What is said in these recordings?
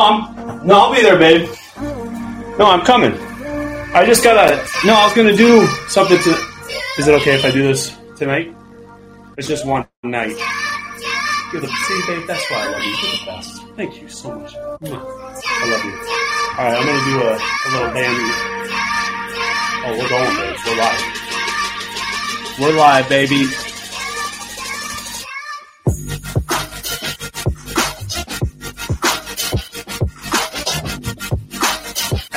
No, I'm no, I'll be there, babe. No, I'm coming. I just gotta. No, I was gonna do something to. Is it okay if I do this tonight? It's just one night. You're the see, babe. That's why I love you. You're the best. Thank you so much. I love you. All right, I'm gonna do a, a little band. Oh, we're going, babe. We're live. We're live, baby.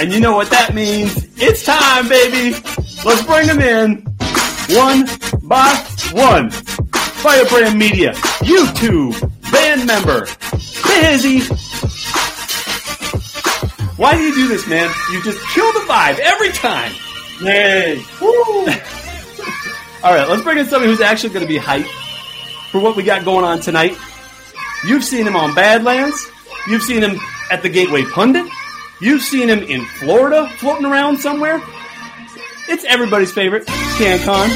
And you know what that means? It's time, baby. Let's bring them in one by one. Firebrand Media, YouTube, band member, Busy. Why do you do this, man? You just kill the vibe every time. Yay. Woo. All right, let's bring in somebody who's actually going to be hyped for what we got going on tonight. You've seen him on Badlands. You've seen him at the Gateway Pundit. You've seen him in Florida floating around somewhere. It's everybody's favorite, Cann Con.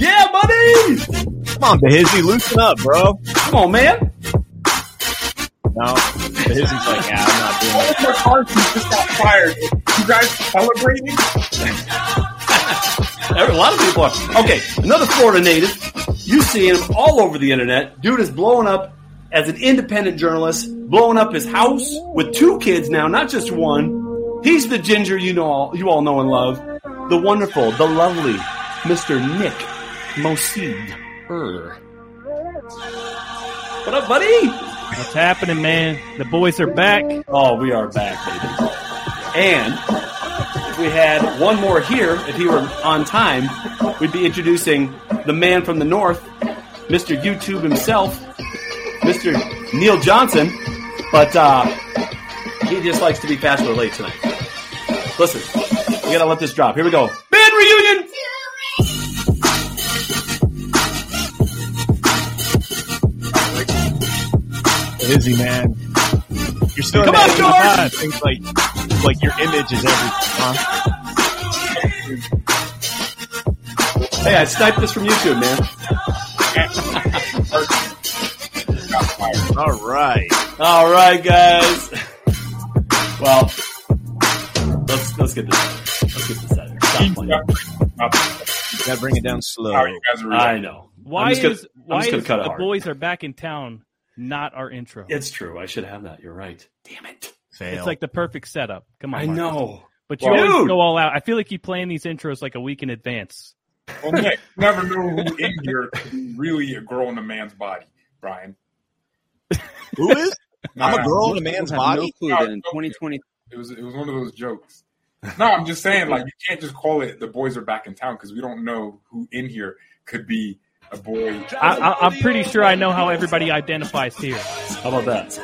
Yeah, buddy! Come on, Behizy, loosen up, bro. Come on, man. No, Behizy's like, yeah, I'm not doing it. Mark Carson just got fired. You guys celebrating? A lot of people are. Okay, another Florida native. You see him all over the internet. Dude is blowing up as an independent journalist, blowing up his house with two kids now, not just one. He's the ginger you know, all, you all know and love, the wonderful, the lovely Mr. Nick Moseed. Er. What up, buddy? What's happening, man? The boys are back. Oh, we are back, baby. And if we had one more here, if he were on time, we'd be introducing the man from the north, Mr. YouTube himself, Mr. Neil Johnson. But uh, he just likes to be fast or late tonight. Listen, we gotta let this drop. Here we go. Band reunion. Behizy, man. You're still Come on, George! of. Things like, like your image is everything, huh? Hey, I sniped this from YouTube, man. All right. All right, guys. Well, let's let's get this. Let's get this out of here. Stop playing. You gotta bring it down slow. How you guys are I know. Why I'm just gonna, is I'm why just is cut the hard. boys are back in town not our intro? It's true. I should have that. You're right. Damn it. Fail. It's like the perfect setup. Come on, I Marcus. know. But you Well, always go all out. I feel like you plan these intros like a week in advance. Well, Nick, never know who in here could really a girl in a man's body, Brian. Who is? I'm a girl in a man's body. no clue that in no. 2020 It was it was one of those jokes. No, I'm just saying, like you can't just call it "the boys are back in town" because we don't know who in here could be a boy. I, I, I'm pretty sure I know how everybody identifies here. How about that?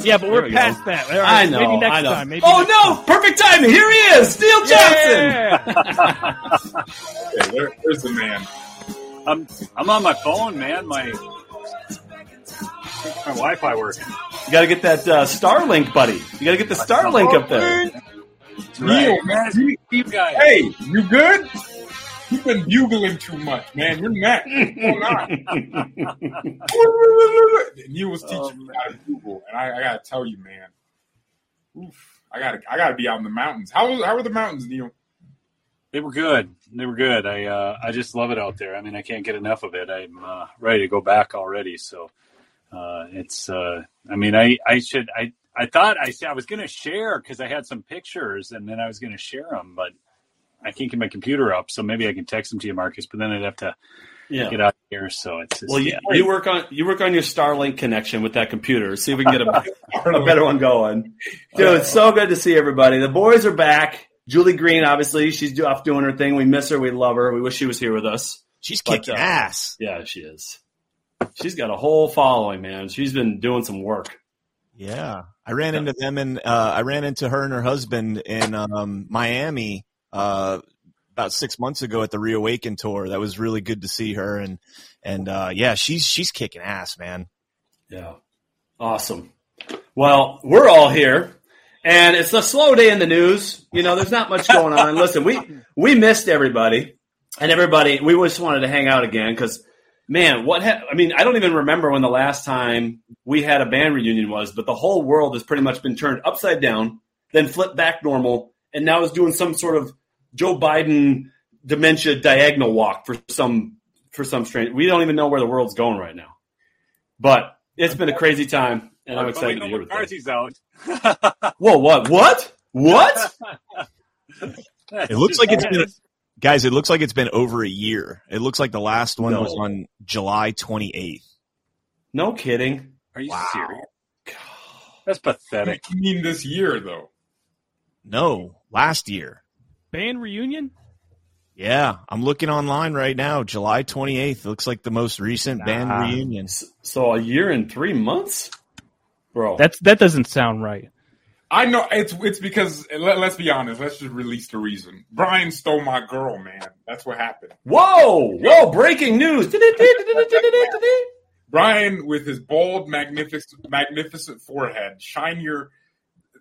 Yeah, but we're we go. past that. All I know. Maybe next know. time. Maybe oh next no! Perfect timing. Here he is, Steel Johnson. Yeah. Okay, there, there's the man. I'm I'm on my phone, man. My my Wi-Fi working. You got to get that uh, Starlink, buddy. You got to get the Starlink up there. Neil, man, you, You guys, hey, you good? You've been bugling too much, man. Your neck. What's going on? Neil was teaching Oh, me how to bugle, and I, I gotta tell you, man. Oof, I gotta, I gotta be out in the mountains. How was, how were the mountains, Neil? they were good. They were good. I uh, I just love it out there. I mean, I can't get enough of it. I'm uh, ready to go back already. So uh, it's. Uh, I mean, I I should. I I thought I I was going to share because I had some pictures, and then I was going to share them, but I can't get my computer up. So maybe I can text them to you, Marcus. But then I'd have to Yeah. get out of here. So it's. Just, Well, you, yeah. you work on you work on your Starlink connection with that computer. See if we can get a, a better one going. Dude, it's so good to see everybody. The boys are back. Julie Green, obviously, she's off doing her thing. We miss her. We love her. We wish she was here with us. She's But, kicking uh, ass. Yeah, she is. She's got a whole following, man. She's been doing some work. Yeah, I ran into them and uh, I ran into her and her husband in um, Miami uh, about six months ago at the Reawaken tour. That was really good to see her and and uh, yeah, she's she's kicking ass, man. Yeah. Awesome. Well, we're all here. And it's a slow day in the news. You know, there's not much going on. Listen, we we missed everybody, and everybody. We just wanted to hang out again because man, what? Ha- I mean, I don't even remember when the last time we had a band reunion was, but the whole world has pretty much been turned upside down, then flipped back normal, and now is doing some sort of Joe Biden dementia diagonal walk for some for some strange. We don't even know where the world's going right now, but it's been a crazy time, and I'm excited to hear what McCarthy's out. Whoa, what? What? What? It looks like it's been, guys. It looks like it's been over a year. It looks like the last one No. was on July 28th. No kidding. Are you Wow. serious? That's pathetic. You mean this year though? No, last year. Band reunion? Yeah, I'm looking online right now. July 28th looks like the most recent band reunion. So a year and three months, bro. That's that doesn't sound right. I know it's it's because let, let's be honest. Let's just release the reason. Brian stole my girl, man. That's what happened. whoa, whoa! Breaking news. Brian with his bald, magnificent, magnificent forehead, shinier.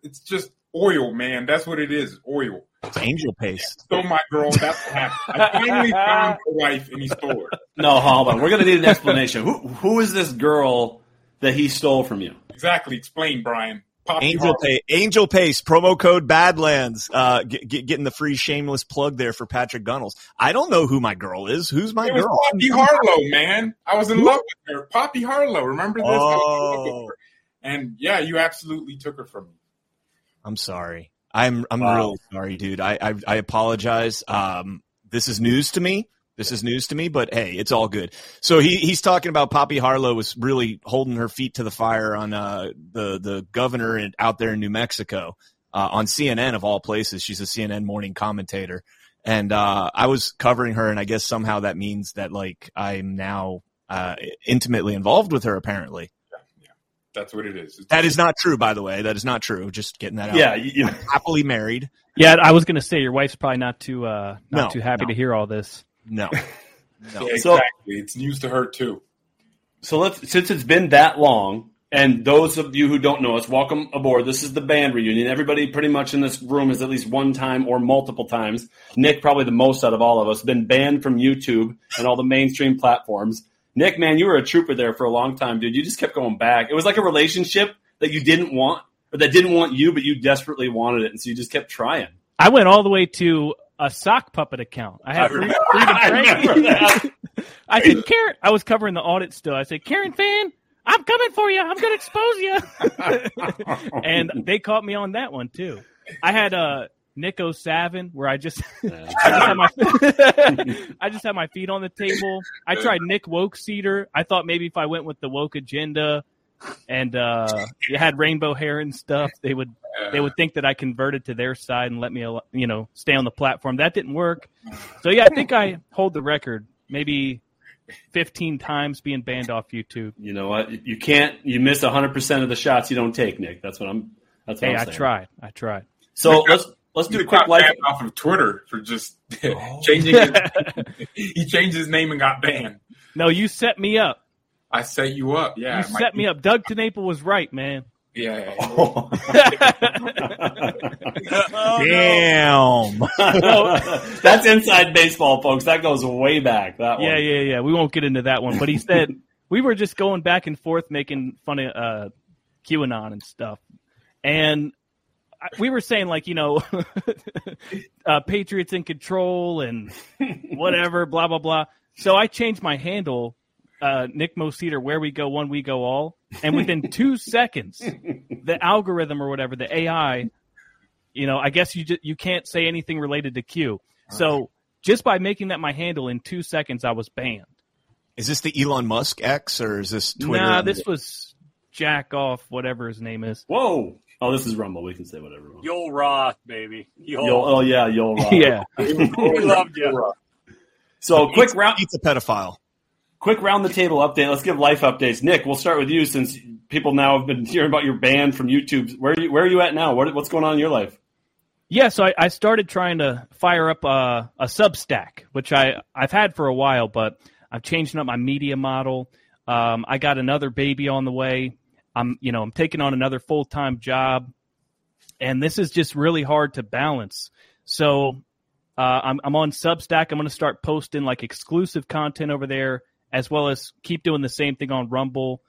It's just oil, man. That's what it is. Oil. It's angel paste. Stole my girl. That's what happened. I finally found a wife, and he stole her. No, hold on. We're gonna need an explanation. Who who is this girl that he stole from you? Exactly. Explain, Brian. Poppy Angel. Pay, Angel Pace, promo code Badlands. Uh, get, get, getting the free shameless plug there for Patrick Gunnels. I don't know who my girl is. Who's my It girl? Poppy Harlow, man. I was in love with her. Poppy Harlow. Remember this? I was in love with Oh. And yeah, you absolutely took her from me. I'm sorry. I'm I'm Wow. really sorry, dude. I, I I apologize. Um, this is news to me. This is news to me, but hey, it's all good. So he he's talking about Poppy Harlow was really holding her feet to the fire on uh the the governor in, out there in New Mexico uh, on CNN of all places. She's a CNN morning commentator, and uh, I was covering her, and I guess somehow that means that like I'm now uh, intimately involved with her. Apparently, yeah, That's what it is. It's that is not true. By the way, that is not true. Just getting that out. Yeah, you, you- happily married. Yeah, I was gonna say your wife's probably not too uh not No, too happy no. to hear all this. No, no. Yeah, So- exactly. it's news to her too. So let's since it's been that long, and those of you who don't know us, welcome aboard. This is the band reunion. Everybody pretty much in this room has at least one time or multiple times. Nick probably the most out of all of us been banned from YouTube and all the mainstream platforms. Nick, man, you were a trooper there for a long time, dude. You just kept going back. It was like a relationship that you didn't want or that didn't want you, but you desperately wanted it, and so you just kept trying. I went all the way to a sock puppet account. I had free, free to I that. I said, Karen, I was covering the audit still. I said, Karen Fann, I'm coming for you. I'm going to expose you. and they caught me on that one too. I had uh, Nico Savin where I just, I just had my, I just had my feet on the table. I tried Nick Woke Cedar. I thought maybe if I went with the woke agenda and uh, you had rainbow hair and stuff, they would they would think that I converted to their side and let me, you know, stay on the platform. That didn't work. So yeah, I think I hold the record, maybe 15 times being banned off YouTube. You know what? You can't. You miss hundred percent of the shots you don't take, Nick. That's what I'm. That's what Hey, I'm saying. I tried. I tried. So let's let's do a quick got life. off of Twitter for just changing. His, he changed his name and got banned. No, you set me up. I set you up. Yeah, You set me up. Doug TenNapel was right, man. Yeah, Damn. That's inside baseball, folks. That goes way back. That Yeah, one. yeah, yeah. We won't get into that one. But he said we were just going back and forth making fun of uh, QAnon and stuff. And I- we were saying, like, you know, uh, Patriots in control and whatever, blah, blah, blah. So I changed my handle, uh, Nick Moseder, where we go, one we go all. And within two seconds, the algorithm or whatever, the AI, you know, I guess you just, you can't say anything related to Q. So just by making that my handle in two seconds, I was banned. Is this the Elon Musk X or is this Twitter? Nah, this was Jack off, whatever his name is. Whoa. Oh, this is Rumble. We can say whatever. we want. Yo Roth, baby. Yo. Yo, oh yeah, yo. Rob. yeah. we loved you. So quick round, He's a pedophile. Quick round the table update. Let's give life updates. Nick, we'll start with you since people now have been hearing about your ban from YouTube. Where are you, where are you at now? What, what's going on in your life? Yeah, so I, I started trying to fire up a, a Substack, which I, I've had for a while, but I'm changing up my media model. Um, I got another baby on the way. I'm, you know, I'm taking on another full time job, and this is just really hard to balance. So uh, I'm, I'm on Substack. I'm going to start posting like exclusive content over there, as well as keep doing the same thing on Rumble.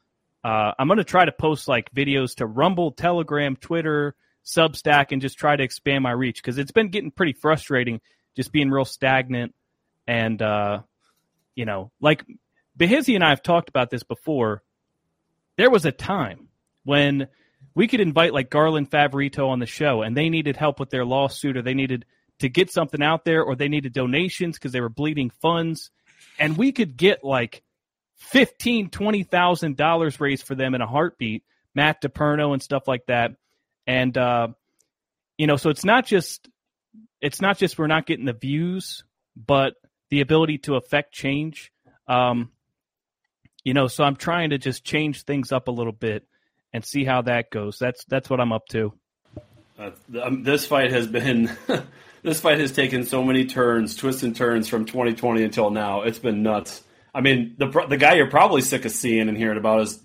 Uh, I'm going to try to post like videos to Rumble, Telegram, Twitter, Substack, and just try to expand my reach because it's been getting pretty frustrating just being real stagnant. And, uh, you know, like Behizy and I have talked about this before. There was a time when we could invite like Garland Favorito on the show and they needed help with their lawsuit or they needed to get something out there or they needed donations because they were bleeding funds. And we could get like fifteen, twenty thousand dollars raised for them in a heartbeat, Matt DePerno and stuff like that. And uh, you know, so it's not just it's not just we're not getting the views, but the ability to affect change. Um, you know, so I'm trying to just change things up a little bit and see how that goes. That's that's what I'm up to. Uh, um, this fight has been this fight has taken so many turns, twists and turns from 2020 until now. It's been nuts. I mean, the the guy you're probably sick of seeing and hearing about is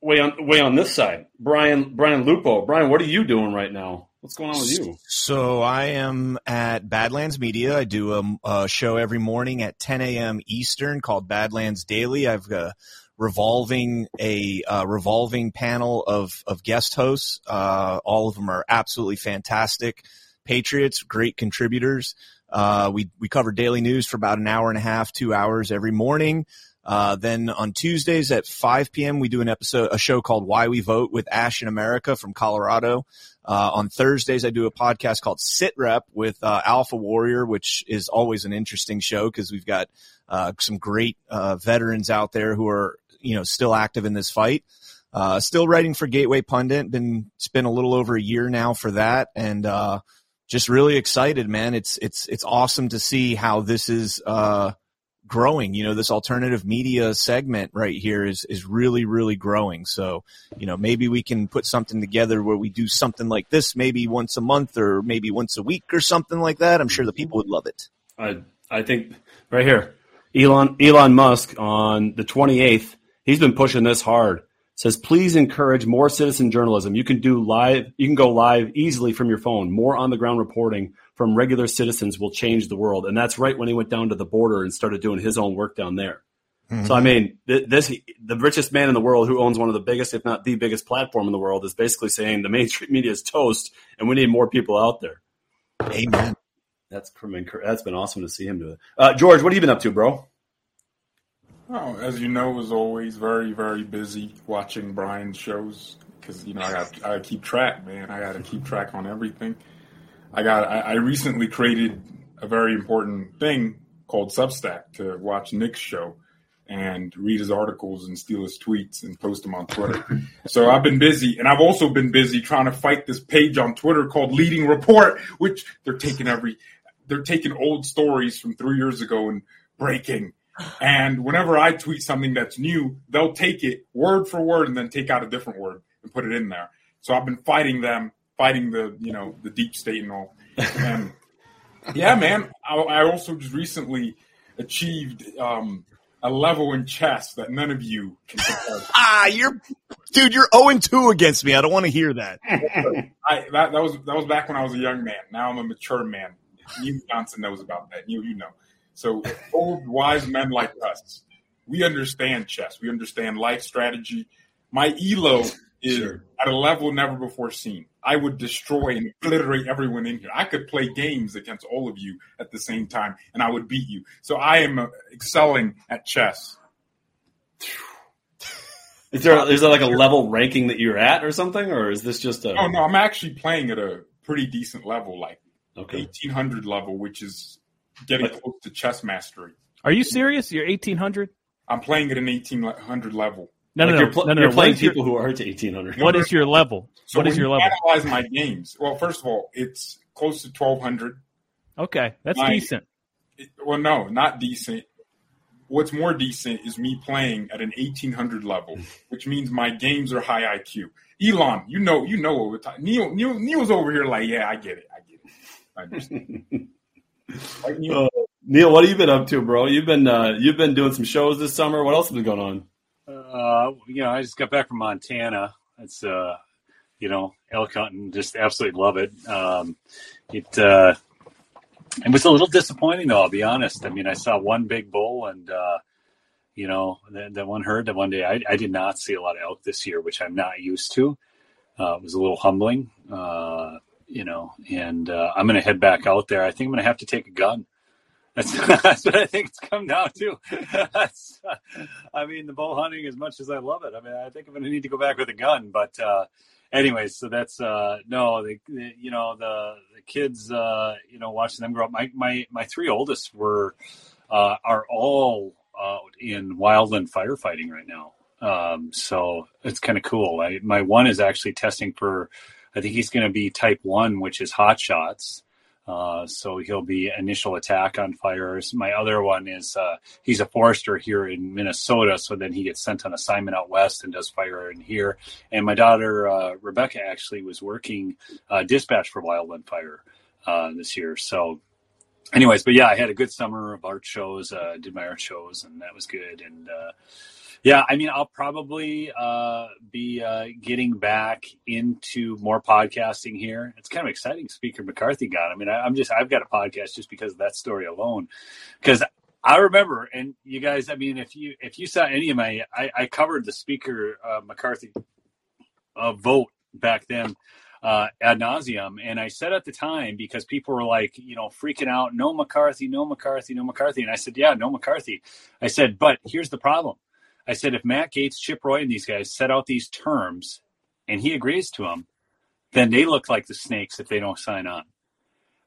way on way on this side, Brian Brian Lupo. Brian, what are you doing right now? What's going on with you? So I am at Badlands Media. I do a, a show every morning at 10 a.m. Eastern called Badlands Daily. I've got revolving a uh, revolving panel of of guest hosts. Uh, all of them are absolutely fantastic. Patriots, great contributors. Uh, we we cover daily news for about an hour and a half, two hours every morning. Uh, then on Tuesdays at 5 p.m. we do an episode, a show called Why We Vote with Ashe in America from Colorado. Uh, on Thursdays, I do a podcast called Sit Rep with uh, Alpha Warrior, which is always an interesting show because we've got uh, some great uh, veterans out there who are you know still active in this fight. Uh, still writing for Gateway Pundit. Been it's been a little over a year now for that, and uh, just really excited, man. It's it's it's awesome to see how this is growing. You know, this alternative media segment right here is is really really growing. So, you know, maybe we can put something together where we do something like this maybe once a month or maybe once a week or something like that. I'm sure the people would love it. I I think right here, Elon Elon Musk on the 28th, he's been pushing this hard. Says please encourage more citizen journalism. You can do live. You can go live easily from your phone. More on the ground reporting from regular citizens will change the world. And that's right when he went down to the border and started doing his own work down there. Mm-hmm. So I mean, this the richest man in the world who owns one of the biggest, if not the biggest, platform in the world is basically saying the mainstream media is toast, and we need more people out there. Amen. That's that's been awesome to see him do it. Uh, George, what have you been up to, bro? Oh, as you know, was always, very very busy watching Brian's shows because you know I got I keep track, man. I got to keep track on everything. I got I, I recently created a very important thing called Substack to watch Nick's show and read his articles and steal his tweets and post them on Twitter. so I've been busy, and I've also been busy trying to fight this page on Twitter called Leading Report, which they're taking every they're taking old stories from three years ago and breaking. And whenever I tweet something that's new, they'll take it word for word and then take out a different word and put it in there. So I've been fighting them fighting the you know the deep state and all. And yeah, man, I, I also just recently achieved um, a level in chess that none of you can compare. ah, you're dude, you're 0 and 2 against me. I don't want to hear that. I that, that was that was back when I was a young man. Now I'm a mature man. Neil Johnson knows about that. You you know. So old wise men like us, we understand chess. We understand life strategy. My elo is sure. at a level never before seen. I would destroy and obliterate everyone in here. I could play games against all of you at the same time, and I would beat you. So I am uh, excelling at chess. Is there is there like a level ranking that you're at or something, or is this just a? Oh no, I'm actually playing at a pretty decent level, like okay. 1800 level, which is getting like, close to chess mastery. Are you serious? You're 1800. I'm playing at an 1800 level. No, like no, you're, pl- no, no, you're playing people your, who are to 1800. What is your level? So what is your level? Analyze my games. Well, first of all, it's close to 1200. Okay, that's my, decent. It, well, no, not decent. What's more decent is me playing at an 1800 level, which means my games are high IQ. Elon, you know, you know what we're talking. Neil, Neil, Neil's over here like, yeah, I get it, I get it. I understand. Uh, Neil, what have you been up to, bro? You've been uh, you've been doing some shows this summer. What else has been going on? Uh, you know, I just got back from Montana. It's uh, you know, elk hunting. Just absolutely love it. Um, it uh, it was a little disappointing though. I'll be honest. I mean, I saw one big bull, and uh, You know, that, that one herd that one day I, I did not see a lot of elk this year, which I'm not used to. Uh, it was a little humbling, uh, you know, and uh, I'm going to head back out there. I think I'm going to have to take a gun. That's, that's what I think it's come down to. That's, I mean, the bow hunting, as much as I love it, I mean, I think I'm going to need to go back with a gun. But, uh, anyways, so that's uh, no, the, the, you know the the kids, uh, you know, watching them grow up. My my my three oldest were uh, are all out in wildland firefighting right now. Um, so it's kind of cool. I, my one is actually testing for, I think he's going to be type one, which is hot shots. Uh, so he'll be initial attack on fires. My other one is uh, he's a forester here in Minnesota, so then he gets sent on assignment out west and does fire in here. And my daughter uh, Rebecca actually was working uh, dispatch for wildland fire uh, this year. So, anyways, but yeah, I had a good summer of art shows. Uh, did my art shows, and that was good. And yeah, I mean, I'll probably uh, be uh, getting back into more podcasting here. It's kind of exciting. Speaker McCarthy got. I mean, I, am just I've got a podcast just because of that story alone. Because I remember, and you guys, I mean, if you if you saw any of my, I, I covered the Speaker uh, McCarthy uh, vote back then uh, ad nauseum. And I said at the time because people were like, you know, freaking out, no McCarthy, no McCarthy, no McCarthy, and I said, yeah, no McCarthy. I said, but here's the problem I said, if Matt Gaetz, Chip Roy, and these guys set out these terms and he agrees to them, then they look like the snakes if they don't sign on.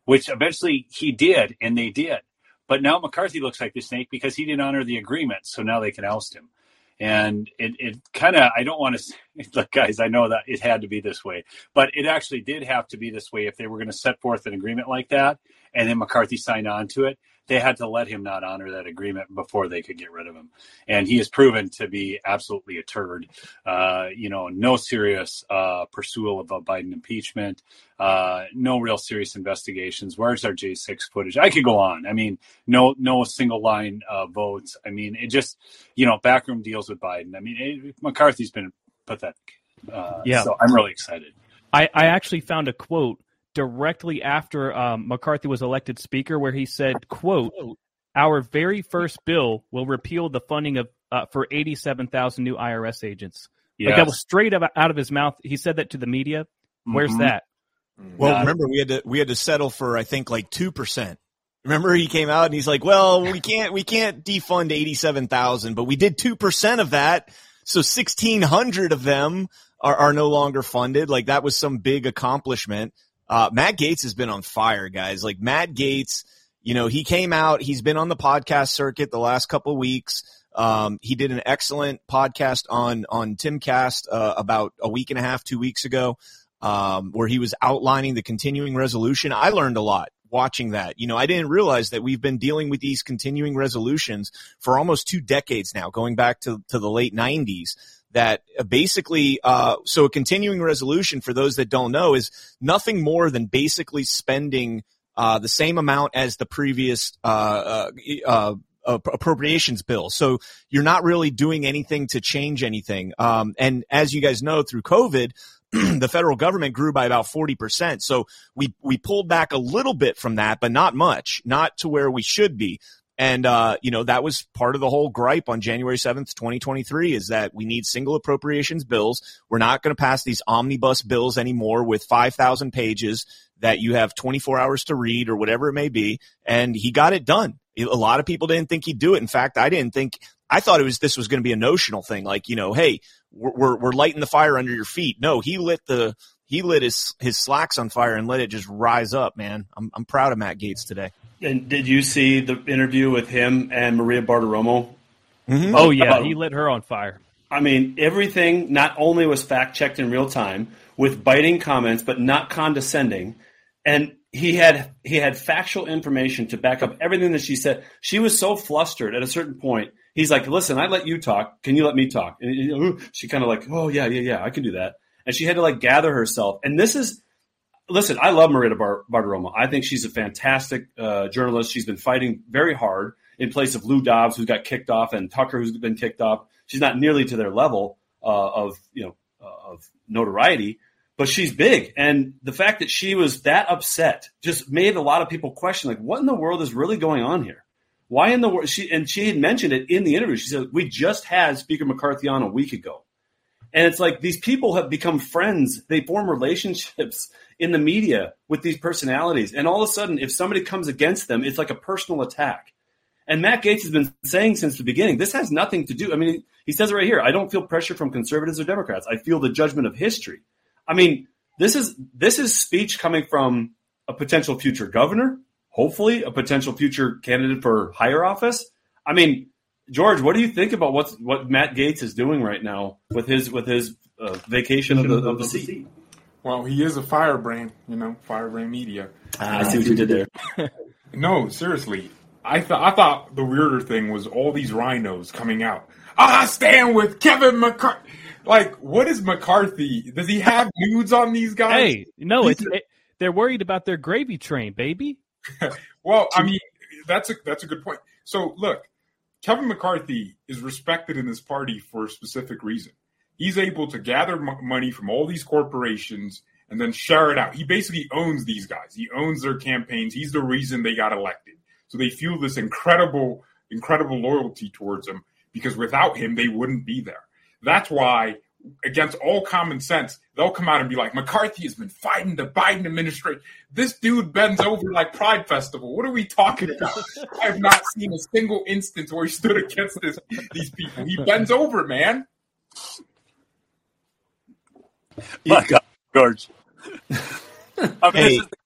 Which eventually he did, and they did. But now McCarthy looks like the snake because he didn't honor the agreement, so now they can oust him. And it, it kind of, I don't want to, look, guys, I know that it had to be this way, but it actually did have to be this way if they were going to set forth an agreement like that and then McCarthy signed on to it they had to let him not honor that agreement before they could get rid of him. And he has proven to be absolutely a turd. Uh, you know, no serious uh, pursuit of a Biden impeachment, uh, no real serious investigations. Where's our J6 footage? I could go on. I mean, no, no single line uh, votes. I mean, it just, you know, backroom deals with Biden. I mean, it, McCarthy's been pathetic. Uh, yeah. So I'm really excited. I, I actually found a quote directly after um, McCarthy was elected speaker, where he said, "quote Our very first bill will repeal the funding of uh, for eighty-seven thousand new IRS agents." Yes. Like that was straight out of his mouth. He said that to the media. Where's mm-hmm. that? Well, remember we had to we had to settle for I think like two percent. Remember he came out and he's like, "Well, we can't we can't defund eighty seven thousand, but we did two percent of that, so sixteen hundred of them are, are no longer funded. Like that was some big accomplishment." Uh, Matt Gaetz has been on fire, guys. Like Matt Gaetz, you know, he came out, he's been on the podcast circuit the last couple of weeks. Um, he did an excellent podcast on, on Timcast, uh, about a week and a half, two weeks ago, um, where he was outlining the continuing resolution. I learned a lot watching that. You know, I didn't realize that we've been dealing with these continuing resolutions for almost two decades now, going back to, to the late nineties that basically, uh, so a continuing resolution for those that don't know is nothing more than basically spending uh, the same amount as the previous uh, uh, uh appropriations bill. So you're not really doing anything to change anything. Um, and as you guys know, through COVID, the federal government grew by about 40%. So we, we pulled back a little bit from that, but not much, not to where we should be. And, uh, you know, that was part of the whole gripe on January 7th, 2023 is that we need single appropriations bills. We're not going to pass these omnibus bills anymore with 5,000 pages that you have 24 hours to read or whatever it may be. And he got it done. A lot of people didn't think he'd do it. In fact, I didn't think, I thought it was, this was going to be a notional thing. Like, you know, hey, we're, we're, lighting the fire under your feet. No, he lit the, he lit his, his slacks on fire and let it just rise up, man. I'm, I'm proud of Matt Gaetz today. And did you see the interview with him and Maria Bartiromo? Mm-hmm. Oh yeah, About, he lit her on fire. I mean, everything not only was fact checked in real time with biting comments, but not condescending, and he had he had factual information to back up everything that she said. She was so flustered at a certain point. He's like, "Listen, I let you talk. Can you let me talk?" And she kind of like, "Oh yeah, yeah, yeah, I can do that." And she had to like gather herself. And this is listen, I love Marita Bar- Bartiromo. I think she's a fantastic uh, journalist. She's been fighting very hard in place of Lou Dobbs, who's got kicked off, and Tucker, who's been kicked off. She's not nearly to their level uh, of you know uh, of notoriety, but she's big. And the fact that she was that upset just made a lot of people question, like, what in the world is really going on here? Why in the world? She and she had mentioned it in the interview. She said we just had Speaker McCarthy on a week ago, and it's like these people have become friends. They form relationships in the media with these personalities, and all of a sudden, if somebody comes against them, it's like a personal attack. And Matt Gaetz has been saying since the beginning, this has nothing to do. I mean, he says it right here. I don't feel pressure from conservatives or Democrats. I feel the judgment of history. I mean, this is this is speech coming from a potential future governor, hopefully a potential future candidate for higher office. I mean, George, what do you think about what's what Matt Gaetz is doing right now with his with his uh, vacation of the of the seat? Well, he is a firebrand, you know, firebrand media. Ah, I see what you did there. No, seriously. I thought I thought the weirder thing was all these rhinos coming out. I stand with Kevin McCarthy. Like, what is McCarthy? Does he have nudes on these guys? Hey, no, it's it, they're worried about their gravy train, baby. well, I mean, that's a that's a good point. So, look, Kevin McCarthy is respected in this party for a specific reason. He's able to gather m- money from all these corporations and then share it out. He basically owns these guys. He owns their campaigns. He's the reason they got elected. So they feel this incredible, incredible loyalty towards him because without him, they wouldn't be there. That's why, against all common sense, they'll come out and be like, McCarthy has been fighting the Biden administration. This dude bends over like Pride Festival. What are we talking about? I have not seen a single instance where he stood against this, these people. He bends over, man. My God, George. I mean, Hey. this, is the,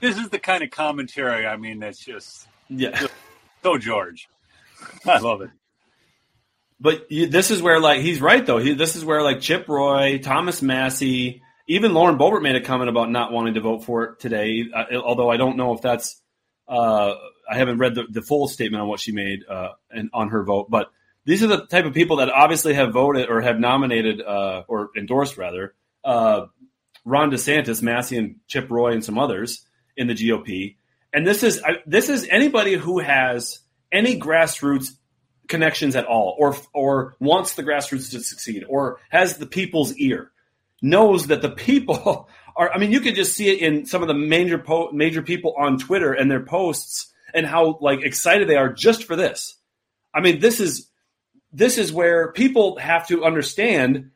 this is the kind of commentary. I mean, that's just Yeah. so George. I love it. But this is where, like, he's right though. He, this is where, like, Chip Roy, Thomas Massie, even Lauren Boebert made a comment about not wanting to vote for it today. Uh, although I don't know if that's, uh, I haven't read the, the full statement on what she made uh, and on her vote. But these are the type of people that obviously have voted or have nominated uh, or endorsed rather uh, Ron DeSantis, Massie, and Chip Roy, and some others in the GOP. And this is I- this is anybody who has any grassroots connections at all, or or wants the grassroots to succeed, or has the people's ear, knows that the people are. I mean, you could just see it in some of the major po- major people on Twitter and their posts, and how like excited they are just for this. I mean, this is this is where people have to understand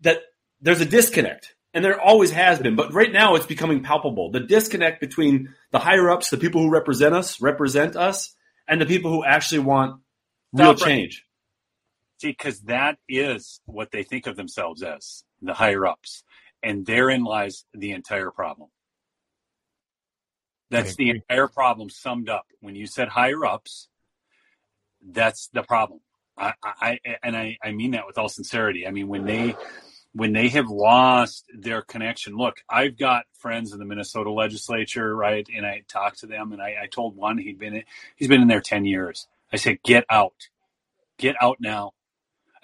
that there's a disconnect, and there always has been. But right now, it's becoming palpable. The disconnect between the higher ups, the people who represent us, represent us, and the people who actually want real change. See, because that is what they think of themselves as the higher ups, and therein lies the entire problem. That's the entire problem summed up. When you said higher ups, that's the problem. I, I I- and I, I mean that with all sincerity. I mean when they when they have lost their connection. Look, I've got friends in the Minnesota legislature, right? And I talked to them, and I, I told one he'd been in, he's been in there ten years. I said, get out, get out now.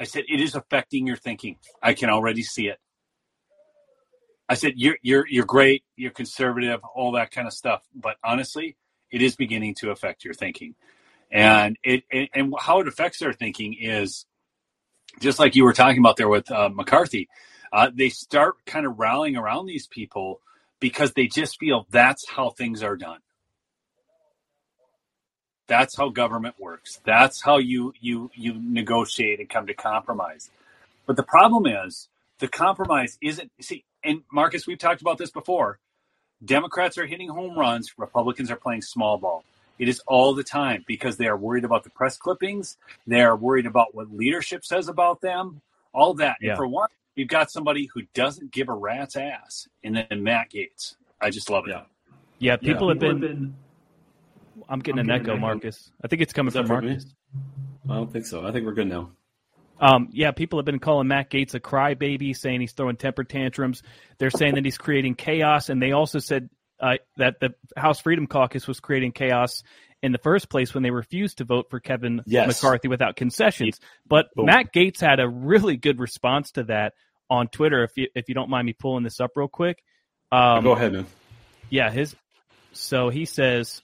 I said, it is affecting your thinking. I can already see it. I said, you're you're you're great, you're conservative, all that kind of stuff. But honestly, it is beginning to affect your thinking, and it, it and how it affects their thinking is just like you were talking about there with uh, McCarthy. Uh, they start kind of rallying around these people because they just feel that's how things are done. That's how government works. That's how you you you negotiate and come to compromise. But the problem is the compromise isn't see and Marcus we've talked about this before. Democrats are hitting home runs, Republicans are playing small ball. It is all the time because they are worried about the press clippings, they are worried about what leadership says about them, all that. Yeah. And for one, you've got somebody who doesn't give a rat's ass and then Matt Gaetz. I just love it. Yeah. Yeah, people Yeah. have been. I'm getting an echo, Marcus. I think it's coming from? Marcus. I don't think so. I think we're good now. Um, yeah, people have been calling Matt Gaetz a crybaby, saying he's throwing temper tantrums. They're saying that he's creating chaos, and they also said uh, that the House Freedom Caucus was creating chaos in the first place when they refused to vote for Kevin Yes. McCarthy without concessions. But Boom. Matt Gaetz had a really good response to that on Twitter. If you if you don't mind me pulling this up real quick, um, Go ahead, man. yeah, his. So he says.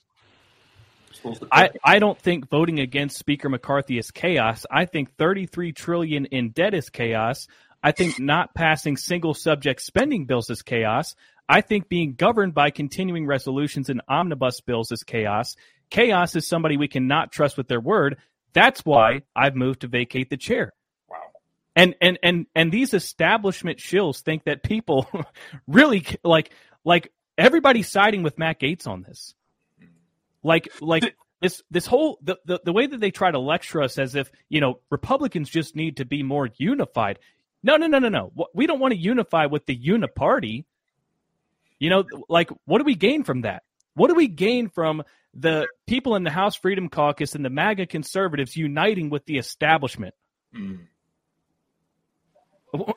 I, I don't think voting against Speaker McCarthy is chaos. I think 33 trillion in debt is chaos. I think not passing single subject spending bills is chaos. I think being governed by continuing resolutions and omnibus bills is chaos. Chaos is somebody we cannot trust with their word. That's why I've moved to vacate the chair. Wow. And and and and these establishment shills think that people really like like everybody's siding with Matt Gaetz on this. Like like this this whole the, the the way that they try to lecture us as if you know Republicans just need to be more unified. No no no no no. We don't want to unify with the uniparty. You know, like what do we gain from that? What do we gain from the people in the House Freedom Caucus and the MAGA conservatives uniting with the establishment? Mm.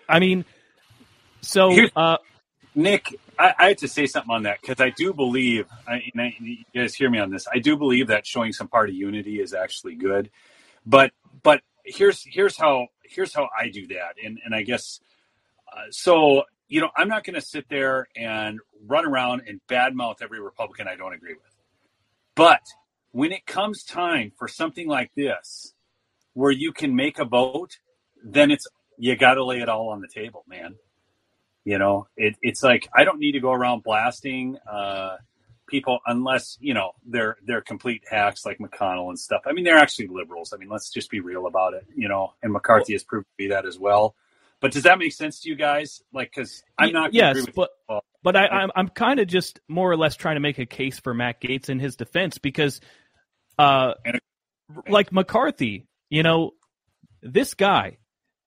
I mean, so uh, Nick, I, I had to say something on that because I do believe, I, I, you guys hear me on this. I do believe that showing some party unity is actually good, but but here's here's how here's how I do that, and and I guess uh, so. You know, I'm not going to sit there and run around and badmouth every Republican I don't agree with. But when it comes time for something like this, where you can make a vote, then it's you got to lay it all on the table, man. You know, it, it's like I don't need to go around blasting uh, people unless you know they're they're complete hacks like McConnell and stuff. I mean, they're actually liberals. I mean, let's just be real about it. You know, and McCarthy has proved to be that as well. But does that make sense to you guys? Like, because I'm not. Yes, but you. but I, I'm I'm kind of just more or less trying to make a case for Matt Gaetz in his defense because, uh, like McCarthy, you know, this guy,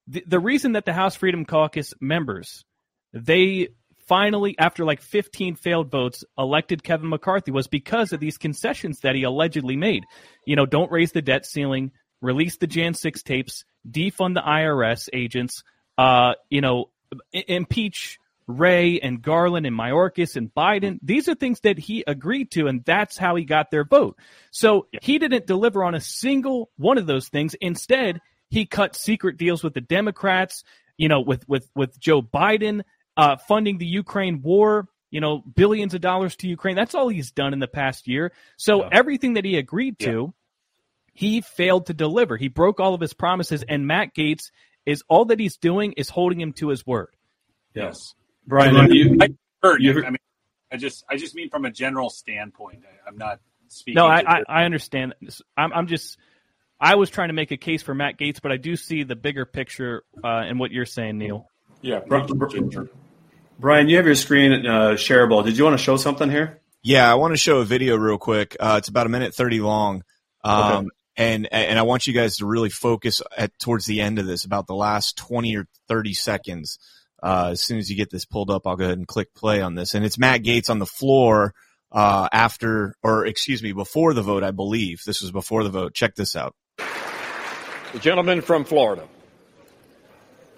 the, the reason that the House Freedom Caucus members they finally, after like 15 failed votes, elected Kevin McCarthy was because of these concessions that he allegedly made. You know, don't raise the debt ceiling, release the Jan 6 tapes, defund the IRS agents, uh, you know, impeach Ray and Garland and Mayorkas and Biden. These are things that he agreed to, and that's how he got their vote. So he didn't deliver on a single one of those things. Instead, he cut secret deals with the Democrats, you know, with with with Joe Biden, uh, funding the Ukraine war. You know, billions of dollars to Ukraine. That's all he's done in the past year. So yeah. everything that he agreed to, yeah. he failed to deliver. He broke all of his promises, and Matt Gaetz is all that he's doing is holding him to his word. Yes, Brian, you, I, heard, you, I mean, I just, I just mean from a general standpoint. I, am not speaking. No, I, I, I, understand. I'm, I'm just, I was trying to make a case for Matt Gaetz, but I do see the bigger picture uh, in what you're saying, Neil. Yeah, Brian, you have your screen uh, shareable. Did you want to show something here? Yeah, I want to show a video real quick. Uh, it's about a minute thirty long. Um, okay and and I want you guys to really focus at towards the end of this about the last twenty or thirty seconds. Uh, as soon as you get this pulled up, I'll go ahead and click play on this. And it's Matt Gaetz on the floor uh, after, or excuse me, before the vote, I believe. This was before the vote. Check this out. The gentleman from Florida.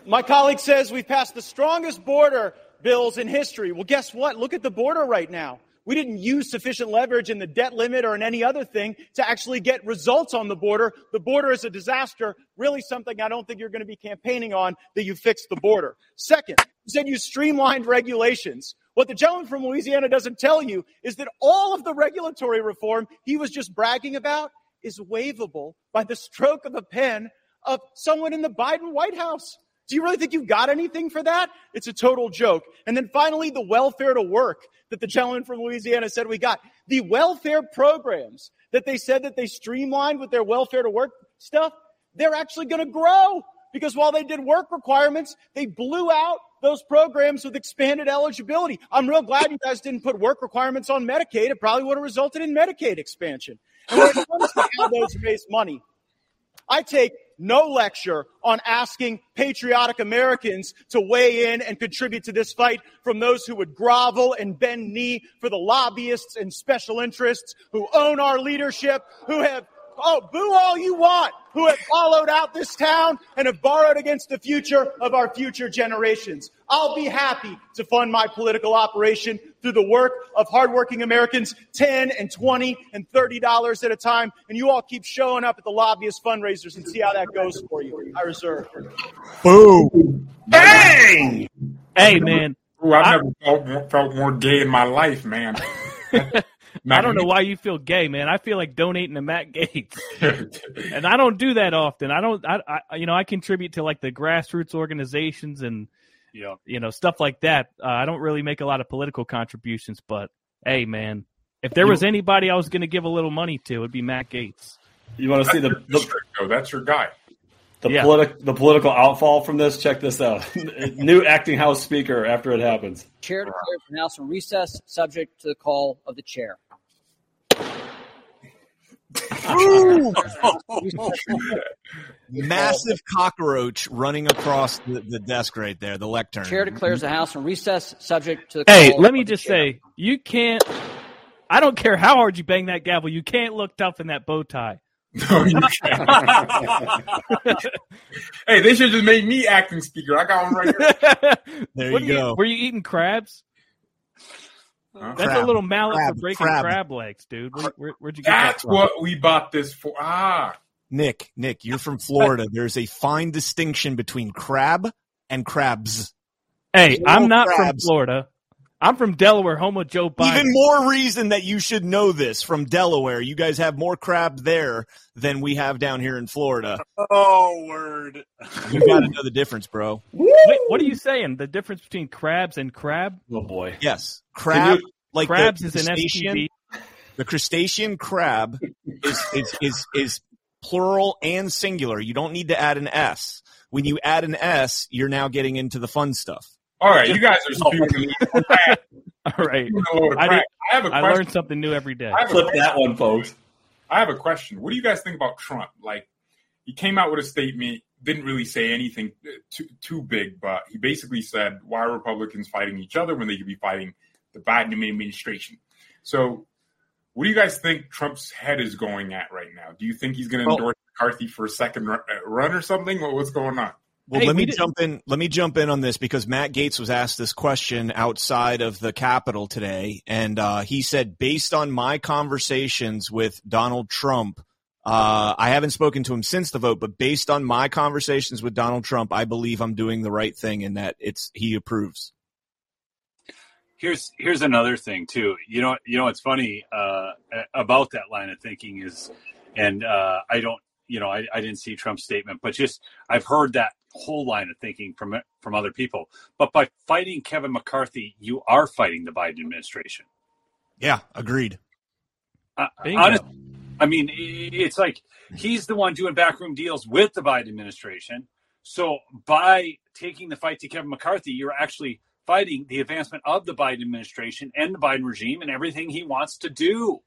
My colleague says we've passed the strongest border bills in history. Well, guess what? Look at the border right now. We didn't use sufficient leverage in the debt limit or in any other thing to actually get results on the border. The border is a disaster, really something I don't think you're going to be campaigning on that you fix the border. Second, you said you streamlined regulations. What the gentleman from Louisiana doesn't tell you is that all of the regulatory reform he was just bragging about is waivable by the stroke of a pen of someone in the Biden White House. Do you really think you've got anything for that? It's a total joke. And then finally, the welfare to work that the gentleman from Louisiana said we got. The welfare programs that they said that they streamlined with their welfare to work stuff, they're actually going to grow because while they did work requirements, they blew out those programs with expanded eligibility. I'm real glad you guys didn't put work requirements on Medicaid. It probably would have resulted in Medicaid expansion. And when it comes to how those raise money, I take no lecture on asking patriotic Americans to weigh in and contribute to this fight from those who would grovel and bend knee for the lobbyists and special interests who own our leadership, who have Oh, boo all you want who have followed out this town and have borrowed against the future of our future generations. I'll be happy to fund my political operation through the work of hardworking Americans, 10 and 20 and $30 at a time. And you all keep showing up at the lobbyist fundraisers and see how that goes for you. I reserve. Boo. Bang! Hey, man. Ooh, I've never felt, felt more gay in my life, man. I don't know why you feel gay, man. I feel like donating to Matt Gaetz, and I don't do that often. I don't. I, I, you know, I contribute to like the grassroots organizations and yeah, you know, stuff like that. Uh, I don't really make a lot of political contributions, but hey, man, If there was anybody I was going to give a little money to, it'd be Matt Gaetz. You want to see the That's the, district, though. That's your guy. the, Yeah. politic, the political outfall from this? Check this out. New acting House Speaker after it happens. Chair declares the House in recess, subject to the call of the chair. Massive cockroach running across the, the desk right there, the lectern. Chair declares the House in recess, subject to the Hey, let me just chair. say, you can't. I don't care how hard you bang that gavel. You can't look tough in that bow tie. No, you can't. hey, they should just make me acting speaker. I got one right here. There What you are go. were you eating crabs? Huh? That's Crab. a little mallet Crab. for breaking Crab. crab, legs, dude. Where, where, where'd you get that That's from? what we bought this for. Ah, Nick, Nick, you're from Florida. There's a fine distinction between crab and crabs. Hey, Little I'm not from. Florida. I'm from Delaware, home of Joe Biden. Even more reason that you should know this from Delaware. You guys have more crab there than we have down here in Florida. Oh, word. You got to know the difference, bro. Wait, what are you saying? The difference between crabs and crab? Oh boy. Yes, crab. you- like the crabs is an crustacean- STD. The crustacean crab is, is is is plural and singular. You don't need to add an s. When you add an s, you're now getting into the fun stuff. All right. You guys are spewing All right. a load of I did- I have a I question. learned something new every day. I have Flip that one, folks. I have a question. What do you guys think about Trump? Like, he came out with a statement, didn't really say anything uh, too, too big, but he basically said, why are Republicans fighting each other when they could be fighting the Biden administration? So, what do you guys think Trump's head is going at right now? Do you think he's going to Well- endorse McCarthy for a second run, uh, run or something? What, what's going on? Well, Hey, let we me did- jump in. Let me jump in on this because Matt Gaetz was asked this question outside of the Capitol today, and uh, he said, based on my conversations with Donald Trump, uh, I haven't spoken to him since the vote, but based on my conversations with Donald Trump, I believe I'm doing the right thing and that it's he approves. Here's here's another thing too. You know, you know, what's funny uh, about that line of thinking is, and uh, I don't, you know, I, I didn't see Trump's statement, but just I've heard that whole line of thinking from from other people. But by fighting Kevin McCarthy, you are fighting the Biden administration. Yeah, agreed. Uh, honest, I mean, it's like he's the one doing backroom deals with the Biden administration. So by taking the fight to Kevin McCarthy, you're actually fighting the advancement of the Biden administration and the Biden regime and everything he wants to do.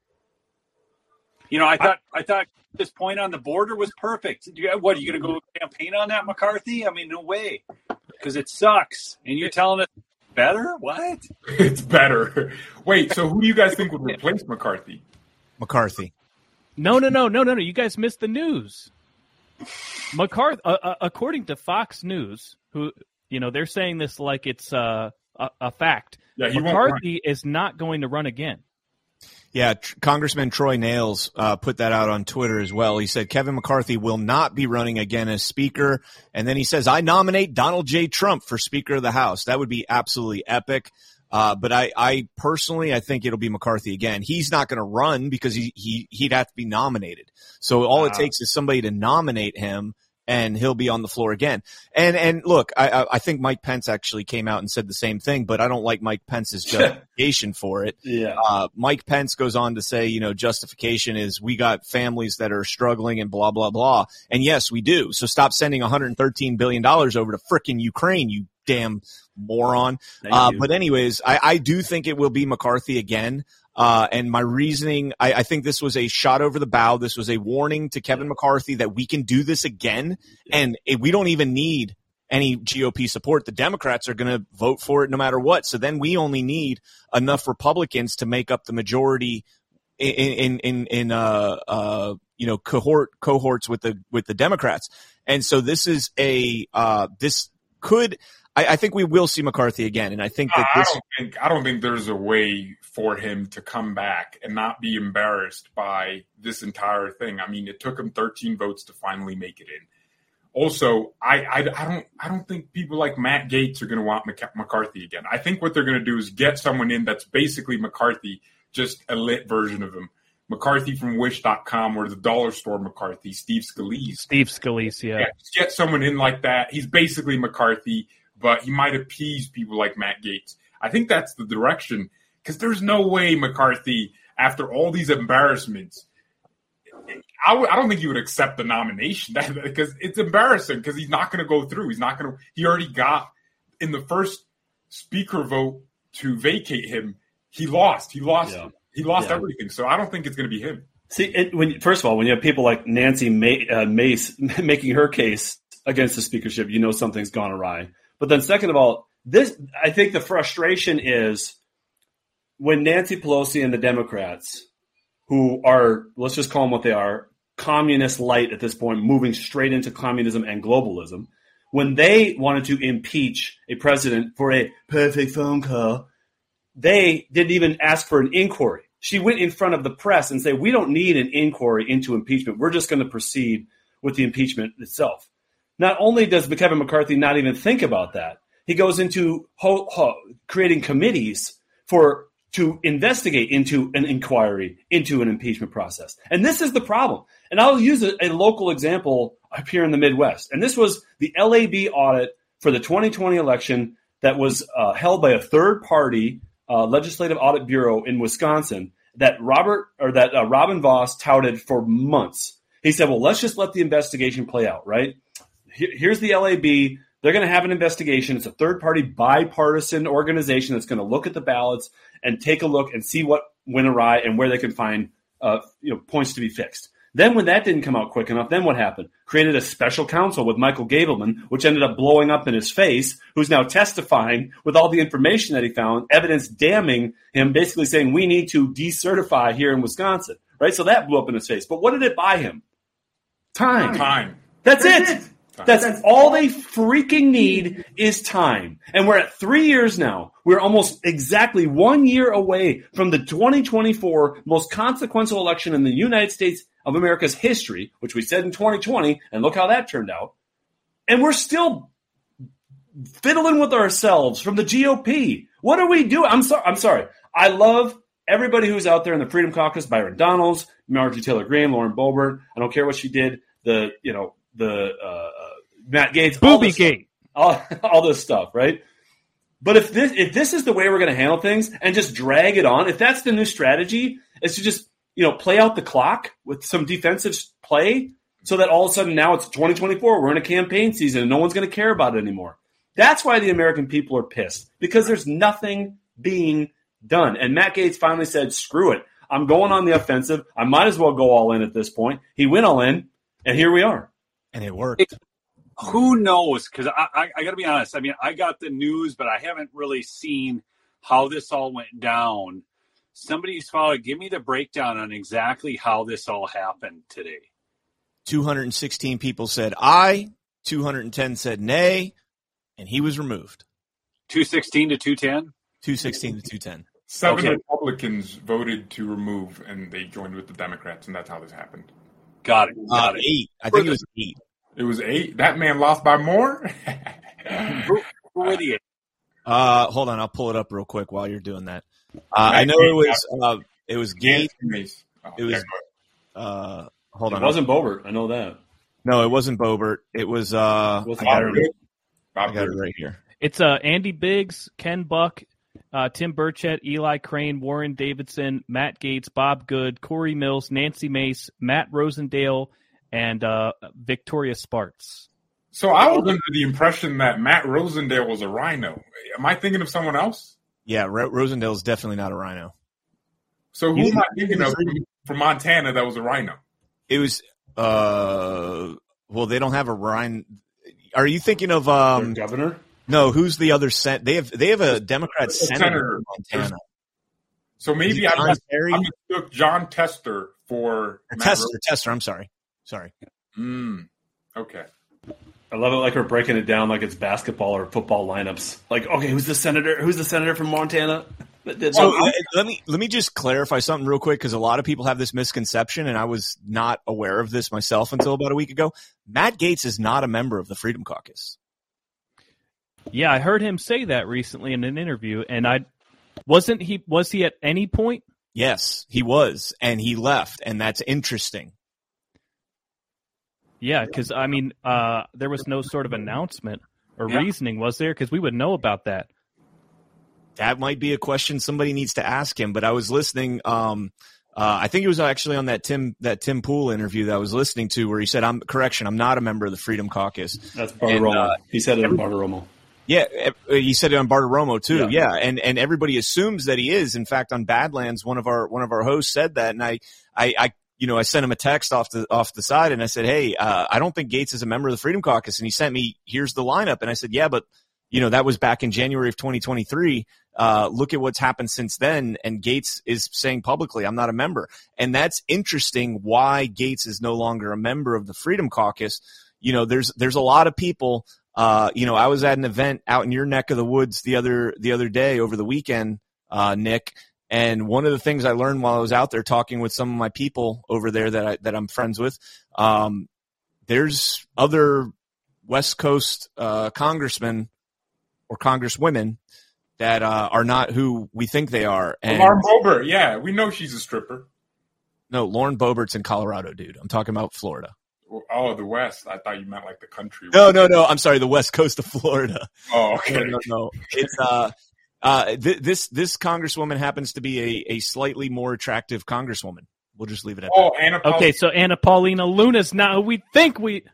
You know, I thought I thought this point on the border was perfect. What are you going to go campaign on that, McCarthy? I mean, no way, because it sucks. And you're telling us better? What? It's better. Wait, so who do you guys think would replace McCarthy? McCarthy. No, no, no, no, no, no. You guys missed the news. McCarthy, uh, uh, according to Fox News, who you know they're saying this like it's uh, a, a fact. Yeah, he won't run. McCarthy is not going to run again. Yeah, Tr- Congressman Troy Nehls uh, put that out on Twitter as well. He said Kevin McCarthy will not be running again as Speaker, and then he says, "I nominate Donald J. Trump for Speaker of the House." That would be absolutely epic. Uh, but I, I personally, I think it'll be McCarthy again. He's not going to run because he, he he'd have to be nominated. So all it takes is somebody to nominate him, and he'll be on the floor again. And and look, I I- I think Mike Pence actually came out and said the same thing, but I don't like Mike Pence's justification for it. Yeah. Uh, Mike Pence goes on to say, you know, justification is we got families that are struggling and blah, blah, blah. And yes, we do. So stop sending $113 billion over to frickin' Ukraine, you damn moron. Uh, but anyways, I, I do think it will be McCarthy again. Uh, and my reasoning, I, I think this was a shot over the bow. This was a warning to Kevin McCarthy that we can do this again. And it, we don't even need any GOP support. The Democrats are going to vote for it no matter what. So then we only need enough Republicans to make up the majority in, in, in, in uh, uh, you know, cohort, cohorts with the, with the Democrats. And so this is a, uh, this could, I, I think we will see McCarthy again. And I think that I this, don't think I don't think there's a way for him to come back and not be embarrassed by this entire thing. I mean, it took him 13 votes to finally make it in. Also, I I, I don't I don't think people like Matt Gaetz are going to want Mc- McCarthy again. I think what they're going to do is get someone in that's basically McCarthy, just a lit version of him. McCarthy from Wish.com or the dollar store McCarthy, Steve Scalise. Steve Scalise, yeah. Yeah, just get someone in like that. He's basically McCarthy, but he might appease people like Matt Gaetz. I think that's the direction because there's no way McCarthy. after all these embarrassments, I w- I don't think he would accept the nomination because it's embarrassing because he's not going to go through. He's not going to. He already got in the first speaker vote to vacate him. He lost. He lost. Yeah. He lost Yeah. everything. So I don't think it's going to be him. See, it, when first of all, when you have people like Nancy May, uh, Mace making her case against the speakership, you know something's gone awry. But then, second of all, this I think the frustration is when Nancy Pelosi and the Democrats, who are let's just call them what they are, communist light at this point, moving straight into communism and globalism, when they wanted to impeach a president for a perfect phone call, they didn't even ask for an inquiry. She went in front of the press and said, "We don't need an inquiry into impeachment. We're just going to proceed with the impeachment itself." Not only does Kevin McCarthy not even think about that, he goes into ho- ho- creating committees for to investigate into an inquiry into an impeachment process. And this is the problem. And I'll use a, a local example up here in the Midwest. And this was the LAB audit for the 2020 election that was uh, held by a third party uh, legislative audit bureau in Wisconsin that Robert or that uh, Robin Vos touted for months. He said, "Well, let's just let the investigation play out." Right? Here- Here's the LAB. They're going to have an investigation. It's a third party bipartisan organization that's going to look at the ballots and take a look and see what went awry and where they can find uh, you know points to be fixed. Then, when that didn't come out quick enough, then what happened? Created a special counsel with Michael Gableman, which ended up blowing up in his face, who's now testifying with all the information that he found, evidence damning him, basically saying we need to decertify here in Wisconsin. Right? So that blew up in his face. But what did it buy him? Time. Time. That's, it. That's, all they freaking need is time. And we're at three years now. We're almost exactly one year away from the 2024 most consequential election in the United States of America's history, which we said in 2020, and look how that turned out. And we're still fiddling with ourselves from the GOP. What are we doing? I'm sorry. I'm sorry. I love everybody who's out there in the Freedom Caucus: Byron Donalds, Marjorie Taylor Greene, Lauren Boebert. I don't care what she did. The you know the uh, Matt Gaetz, Booby gate. all, all this stuff, right? But if this if this is the way we're going to handle things and just drag it on, if that's the new strategy, is to just you know play out the clock with some defensive play, so that all of a sudden now it's 2024, we're in a campaign season, and no one's going to care about it anymore. That's why the American people are pissed because there's nothing being done. And Matt Gaetz finally said, "Screw it, I'm going on the offensive. I might as well go all in at this point." He went all in, and here we are. and it worked. Who knows? Because I, I, I got to be honest. I mean, I got the news, but I haven't really seen how this all went down. Somebody's followed. Give me the breakdown on exactly how this all happened today. 216 people said aye, 210 said nay, and he was removed. Two sixteen to two ten. 216 to 210. Seven Okay. Republicans voted to remove, and they joined with the Democrats, and that's how this happened. Got it. Uh, Got it. eight. I think it was eight. It was eight. That man lost by more. Who, who were the? Uh, hold on, I'll pull it up real quick while you're doing that. Uh, I know it was uh, it was Gaetz. Oh, It was- Uh, hold on, It wasn't Boebert, I know that. no, it wasn't Boebert. It was uh, I got Bob it, Good. I got it right here. It's uh, Andy Biggs, Ken Buck, uh, Tim Burchett, Eli Crane, Warren Davidson, Matt Gaetz, Bob Good, Corey Mills, Nancy Mace, Matt Rosendale, and uh, Victoria Spartz. So I was under the impression that Matt Rosendale was a rhino. Am I thinking of someone else? Yeah, Ro- is definitely not a rhino. So who He's- am I thinking of from, from Montana that was a rhino? It was uh, well, they don't have a rhino. Are you thinking of um? Their governor? No, who's the other sen? They have they have a Democrat Senator. senator, in Montana. So maybe I, John mis- Terry? I mistook John Tester for Matt Tester, Tester. I'm sorry, sorry. Mm, okay. I love it like we're breaking it down like it's basketball or football lineups. Like, okay, who's the senator? Who's the senator from Montana? So that? let, let me let me just clarify something real quick because a lot of people have this misconception, and I was not aware of this myself until about a week ago. Matt Gaetz is not a member of the Freedom Caucus. Yeah, I heard him say that recently in an interview, and I wasn't he was he at any point? Yes, he was, and he left, and that's interesting. Yeah, because I mean, uh, there was no sort of announcement or Yeah. reasoning, was there? Because we would know about that. that might be a question somebody needs to ask him. But I was listening. Um, uh, I think it was actually on that Tim that Tim Pool interview that I was listening to, where he said, "I'm correction, I'm not a member of the Freedom Caucus." That's Bartiromo. uh, he said it in Bartiromo. Yeah, he said it on Bartiromo too. Yeah. Yeah. and and everybody assumes that he is. In fact, on Badlands, one of our one of our hosts said that, and I I, I you know I sent him a text off the off the side, and I said, "Hey, uh, I don't think Gaetz is a member of the Freedom Caucus," and he sent me, "Here's the lineup," and I said, "Yeah, but." You know, that was back in January of 2023. Uh, look at what's happened since then. And Gaetz is saying publicly, I'm not a member. And that's interesting why Gaetz is no longer a member of the Freedom Caucus. You know, there's, there's a lot of people uh, you know, I was at an event out in your neck of the woods the other the other day over the weekend, uh, Nick. And one of the things I learned while I was out there talking with some of my people over there that I that I'm friends with, um, there's other West Coast uh, congressmen or congresswomen that uh, are not who we think they are. And Lamar Boebert, yeah, we know she's a stripper. no, Lauren Boebert's in Colorado, dude. I'm talking about Florida. Oh, the West. I thought you meant like the country. No, no, no. I'm sorry, the West Coast of Florida. Oh, No, okay. no, no. It's uh, uh, th- this this congresswoman happens to be a, a slightly more attractive congresswoman. We'll just leave it at that. Oh, Anna. Paul- Okay, so Anna Paulina Luna's not who we think we.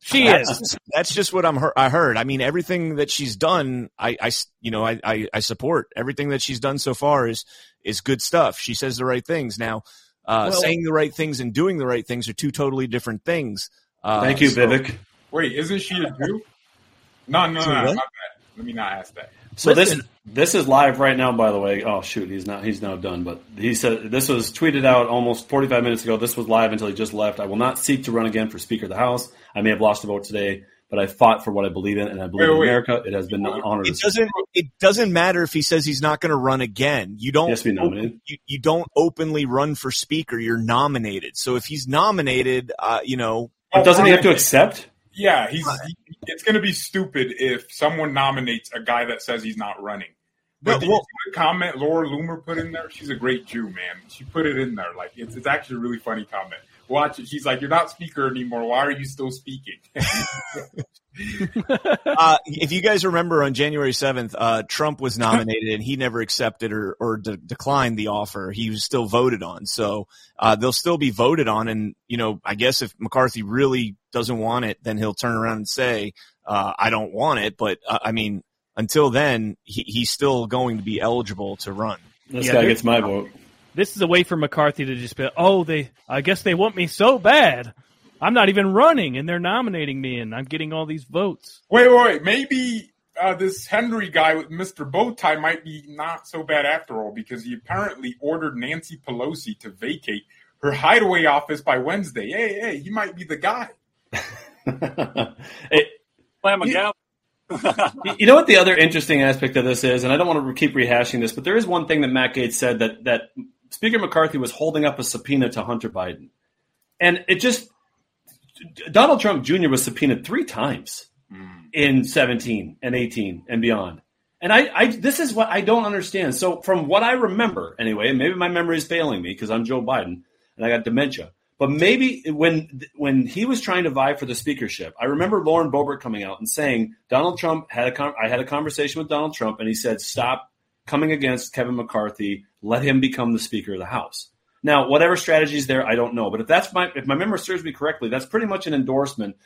She that. is. That's, that's just what I'm. Heard, I heard. I mean, everything that she's done, I, I s- you know, I, I, I support everything that she's done so far. Is is good stuff. She says the right things. Now, uh, Well- saying the right things and doing the right things are two totally different things. Uh, Thank you, so- Vivek. Wait, isn't she a Jew? No, no, no, no. what? My. Let me not ask that. So Listen. this this is live right now. By the way, oh shoot, he's not he's now done. But he said this was tweeted out almost 45 minutes ago. This was live until he just left. I will not seek to run again for Speaker of the House. I may have lost a vote today, but I fought for what I believe in, and I believe Wait, in wait. America. It has been an honor. It to doesn't. It doesn't matter if he says he's not going to run again. You don't. Yes, be nominated. You, you don't openly run for speaker. You're nominated. So if he's nominated, uh, you know, But doesn't he have to accept? Yeah, he's. He, it's going to be stupid if someone nominates a guy that says he's not running. But Well, the comment Laura Loomer put in there? She's a great Jew, man. She put it in there. Like it's, it's actually a really funny comment. Watch it. She's like, "You're not speaker anymore. Why are you still speaking?" uh, if you guys remember on January 7th, uh, Trump was nominated and he never accepted or, or de- declined the offer. He was still voted on. So, uh, they'll still be voted on. And, you know, I guess if McCarthy really doesn't want it, then he'll turn around and say, uh, I don't want it. But, uh, I mean, until then, he, he's still going to be eligible to run. This Yeah, guy gets my vote. This is a way for McCarthy to just be, oh, they, I guess they want me so bad. I'm not even running, and they're nominating me, and I'm getting all these votes. wait, wait, wait. Maybe uh, this Henry guy with Mr. Bowtie might be not so bad after all because he apparently ordered Nancy Pelosi to vacate her hideaway office by Wednesday. Hey, hey, he might be the guy. Hey, Slam You- You- You know what the other interesting aspect of this is, and I don't want to keep rehashing this, but there is one thing that Matt Gaetz said that that Speaker McCarthy was holding up a subpoena to Hunter Biden, and it just Donald Trump Jr. was subpoenaed three times mm. in 17 and 18 and beyond. And I, I, this is what I don't understand. So from what I remember, anyway, maybe my memory is failing me because I'm Joe Biden and I got dementia. But maybe when when he was trying to vie for the speakership, I remember Lauren Boebert coming out and saying Donald Trump had a con- I had a conversation with Donald Trump and he said stop coming against Kevin McCarthy, let him become the Speaker of the House. Now, whatever strategies there, I don't know. But if that's my if my memory serves me correctly, that's pretty much an endorsement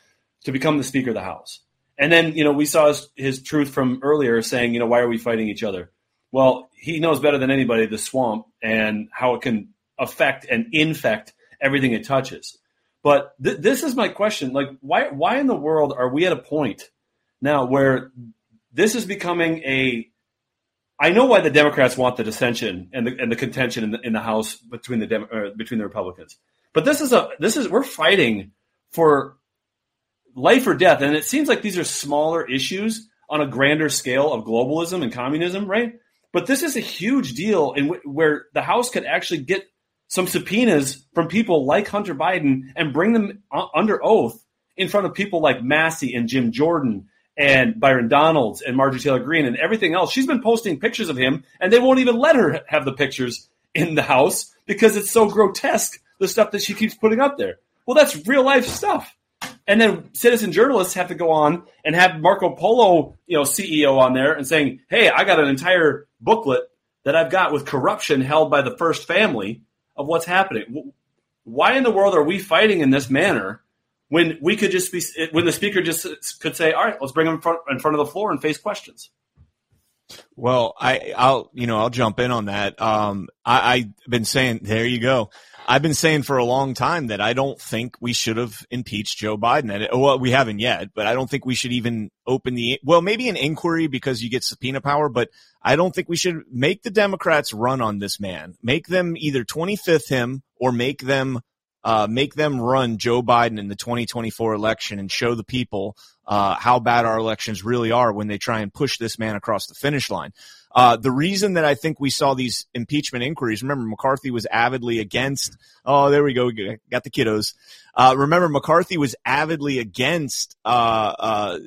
to become the Speaker of the House. And then, you know, we saw his, his truth from earlier saying, you know, why are we fighting each other? Well, he knows better than anybody the swamp and how it can affect and infect everything it touches. But th- this is my question: like, why why in the world are we at a point now where this is becoming a I know why the Democrats want the dissension and the, and the contention in the, in the House between the Dem- uh, between the Republicans, but this is a this is we're fighting for life or death, and it seems like these are smaller issues on a grander scale of globalism and communism, right? But this is a huge deal in w- where the House could actually get some subpoenas from people like Hunter Biden and bring them under oath in front of people like Massie and Jim Jordan and Byron Donalds and Marjorie Taylor Greene and everything else. She's been posting pictures of him, and they won't even let her have the pictures in the House because it's so grotesque, the stuff that she keeps putting up there. Well, that's real life stuff. And then citizen journalists have to go on and have Marco Polo, you know, CEO on there and saying, "Hey, I got an entire booklet that I've got with corruption held by the first family of what's happening. Why in the world are we fighting in this manner when we could just be when the speaker just could say, "All right, let's bring him in front, in front of the floor and face questions." Well, I, I'll, you know, I'll jump in on that. Um, I, I've been saying, there you go. I've been saying for a long time that I don't think we should have impeached Joe Biden. And well, we haven't yet, but I don't think we should even open the well, maybe an inquiry because you get subpoena power, but I don't think we should make the Democrats run on this man. Make them either 25th him or make them uh, make them run Joe Biden in the 2024 election and show the people uh, how bad our elections really are when they try and push this man across the finish line. Uh, the reason that I think we saw these impeachment inquiries, remember McCarthy was avidly against. Oh, there we go. Got the kiddos. Uh, remember McCarthy was avidly against uh, uh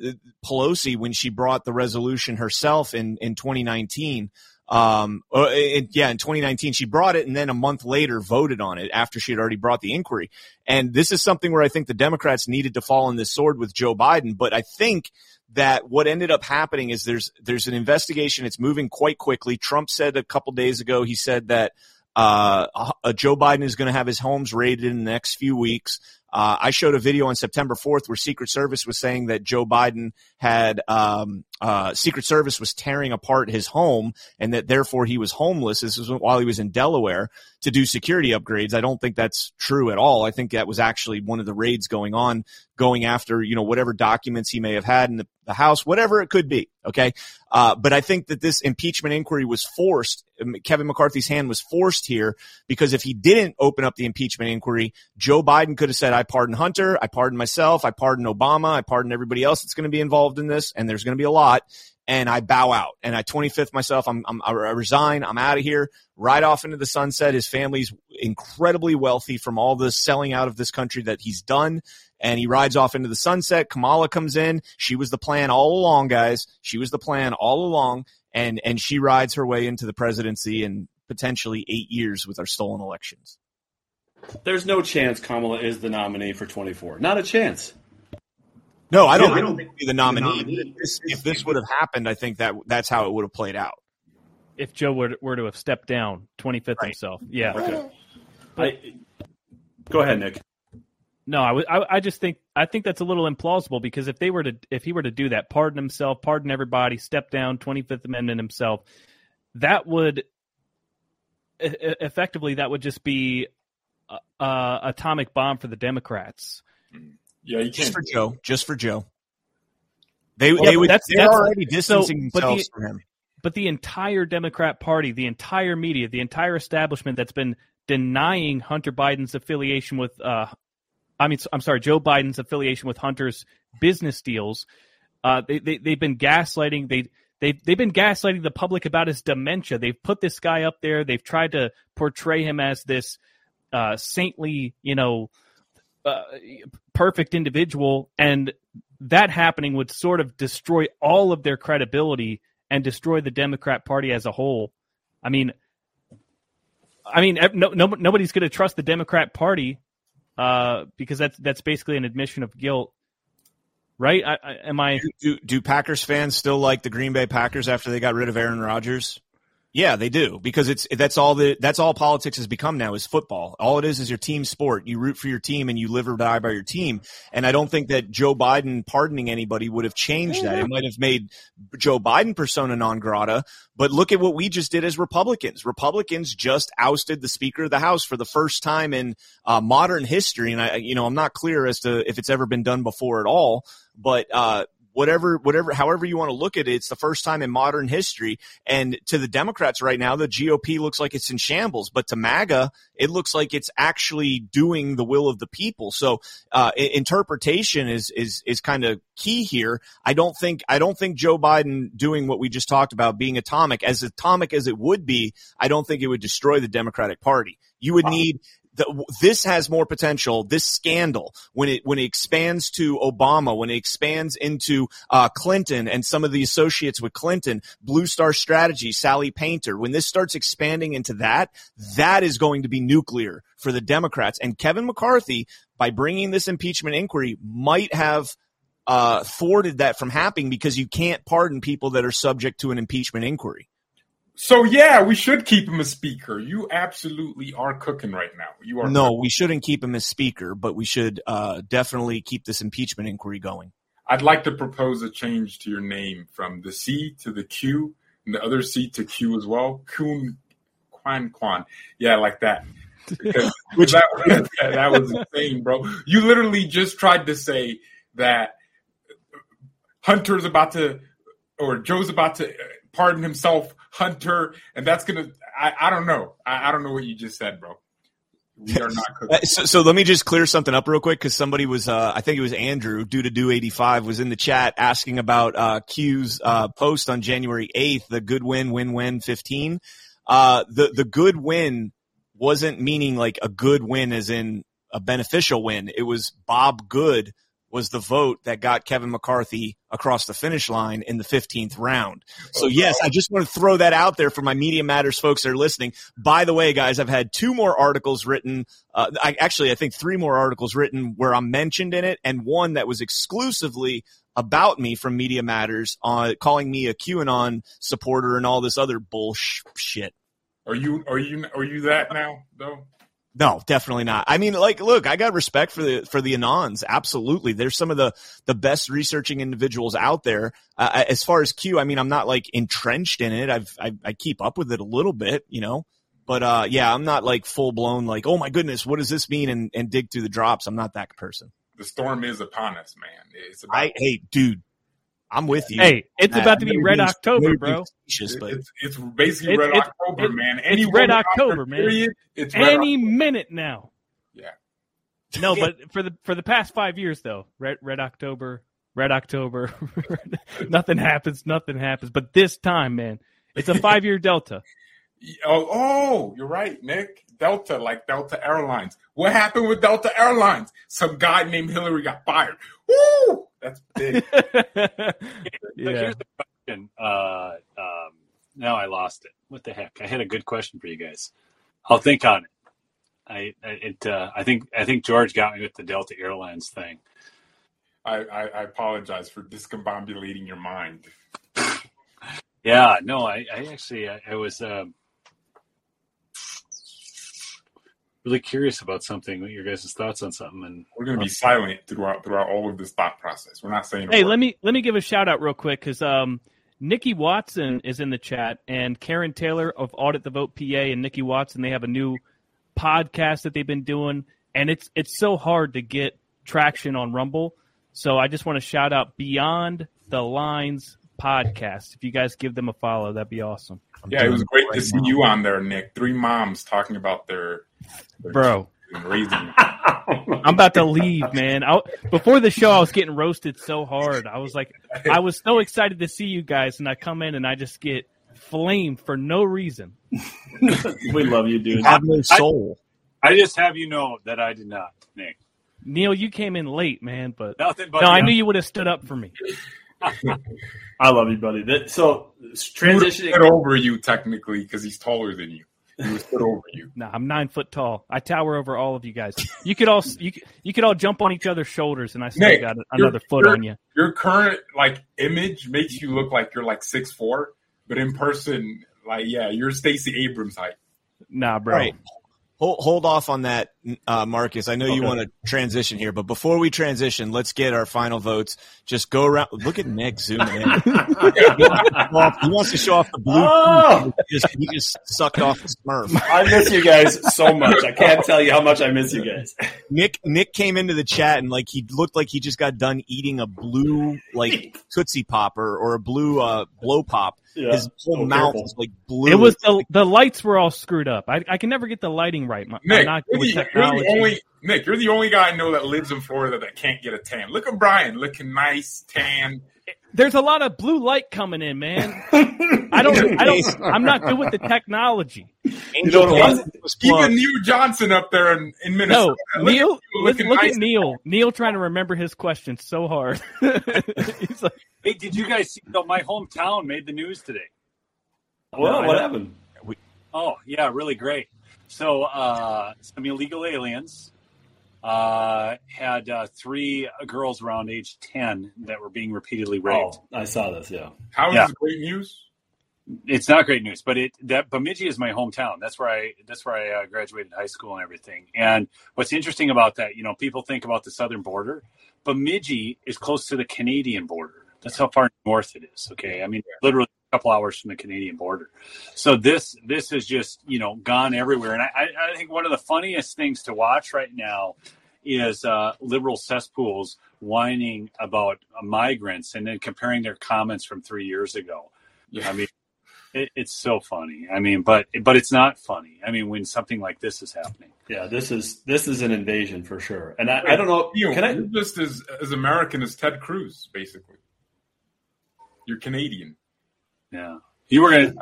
Pelosi when she brought the resolution herself in in 2019. Um, uh, it, yeah, in 2019 she brought it, and then a month later voted on it after she had already brought the inquiry. And this is something where I think the Democrats needed to fall on this sword with Joe Biden, but I think that what ended up happening is there's there's an investigation. It's moving quite quickly. Trump said a couple days ago he said that uh, uh, Joe Biden is going to have his homes raided in the next few weeks. Uh, I showed a video on September 4th where Secret Service was saying that Joe Biden had um, uh, Secret Service was tearing apart his home and that therefore he was homeless. This was while he was in Delaware to do security upgrades. I don't think that's true at all. I think that was actually one of the raids going on, going after you know whatever documents he may have had in the, the house, whatever it could be. Okay, uh, but I think that this impeachment inquiry was forced. Um, Kevin McCarthy's hand was forced here because if he didn't open up the impeachment inquiry, Joe Biden could have said, "I pardon Hunter, I pardon myself, I pardon Obama, I pardon everybody else that's going to be involved in this," and there's going to be a lot and I bow out and I 25th myself. I'm, I'm, i resign. I'm out of here. Right off into the sunset. His family's incredibly wealthy from all the selling out of this country that he's done. And he rides off into the sunset. Kamala comes in. She was the plan all along, guys. She was the plan all along. And, and she rides her way into the presidency and potentially eight years with our stolen elections. There's no chance Kamala is the nominee for 24. Not a chance. No, I don't, no, I don't think be the nominee. The nominee. If, this, if this would have happened, I think that that's how it would have played out. If Joe were, were to have stepped down, 25th right. himself. Yeah. Okay. But, I, go ahead, Nick. No, I, I, I just think I think that's a little implausible because if they were to if he were to do that, pardon himself, pardon everybody, step down, Twenty Fifth Amendment himself, that would effectively that would just be a, a atomic bomb for the Democrats. Hmm. Yeah, you just for Joe. Just for Joe. They well, they would that's, they're that's, already distancing so, themselves the, from him. But the entire Democrat Party, the entire media, the entire establishment that's been denying Hunter Biden's affiliation with, uh, I mean, I'm sorry, Joe Biden's affiliation with Hunter's business deals. Uh, they, they they've been gaslighting. They they've they've been gaslighting the public about his dementia. They've put this guy up there. They've tried to portray him as this uh, saintly, you know, uh, perfect individual, and that happening would sort of destroy all of their credibility and destroy the Democrat Party as a whole. I mean, I mean, no, no nobody's going to trust the Democrat Party uh, because that's that's basically an admission of guilt, right? I, I, am I? Do, do Packers fans still like the Green Bay Packers after they got rid of Aaron Rodgers? Yeah, they do because it's that's all the that's all politics has become now is football. All it is is your team sport. You root for your team and you live or die by your team. And I don't think that Joe Biden pardoning anybody would have changed that. It might have made Joe Biden persona non grata. But look at what we just did as Republicans. Republicans just ousted the Speaker of the House for the first time in uh, modern history. And I, you know, I'm not clear as to if it's ever been done before at all. But uh, whatever, whatever, however you want to look at it, it's the first time in modern history. And to the Democrats right now, the GOP looks like it's in shambles, but to MAGA, it looks like it's actually doing the will of the people. So, uh, interpretation is, is, is kind of key here. I don't think, I don't think Joe Biden doing what we just talked about being atomic, as atomic as it would be, I don't think it would destroy the Democratic Party. You would need the, this has more potential. This scandal, when it when it expands to Obama, when it expands into uh, Clinton and some of the associates with Clinton, Blue Star Strategy, Sally Painter, when this starts expanding into that, that is going to be nuclear for the Democrats. And Kevin McCarthy, by bringing this impeachment inquiry, might have uh, thwarted that from happening because you can't pardon people that are subject to an impeachment inquiry. So yeah, we should keep him a speaker. You absolutely are cooking right now. You are. No, we shouldn't keep him as speaker, but we should uh, definitely keep this impeachment inquiry going. I'd like to propose a change to your name from the C to the Q, and the other C to Q as well. Kun Quan Quan. Yeah, like that. Because Which- that, that was insane, bro. You literally just tried to say that Hunter's about to, or Joe's about to pardon himself, Hunter, and that's gonna. I, I don't know. I, I don't know what you just said, bro. We are not cooking. So, so let me just clear something up real quick because somebody was, uh, I think it was Andrew, due to do 85, was in the chat asking about uh, Q's uh, post on January 8th, the good win, win, win 15. Uh, the, the good win wasn't meaning like a good win as in a beneficial win. It was Bob Good was the vote that got Kevin McCarthy across the finish line in the 15th round. So yes, I just want to throw that out there for my Media Matters folks that are listening. By the way, guys, I've had two more articles written. Uh, I actually, I think three more articles written where I'm mentioned in it and one that was exclusively about me from Media Matters on calling me a QAnon supporter and all this other bullshit. Are you are you are you that now though? No, definitely not. I mean, like, look, I got respect for the for the Anons. Absolutely, they're some of the the best researching individuals out there. Uh, as far as Q, I mean, I'm not like entrenched in it. I've I, I keep up with it a little bit, you know. But uh, yeah, I'm not like full blown like, oh my goodness, what does this mean? And and dig through the drops. I'm not that person. The storm is upon us, man. It's about I hey, dude, I'm with you. Hey, it's about to be Red October, bro. being facetious, but it's it's basically Red it's- October, it- man. Any Red woman out there, October, man. Period, it's Red Any October. minute now. Yeah. No, but for the for the past five years though, Red Red October, Red October, nothing happens, nothing happens. But this time, man, it's a five year delta. Oh, oh, you're right, Nick. Delta, like Delta Airlines. What happened with Delta Airlines? Some guy named Hillary got fired. Woo! That's big. But yeah. here's the question. Uh, um, now I lost it. What the heck? I had a good question for you guys. I'll think on it. I I- it uh, I think I think George got me with the Delta Airlines thing. I, I, I apologize for discombobulating your mind. Yeah, no, I, I actually I, I was um, really curious about something. What your guys' thoughts on something? And We're going to be silent throughout throughout all of this thought process. We're not saying. Hey, word. let me let me give a shout out real quick because um, Nikki Watson is in the chat and Karen Taylor of Audit the Vote PA and Nikki Watson they have a new podcast that they've been doing and it's it's so hard to get traction on Rumble. So I just want to shout out Beyond the Lines podcast. If you guys give them a follow, that'd be awesome, Yeah, it was great to see now. you on there, Nick. Three moms talking about their, their bro. I'm about to leave, man. I, before the show, I was getting roasted so hard. I was like, I was so excited to see you guys, and I come in and I just get flamed for no reason. we love you, dude. You have no soul. I just have you know that I did not, Nick. Neil, you came in late, man, but Nothing but no, I knew you would have stood up for me. I love you, buddy. That, so He transitioning. over you technically because he's taller than you. He would have over you. Nah, I'm nine foot tall. I tower over all of you guys. You could all you could, you could all jump on each other's shoulders, and I still Nick, got you're- another foot you're- on you. Your current like image makes you look like you're like six four, but in person, like yeah, you're Stacey Abrams height. Nah, bro. Right. Hold, hold off on that, uh, Marcus. I know you want to transition here, but before we transition, let's get our final votes. Just go around. Look at Nick zooming in. he wants to show off the blue. Oh! He just, he just sucked off the Smurf. I miss you guys so much. I can't tell you how much I miss you guys. Nick Nick came into the chat and like he looked like he just got done eating a blue like Tootsie popper or, or a blue uh, blow pop. Yeah. His whole Oh, mouth careful. was like blue. It was the the lights were all screwed up. I, I can never get the lighting right. My, I'm Nick, not you're good you're the only Nick. You're the only guy I know that lives in Florida that can't get a tan. Look at Brian, looking nice, tan. There's a lot of blue light coming in, man. I don't. I don't. I'm not good with the technology. Angel know what was Even plugged. Neil Johnson up there in, in Minnesota. No, Look at Neil. you Look, look nice. at Neil. Neil trying to remember his questions so hard. He's like, Hey, did you guys see that my hometown made the news today? Well, what happened? Oh, yeah, really great. So, uh, some illegal aliens uh, had uh, three girls around age 10 that were being repeatedly raped. Oh, I saw this. Yeah. How is Yeah. this great news? it's not great news, but it that Bemidji is my hometown. That's where I that's where I uh, graduated high school and everything. And what's interesting about that, you know, people think about the southern border. Bemidji is close to the Canadian border. That's how far north it is. Okay, I mean, literally a couple hours from the Canadian border. So this this is just you know gone everywhere. And I, I think one of the funniest things to watch right now is uh, liberal cesspools whining about migrants and then comparing their comments from three years ago. Yeah. I mean, it, it's so funny. I mean, but but it's not funny. I mean, when something like this is happening. Yeah, this is this is an invasion for sure. And I, I don't know. You can I just as as American as Ted Cruz, basically. You're Canadian. Yeah, you were were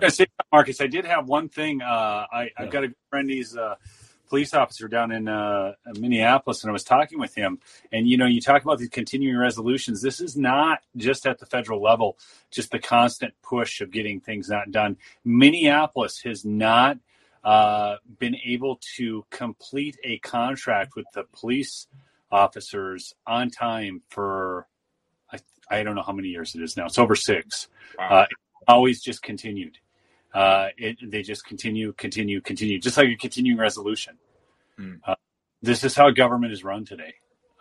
gonna say, Marcus. I did have one thing. Uh, I I've got a friend. He's a police officer down in uh, Minneapolis, and I was talking with him. And you know, you talk about these continuing resolutions. This is not just at the federal level, just the constant push of getting things not done. Minneapolis has not uh, been able to complete a contract with the police officers on time for I, I don't know how many years it is now. It's over six. Wow. Uh, always just continued uh, it, they just continue, continue, continue, just like a continuing resolution. Mm. Uh, this is how government is run today.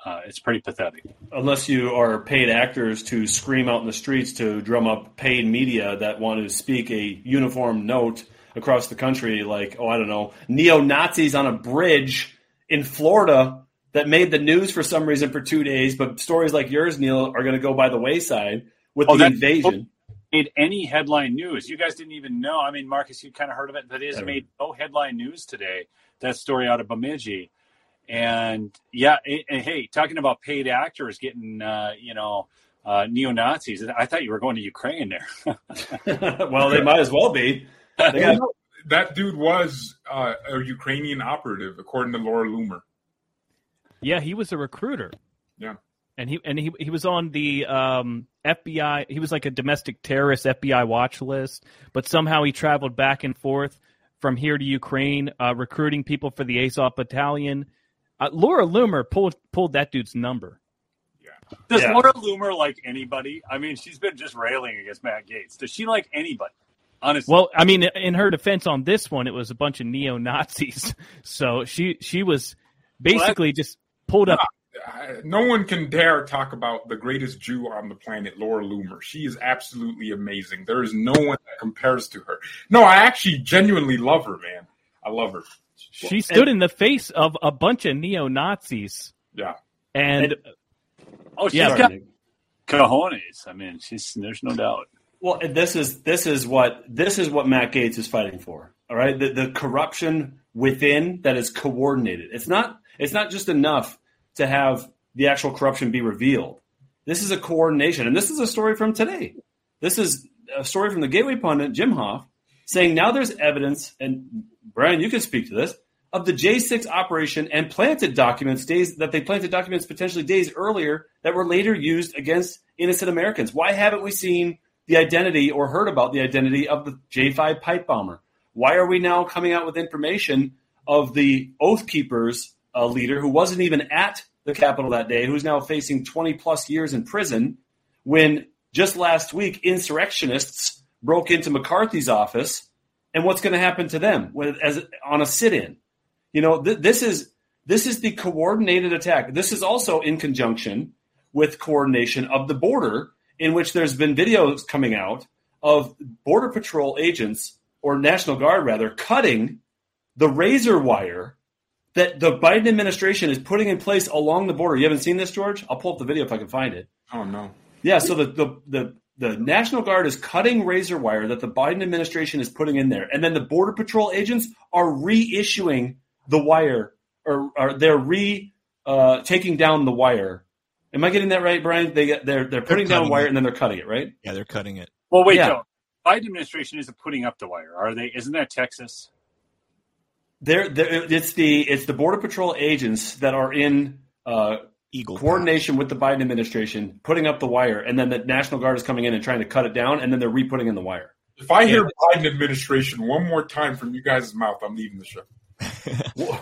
Uh, it's pretty pathetic. Unless you are paid actors to scream out in the streets to drum up paid media that want to speak a uniform note across the country, like, oh, I don't know, neo Nazis on a bridge in Florida that made the news for some reason for two days, but stories like yours, Neil, are going to go by the wayside with oh, the invasion made any headline news. You guys didn't even know. I mean, Marcus, you kind of heard of it, but it has made no headline news today. That story out of Bemidji. And yeah, and hey, talking about paid actors getting, uh, you know, uh, neo Nazis. I thought you were going to Ukraine there. well, they might as well be. Got- that dude was uh, a Ukrainian operative, according to Laura Loomer. Yeah, he was a recruiter. Yeah and he and he he was on the um, FBI. He was like a domestic terrorist FBI watch list, but somehow he traveled back and forth from here to Ukraine, uh, recruiting people for the Azov Battalion. Uh, Laura Loomer pulled pulled that dude's number. Yeah. Does yeah. Laura Loomer like anybody? I mean, she's been just railing against Matt Gaetz. Does she like anybody? Honestly. Well, I mean, in her defense on this one, it was a bunch of neo Nazis. So she she was basically well, just pulled up no one can dare talk about the greatest Jew on the planet, Laura Loomer. She is absolutely amazing. There is no one that compares to her. No, I actually genuinely love her, man. I love her. She stood and, in the face of a bunch of neo Nazis. Yeah. And, and oh, she's yeah, got cojones. I mean, she's there's no doubt. Well, this is this is what this is what Matt Gaetz is fighting for. All right, the, the corruption within that is coordinated. It's not it's not just enough to have the actual corruption be revealed. This is a coordination, and this is a story from today. This is a story from the Gateway pundit Jim Hoft, saying now there's evidence, and Brian, you can speak to this of the J6 operation and planted documents days that they planted documents potentially days earlier that were later used against innocent Americans. Why haven't we seen the identity or heard about the identity of the J5 pipe bomber? Why are we now coming out with information of the Oath Keepers uh, leader who wasn't even at the Capitol that day, who's now facing 20 plus years in prison, when just last week insurrectionists broke into McCarthy's office, and what's going to happen to them with, as on a sit-in? You know, th- this is this is the coordinated attack. This is also in conjunction with coordination of the border, in which there's been videos coming out of border patrol agents or National Guard rather cutting the razor wire that the Biden administration is putting in place along the border. You haven't seen this, George? I'll pull up the video if I can find it. Oh no. Yeah, so the the the, the National Guard is cutting razor wire that the Biden administration is putting in there, and then the Border Patrol agents are reissuing the wire, or, or they're re uh, taking down the wire. Am I getting that right, Brian? They get they're they're putting they're down wire it. and then they're cutting it, right? Yeah, they're cutting it. Well, wait, yeah. Biden administration isn't putting up the wire, are they? Isn't that Texas? There, it's the it's the border patrol agents that are in uh, Eagle coordination with the Biden administration, putting up the wire, and then the National Guard is coming in and trying to cut it down, and then they're re-putting in the wire. If I hear Biden administration one more time from you guys' mouth, I'm leaving the show.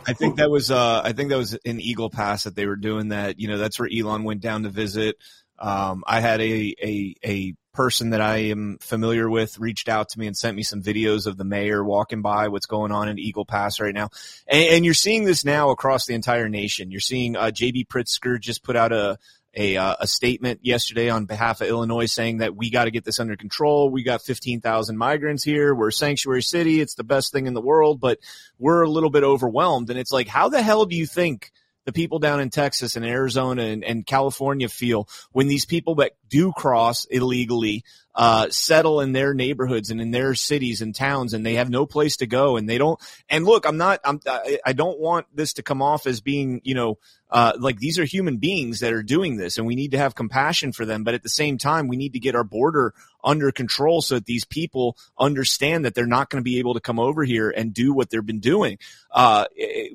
I think that was uh, I think that was in Eagle Pass that they were doing that. You know, that's where Elon went down to visit. Um, I had a a a person that I am familiar with reached out to me and sent me some videos of the mayor walking by what's going on in Eagle Pass right now. And, and you're seeing this now across the entire nation. You're seeing uh, JB Pritzker just put out a, a, uh, a statement yesterday on behalf of Illinois saying that we got to get this under control. We got 15,000 migrants here. We're a sanctuary city. It's the best thing in the world, but we're a little bit overwhelmed. And it's like, how the hell do you think – the people down in Texas and Arizona and, and California feel when these people that do cross illegally uh, settle in their neighborhoods and in their cities and towns and they have no place to go and they don't and look i'm not i'm i don't want this to come off as being you know uh, like these are human beings that are doing this and we need to have compassion for them but at the same time we need to get our border under control so that these people understand that they're not going to be able to come over here and do what they've been doing. Uh,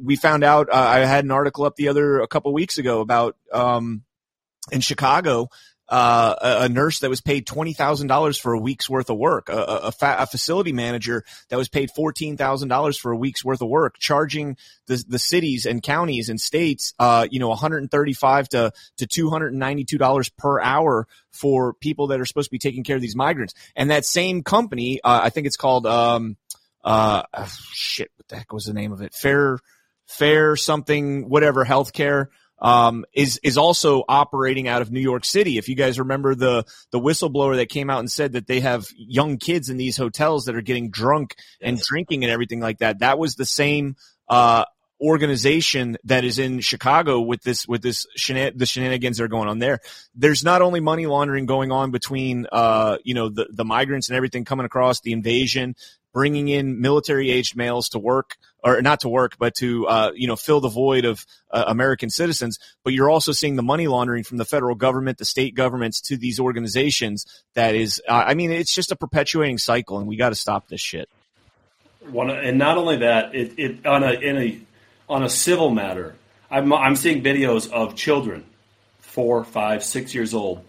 we found out uh, i had an article up the other a couple weeks ago about um, in chicago uh, a, nurse that was paid twenty thousand dollars for a week's worth of work, a, a, fa- a facility manager that was paid fourteen thousand dollars for a week's worth of work, charging the the cities and counties and states, uh, you know, one hundred and thirty five to to two hundred and ninety two dollars per hour for people that are supposed to be taking care of these migrants. And that same company, uh, I think it's called, um, uh, shit, what the heck was the name of it? Fair, Fair something, whatever, healthcare um, is is also operating out of New York City. If you guys remember the the whistleblower that came out and said that they have young kids in these hotels that are getting drunk and drinking and everything like that, that was the same uh, organization that is in Chicago with this with this shenan- the shenanigans that are going on there. There's not only money laundering going on between uh, you know the the migrants and everything coming across the invasion, bringing in military aged males to work or not to work, but to uh, you know fill the void of uh, American citizens. But you're also seeing the money laundering from the federal government, the state governments to these organizations. That is, uh, I mean, it's just a perpetuating cycle, and we got to stop this shit. One, and not only that, it, it on a in a on a civil matter, I'm I'm seeing videos of children, four, five, six years old,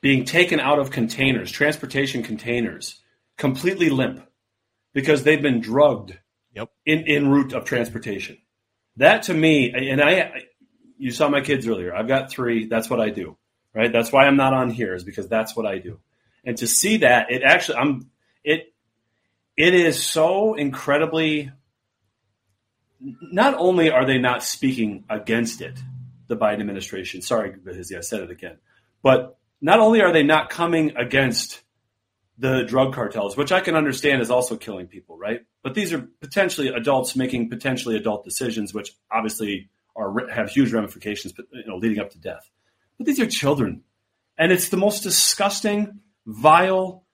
being taken out of containers, transportation containers, completely limp, because they've been drugged Yep. In in route of transportation. That to me, and I, you saw my kids earlier. I've got three. That's what I do. Right. That's why I'm not on here is because that's what I do. And to see that, it actually, I'm it. It is so incredibly. Not only are they not speaking against it, the Biden administration. Sorry, because I said it again. But not only are they not coming against the drug cartels, which I can understand is also killing people, right? But these are potentially adults making potentially adult decisions, which obviously are have huge ramifications, you know, leading up to death. But these are children, and it's the most disgusting, vile,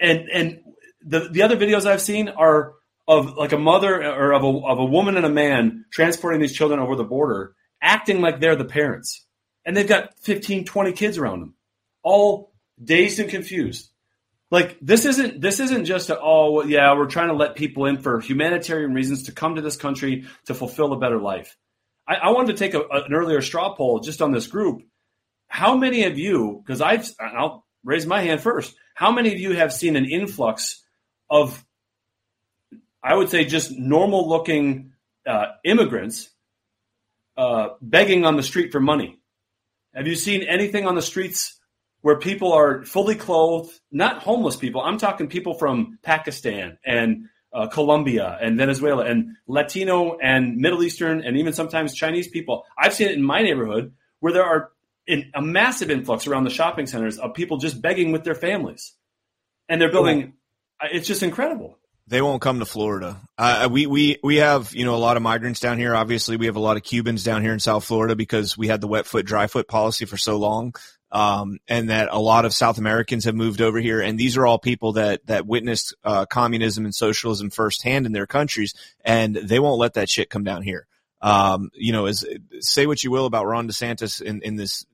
and and the the other videos I've seen are of like a mother or of a of a woman and a man transporting these children over the border, acting like they're the parents, and they've got 15, 20 kids around them, all dazed and confused like this isn't this isn't just a, oh yeah we're trying to let people in for humanitarian reasons to come to this country to fulfill a better life. I, I wanted to take a, an earlier straw poll just on this group. How many of you because i've i'll raise my hand first. How many of you have seen an influx of i would say just normal looking uh, immigrants uh, begging on the street for money? Have you seen anything on the streets where people are fully clothed, not homeless people. I'm talking people from Pakistan and uh, Colombia and Venezuela and Latino and Middle Eastern and even sometimes Chinese people. I've seen it in my neighborhood where there are in, a massive influx around the shopping centers of people just begging with their families, and they're building. It's just incredible. They won't come to Florida. Uh, we we we have you know a lot of migrants down here. Obviously, we have a lot of Cubans down here in South Florida because we had the wet foot dry foot policy for so long um, and that a lot of South Americans have moved over here. And these are all people that that witnessed uh, communism and socialism firsthand in their countries, and they won't let that shit come down here. Um, you know, as say what you will about Ron DeSantis in, in this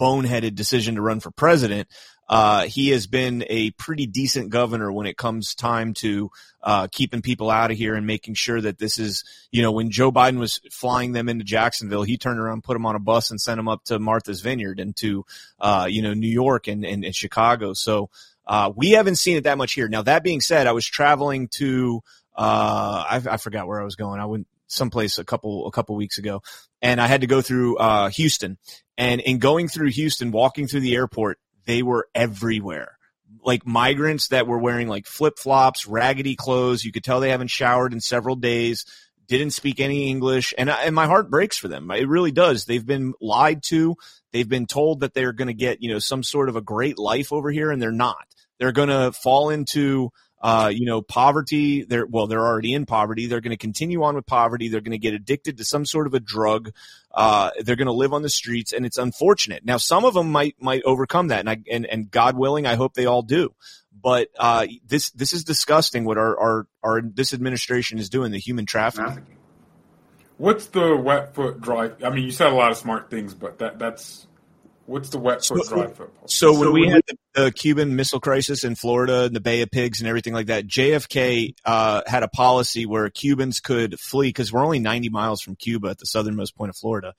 boneheaded decision to run for president, uh, he has been a pretty decent governor when it comes time to uh, keeping people out of here and making sure that this is, you know, when Joe Biden was flying them into Jacksonville, he turned around, put them on a bus, and sent them up to Martha's Vineyard and to, uh, you know, New York and, and, and Chicago. So uh, we haven't seen it that much here. Now that being said, I was traveling to, uh, I, I forgot where I was going. I went someplace a couple a couple weeks ago, and I had to go through uh, Houston. And in going through Houston, walking through the airport, they were everywhere. like migrants that were wearing like flip flops, raggedy clothes. You could tell they haven't showered in several days. Didn't speak any English, and and my heart breaks for them. It really does. They've been lied to. They've been told that they're going to get you know some sort of a great life over here, and they're not. They're going to fall into uh, you know, poverty. They're well, they're already in poverty. They're going to continue on with poverty. They're going to get addicted to some sort of a drug. Uh, they're going to live on the streets, and it's unfortunate. Now, some of them might might overcome that, and I, and and God willing, I hope they all do. But uh, this this is disgusting what our, our our this administration is doing. The human trafficking. What's the wet foot dry? I mean, you said a lot of smart things, but that that's What's the wet foot, so, dry foot? So, so when we had the, the, Cuban Missile Crisis in Florida and the Bay of Pigs and everything like that, JFK uh, had a policy where Cubans could flee because we're only 90 miles from Cuba at the southernmost point of Florida.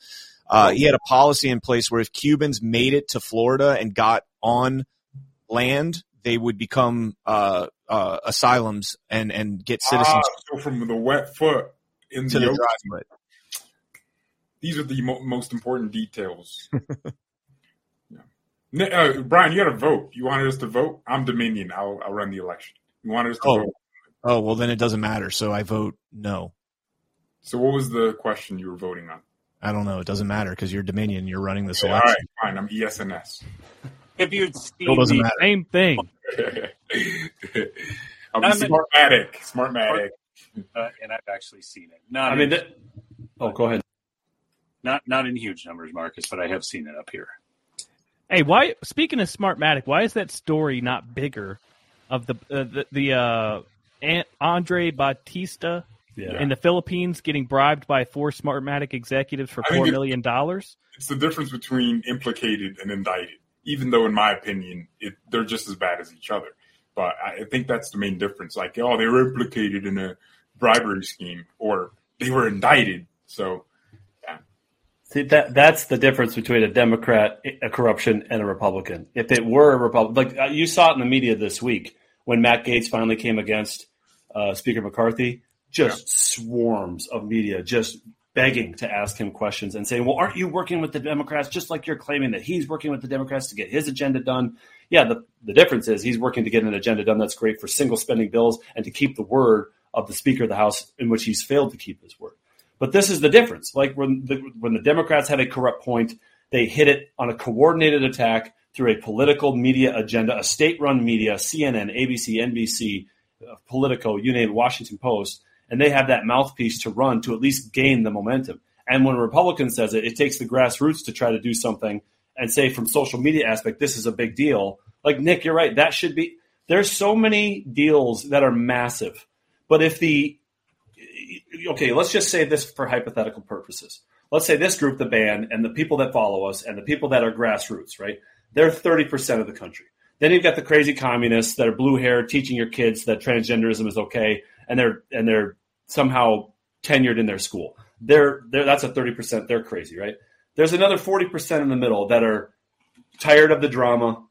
Uh, he had a policy in place where if Cubans made it to Florida and got on land, they would become uh, uh asylums and, and get citizens. Ah, so from the wet foot in the, the dry foot. These are the mo- most important details. Uh, Brian, you got to vote. You wanted us to vote. I'm Dominion. I'll, I'll run the election. You wanted us to oh. vote. Oh well, then it doesn't matter. So I vote no. So what was the question you were voting on? I don't know. It doesn't matter because you're Dominion. You're running this election. All right, fine. I'm ESNS. If you'd seen doesn't matter. same thing. I'm Smartmatic. Smartmatic. Uh, and I've actually seen it. Not I mean, that, oh, go ahead. Not not in huge numbers, Marcus, but I have seen it up here. Hey, why? Speaking of Smartmatic, why is that story not bigger? Of the uh, the, the uh, Andres Bautista yeah. in the Philippines getting bribed by four Smartmatic executives for four million dollars. It's the difference between implicated and indicted. Even though, in my opinion, it, they're just as bad as each other. But I think that's the main difference. Like, oh, they were implicated in a bribery scheme, or they were indicted. So See, that that's the difference between a Democrat, a corruption, and a Republican. If it were a Republican, like uh, you saw it in the media this week when Matt Gaetz finally came against uh, Speaker McCarthy, just yeah. swarms of media just begging to ask him questions and saying, "Well, aren't you working with the Democrats just like you're claiming that he's working with the Democrats to get his agenda done?" Yeah, the the difference is he's working to get an agenda done that's great for single spending bills and to keep the word of the Speaker of the House in which he's failed to keep his word. But this is the difference. Like when the, when the Democrats have a corrupt point, they hit it on a coordinated attack through a political media agenda, a state-run media, CNN, ABC, NBC, uh, Politico, you name it, Washington Post, and they have that mouthpiece to run to at least gain the momentum. And when a Republican says it, it takes the grassroots to try to do something and say from social media aspect, this is a big deal. Like Nick, you're right. That should be. There's so many deals that are massive, but if the okay, let's just say this for hypothetical purposes. Let's say this group, the band, and the people that follow us, and the people that are grassroots, right? They're 30% of the country. Then you've got the crazy communists that are blue hair teaching your kids that transgenderism is okay, and they're and they're somehow tenured in their school. They're, they're that's a 30%. They're crazy, right? There's another 40% in the middle that are tired of the drama,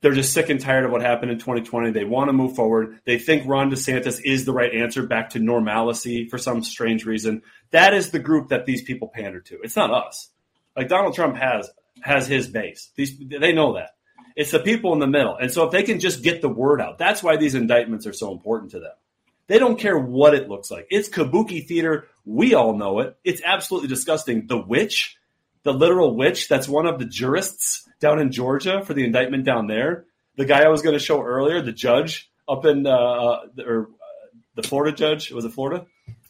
they're just sick and tired of what happened in 2020. They want to move forward. They think Ron DeSantis is the right answer back to normalcy for some strange reason. That is the group that these people pander to. It's not us. Like Donald Trump has has his base. These they know that. It's the people in the middle. And so if they can just get the word out, that's why these indictments are so important to them. They don't care what it looks like. It's kabuki theater. We all know it. It's absolutely disgusting. The witch, the literal witch, that's one of the jurists down in Georgia for the indictment down there. The guy I was going to show earlier, the judge up in uh, uh or uh, the Florida judge was it Florida?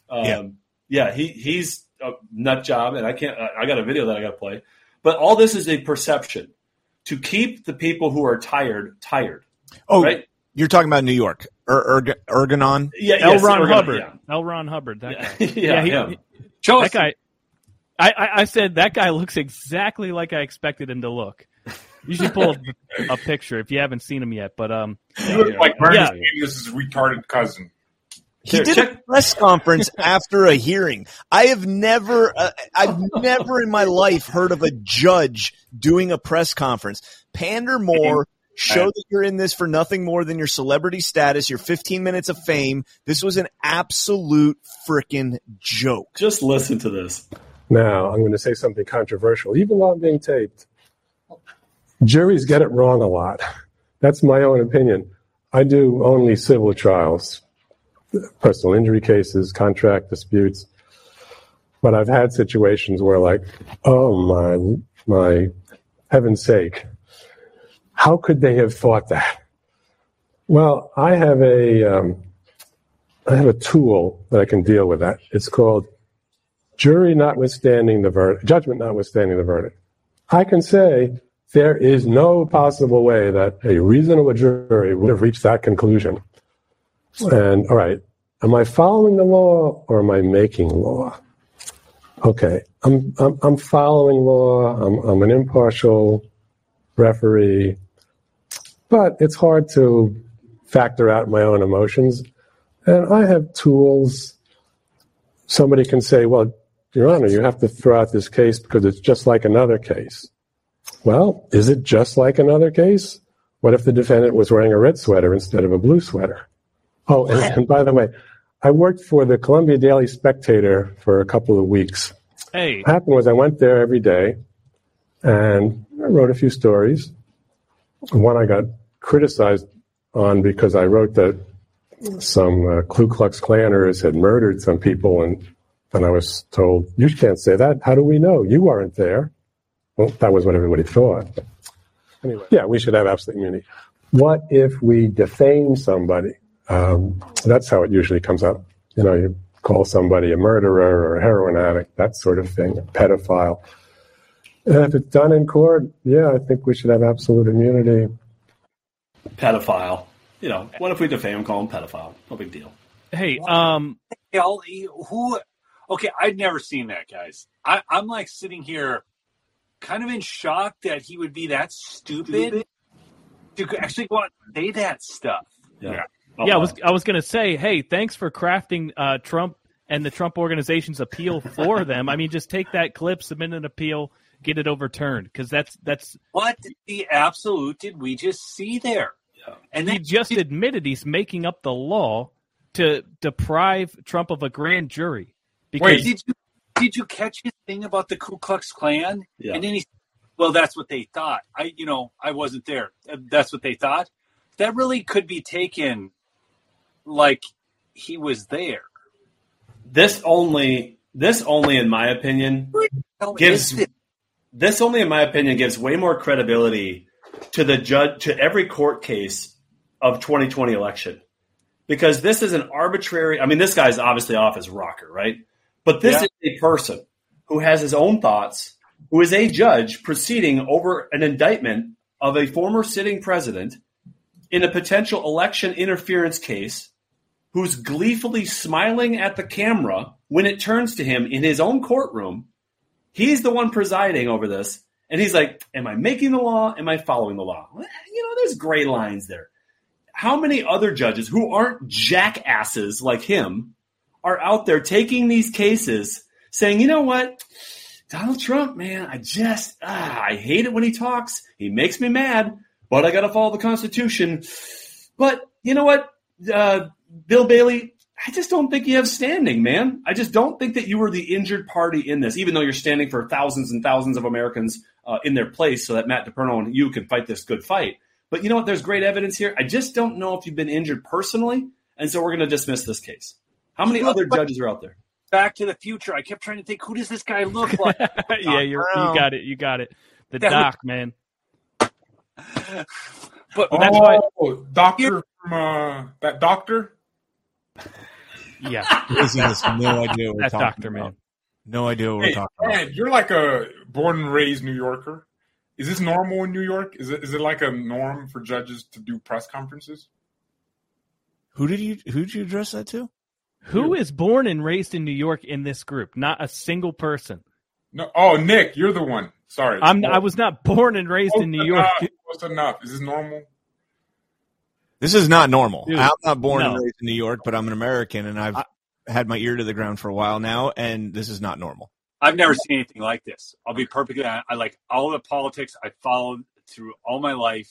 Um, yeah, yeah. He he's a nut job, and I can't. I got a video that I got to play. But all this is a perception to keep the people who are tired tired. Oh, right. You're talking about New York, er, er, Engoron? Yeah, L. Yes, Ron Hubbard. Yeah. L. Ron Hubbard. That yeah. guy. yeah, yeah, he, he, that guy. I, I, I said that guy looks exactly like I expected him to look. You should pull a, a, picture if you haven't seen him yet. But um, you look like Bernie yeah. Sanders' retarded cousin. He did a press conference after a hearing. I have never, uh, I've never in my life heard of a judge doing a press conference. Pander more. Show that you're in this for nothing more than your celebrity status, your 15 minutes of fame. This was an absolute freaking joke. Just listen to this. Now, I'm going to say something controversial, even though I'm being taped. Juries get it wrong a lot. that's my own opinion. I do only civil trials, personal injury cases, contract disputes. But I've had situations where, like, oh my, my heaven's sake, how could they have thought that? Well, I have a, um, I have a tool that I can deal with that. It's called jury notwithstanding the verdict, judgment notwithstanding the verdict. I can say there is no possible way that a reasonable jury would have reached that conclusion. And all right, am I following the law or am I making law? Okay, I'm I'm, I'm following law. I'm, I'm an impartial referee, but it's hard to factor out my own emotions. And I have tools. Somebody can say, "Well, Your Honor, you have to throw out this case because it's just like another case." Well, is it just like another case? What if the defendant was wearing a red sweater instead of a blue sweater? Oh, and, and by the way, I worked for the Columbia Daily Spectator for a couple of weeks. Hey, What happened was I went there every day and I wrote a few stories. One I got criticized on because I wrote that some uh, Ku Klux Klanners had murdered some people, and and I was told, "You can't say that. How do we know? You weren't there." Well, that was what everybody thought. Anyway, yeah, we should have absolute immunity. What if we defame somebody? Um, that's how it usually comes up. You know, you call somebody a murderer or a heroin addict, that sort of thing, a pedophile. And if it's done in court, yeah, I think we should have absolute immunity. Pedophile. You know, what if we defame him, call him pedophile? No big deal. hey, um, Hell, who? Okay, I'd never seen that, guys. I, I'm like sitting here, kind of in shock that he would be that stupid to actually go out and say that stuff. Yeah. yeah, I was I was gonna say, hey, thanks for crafting uh, Trump and the Trump organization's appeal for them. I mean, just take that clip, submit an appeal, get it overturned because that's that's What the absolute did we just see there? Yeah. And he then just admitted he's making up the law to deprive Trump of a grand jury. Because Wait, did you did you catch his thing about the Ku Klux Klan? Yeah. And then he, well, that's what they thought. I, you know, I wasn't there. That's what they thought. That really could be taken like he was there. This only, this only, in my opinion, gives is this only, in my opinion, gives way more credibility to the judge to every court case of 2020 election because this is an arbitrary. I mean, this guy's obviously off his rocker, right? But this Yeah. is a person who has his own thoughts, who is a judge proceeding over an indictment of a former sitting president in a potential election interference case who's gleefully smiling at the camera when it turns to him in his own courtroom. He's the one presiding over this. And he's like, Am I making the law? Am I following the law? You know, there's gray lines there. How many other judges who aren't jackasses like him are out there taking these cases saying, you know what? Donald Trump, man, I just, ah, I hate it when he talks. He makes me mad, but I got to follow the Constitution. But you know what, uh, Bill Bailey, I just don't think you have standing, man. I just don't think that you were the injured party in this, even though you're standing for thousands and thousands of Americans uh, in their place so that Matt DePerno and you can fight this good fight. But you know what? There's great evidence here. I just don't know if you've been injured personally, and so we're going to dismiss this case. How many other judges are out there? Back to the Future. I kept trying to think, who does this guy look like? yeah, you're, you got it, you got it. The That doc, man. but That's why- Oh, doctor from uh, that doctor. Yeah, Lizzie has no idea what we're that talking doctor, about. man. No idea what we're Hey, talking about. you're like a born and raised New Yorker. Is this normal in New York? Is it is it like a norm for judges to do press conferences? Who did you who did you address that to? Who is born and raised in New York in this group? Not a single person. No. Oh, Nick, you're the one. Sorry. I'm. I was not born and raised in New York. Enough. Close enough. Is this normal? This is not normal. Dude, I'm not born and raised in New York, but I'm an American and I've had my ear to the ground for a while now, and this is not normal. I've never seen anything like this. I'll be perfectly honest. I like all the politics I followed through all my life,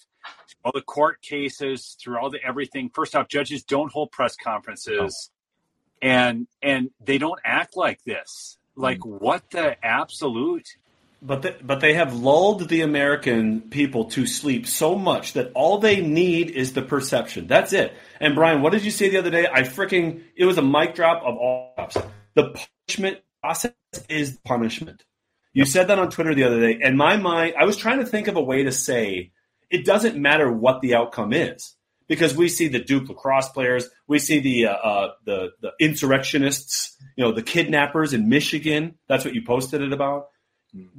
all the court cases, through all the everything. First off, judges don't hold press conferences, and and they don't act like this. Like mm. what the absolute? But they, but they have lulled the American people to sleep so much that all they need is the perception. That's it. And Brian, what did you say the other day? I freaking it was a mic drop of all drops. The punishment process is punishment. You said that on Twitter the other day. And my mind, I was trying to think of a way to say it doesn't matter what the outcome is because we see the Duke lacrosse players, we see the uh, uh, the the insurrectionists, you know, the kidnappers in Michigan. That's what you posted it about.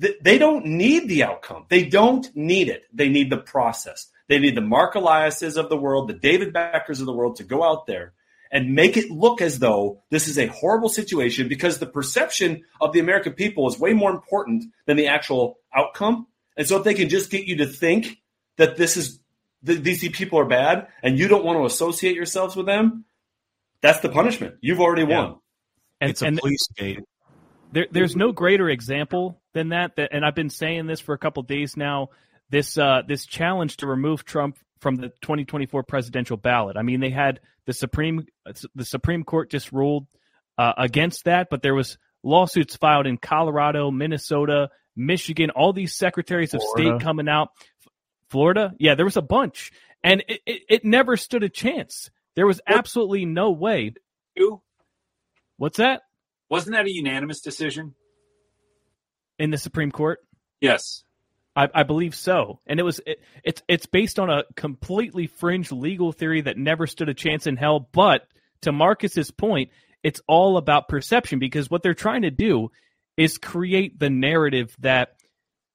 Th- They don't need the outcome. They don't need it. They need the process. They need the Mark Eliases of the world, the David Beckers of the world to go out there and make it look as though this is a horrible situation because the perception of the American people is way more important than the actual outcome. And so if they can just get you to think that this is th- these people are bad and you don't want to associate yourselves with them, that's the punishment. You've already Yeah. won. And, It's a and police state. there, there's no greater example than that, that. And I've been saying this for a couple days now. This uh, this challenge to remove Trump from the 2024 presidential ballot. I mean, they had the Supreme the Supreme Court just ruled uh, against that, but there was lawsuits filed in Colorado, Minnesota, Michigan, all these secretaries of Florida. state coming out. Florida, yeah, there was a bunch, and it, it, it never stood a chance. There was absolutely no way. What's that Wasn't that a unanimous decision? in the Supreme Court? Yes. I, I believe so, and it was it, it's it's based on a completely fringe legal theory that never stood a chance in hell. But to Marcus's point, it's all about perception because what they're trying to do is create the narrative that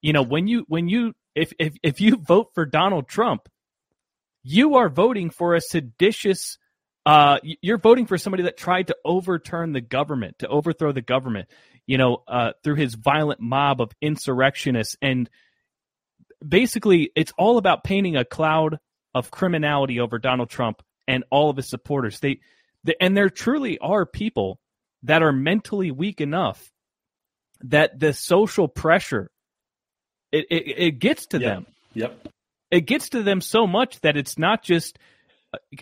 you know when you when you if if if you vote for Donald Trump, you are voting for a seditious. Uh, you're voting for somebody that tried to overturn the government, to overthrow the government. You know, uh, through his violent mob of insurrectionists and basically it's all about painting a cloud of criminality over Donald Trump and all of his supporters. They, the, and there truly are people that are mentally weak enough that the social pressure it, it, it gets to Yep. them. Yep. It gets to them so much that it's not just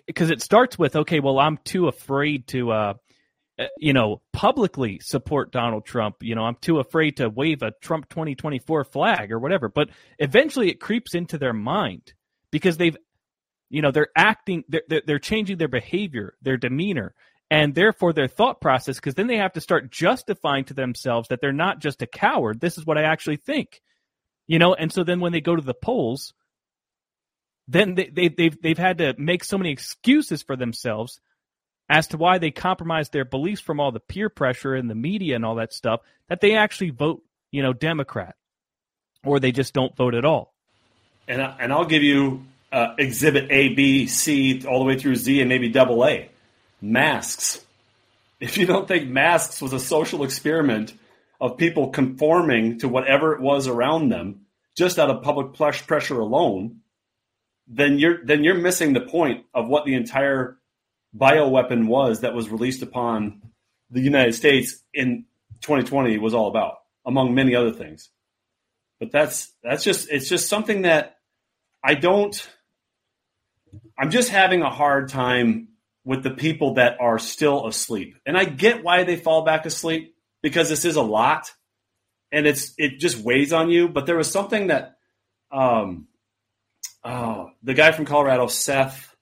because it starts with okay, well, I'm too afraid to uh, uh, you know, publicly support Donald Trump. You know, I'm too afraid to wave a Trump 2024 flag or whatever. But eventually it creeps into their mind because they've, you know, they're acting, they're, they're changing their behavior, their demeanor, and therefore their thought process because then they have to start justifying to themselves that they're not just a coward. This is what I actually think. You know, and so then when they go to the polls, then they, they, they've, they've had to make so many excuses for themselves as to why they compromise their beliefs from all the peer pressure and the media and all that stuff that they actually vote, you know, Democrat, or they just don't vote at all. And I, and I'll give you uh, exhibit A, B, C, all the way through Z, and maybe double A. Masks. If you don't think masks was a social experiment of people conforming to whatever it was around them, just out of public pressure alone, then you're then you're missing the point of what the entire bioweapon was that was released upon the United States in 2020 was all about, among many other things. But that's that's just it's just something that I don't. I'm just having a hard time with the people that are still asleep, and I get why they fall back asleep because this is a lot, and it's it just weighs on you. But there was something that, um, oh, the guy from Colorado, Seth,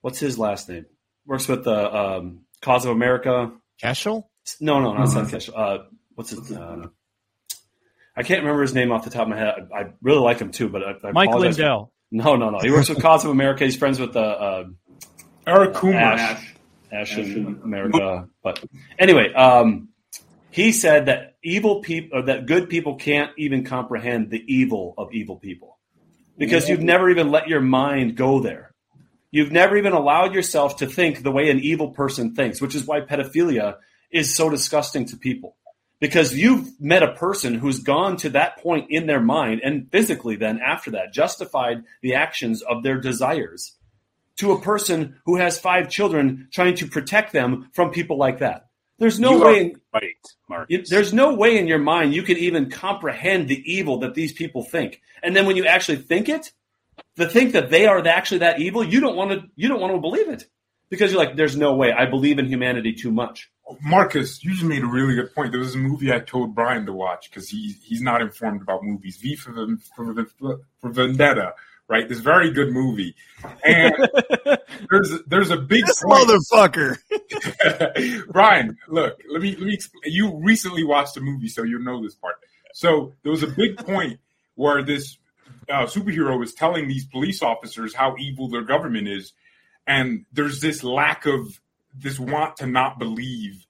what's his last name? Works with the um, Cause of America. Cashel? No, no, not Seth Keshel. Uh, what's his? Uh, I can't remember his name off the top of my head. I, I really like him too, but I, I Mike apologize Lindell. no, no, no. He works with Cause of America. He's friends with the uh, Eric Coomer. Ashe, Ashe in America. But anyway, um, he said that evil people, that good people can't even comprehend the evil of evil people because you've never even let your mind go there. You've never even allowed yourself to think the way an evil person thinks, which is why pedophilia is so disgusting to people. Because you've met a person who's gone to that point in their mind and physically, then after that, justified the actions of their desires to a person who has five children trying to protect them from people like that. There's no You way. In, right, Mark. you- there's no way in your mind you can even comprehend the evil that these people think. And then when you actually think it, to think that they are actually that evil, you don't want to. You don't want to believe it because you're like, there's no way. I believe in humanity too much. Marcus, you just made a really good point. There was a movie I told Brian to watch because he he's not informed about movies. V for, for, for Vendetta, right? This very good movie, and there's there's a big This point. motherfucker. Brian, look, let me let me. Explain. You recently watched the movie, so you'll know this part. So there was a big point where this uh, superhero was telling these police officers how evil their government is, and there's this lack of this want to not believe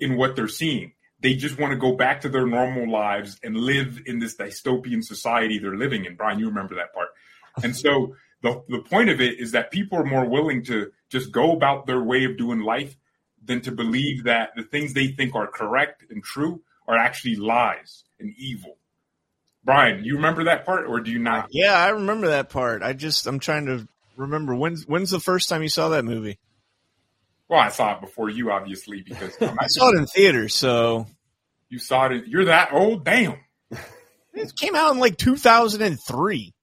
in what they're seeing. They just want to go back to their normal lives and live in this dystopian society they're living in. Brian, you remember that part. And so the, the point of it is that people are more willing to just go about their way of doing life than to believe that the things they think are correct and true are actually lies and evil. Brian, you remember that part or do you not? Yeah, I remember that part. I just I'm trying to remember when's when's the first time you saw that movie? Well, I saw it before you, obviously, because I saw it in theaters, so you saw it. You're that old, damn. It came out in like 2003.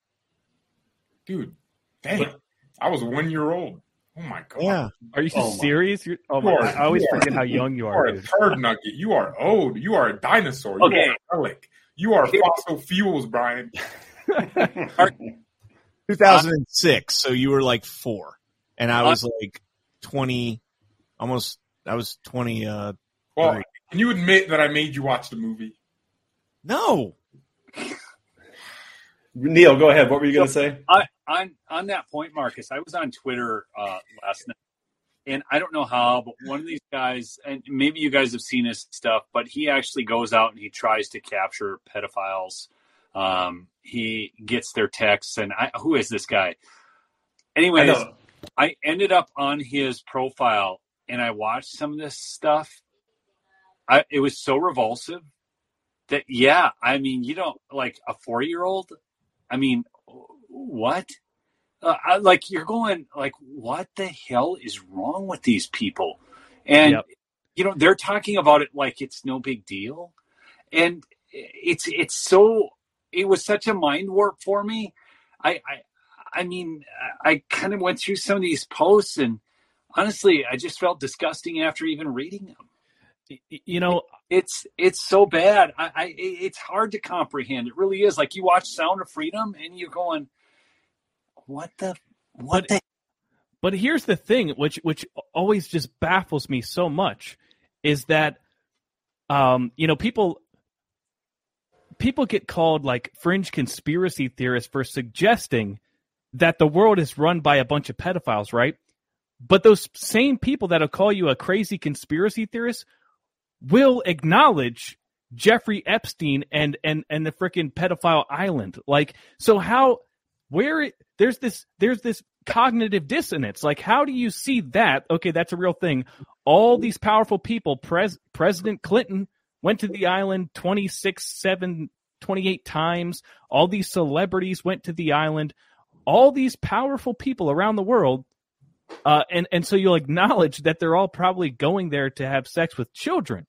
Dude, damn. I was one year old. Oh my god. Yeah. Are you Oh my- serious? You're, oh You my, are- I always you are- forget how young you are. You are. are a dude. turd nugget. You are old. You are a dinosaur. You Okay. are a relic. You are fossil fuels, Brian. 2006. So you were like four, and I was like 20, almost. I was 20. Uh, Well, three. Can you admit that I made you watch the movie? no, Neil, go ahead. What were you going to say? I, on on that point, Marcus, I was on Twitter uh, last night, and I don't know how, but one of these guys, and maybe you guys have seen his stuff, but he actually goes out and he tries to capture pedophiles. Um, he gets their texts, and I, who is this guy? I Anyways, know. I ended up on his profile, and I watched some of this stuff. I, it was so revulsive that yeah, I mean, you don't like a four year old. I mean, what? Uh, I, like you're going like, what the hell is wrong with these people? And Yep. you know they're talking about it like it's no big deal, and it's it's so it was such a mind warp for me. I I, I mean, I kind of went through some of these posts, and honestly, I just felt disgusting after even reading them You know, it's it's so bad. I, I it's hard to comprehend. It really is. Like you watch Sound of Freedom and you're going, what the what the But here's the thing, which which always just baffles me so much, is that um, you know, people people get called like fringe conspiracy theorists for suggesting that the world is run by a bunch of pedophiles, right? But those same people that'll call you a crazy conspiracy theorist will acknowledge Jeffrey Epstein and and and the freaking pedophile island. Like, so how where there's this there's this cognitive dissonance. Like, how do you see that? Okay, that's a real thing. All these powerful people, pres, President Clinton went to the island 26, 7, 28 times. All these celebrities went to the island. All these powerful people around the world. Uh, and, and so you'll acknowledge that they're all probably going there to have sex with children.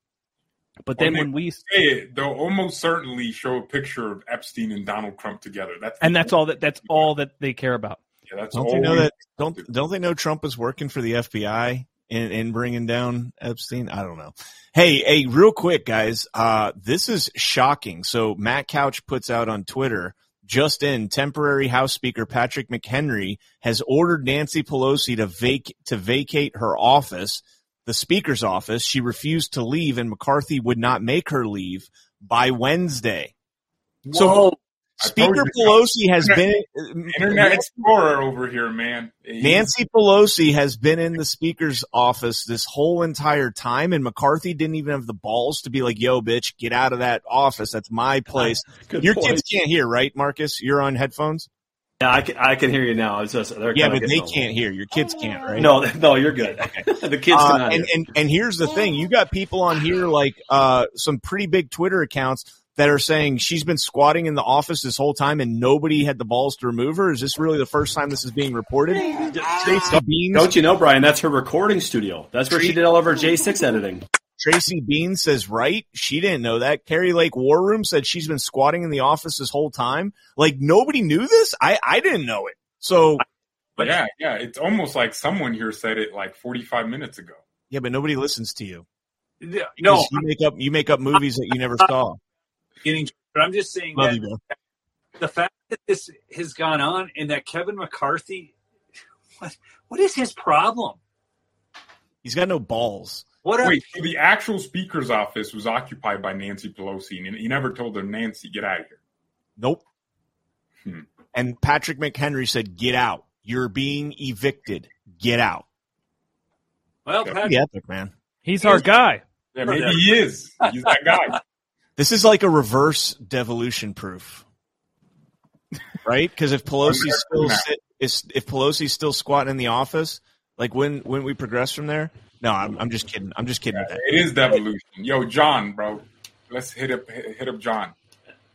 But then When when we say it, they'll almost certainly show a picture of Epstein and Donald Trump together. That's and that's all that that's all that they care about. Yeah, that's don't all they know that? Don't don't they know Trump is working for the FBI in, in bringing down Epstein? I don't know. Hey, hey, real quick, guys. Uh, this is shocking. So Matt Couch puts out on Twitter. Just in, temporary House Speaker Patrick McHenry has ordered Nancy Pelosi to vac- to vacate her office, the Speaker's office. She refused to leave, and McCarthy would not make her leave by Wednesday. So Whoa. I Speaker Pelosi has been Internet Explorer over here, man. Nancy Pelosi has been in the speaker's office this whole entire time, and McCarthy didn't even have the balls to be like, "Yo, bitch, get out of that office. That's my place." Good Your point. kids can't hear, right, Marcus? You're on headphones. Yeah, I can, I can hear you now. It's just they're Yeah, but they old. can't hear. Your kids can't, right? No, no, you're good. the kids Uh, cannot and, and and here's the thing: you got people on here like uh, some pretty big Twitter accounts that are saying she's been squatting in the office this whole time and nobody had the balls to remove her. Is this really the first time this is being reported? Stacey Beans, Don't you know, Brian? That's her recording studio. That's where she did all of her J6 editing. Tracy Beanz says right. She didn't know that. Kari Lake War Room said she's been squatting in the office this whole time. Like nobody knew this. I I didn't know it. So But- yeah, yeah. It's almost like someone here said it like 45 minutes ago. Yeah, but nobody listens to you. No, you make up you make up movies that you never saw. getting, but I'm just saying Love that you, the fact that this has gone on and that Kevin McCarthy, what what is his problem? He's got no balls. What are, Wait, so the actual speaker's office was occupied by Nancy Pelosi, and he never told her, Nancy, get out of here. Nope. Hmm. And Patrick McHenry said, "Get out. You're being evicted. Get out." well, Yeah. Epic, man. He's our guy. Yeah, maybe he is. He's that guy. This is like a reverse devolution proof, right? Because if Pelosi's still sit, is- if Pelosi's still squatting in the office, like when when we progress from there? No, I'm, I'm just kidding. I'm just kidding with that. It is devolution. Yo, John, bro. Let's hit up hit up John.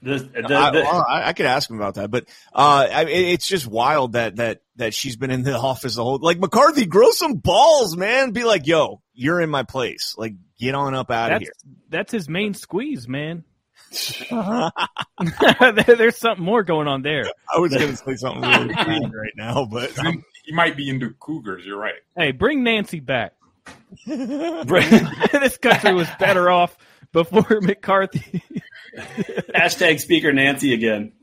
The, the, I, the- well, I, I could ask him about that, but uh, I, it- it's just wild that that that she's been in the office the whole. Like McCarthy, grow some balls, man. Be like, yo, you're in my place. Like, get on up out of here. that's his main squeeze, man. There- There's something more going on there. I was going to say something really right now, but he might be into cougars. You're right. Hey, bring Nancy back. this country was better off before McCarthy. hashtag Speaker Nancy again.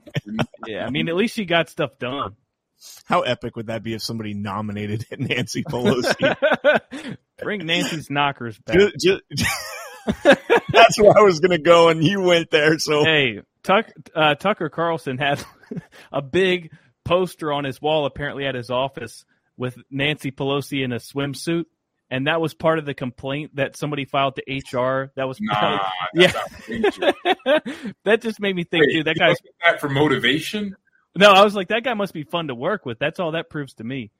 yeah, I mean, at least she got stuff done. how epic would that be if somebody nominated Nancy Pelosi? bring Nancy's knockers back. Ju- ju- That's where I was going to go, and you went there. So Hey, Tuck, uh, Tucker Carlson had a big poster on his wall, apparently at his office, with Nancy Pelosi in a swimsuit, and that was part of the complaint that somebody filed to HR. That was Nah, yeah. that's not that just made me think, Wait, dude. That you guy's that for motivation. no. I was like, that guy must be fun to work with. That's all that proves to me.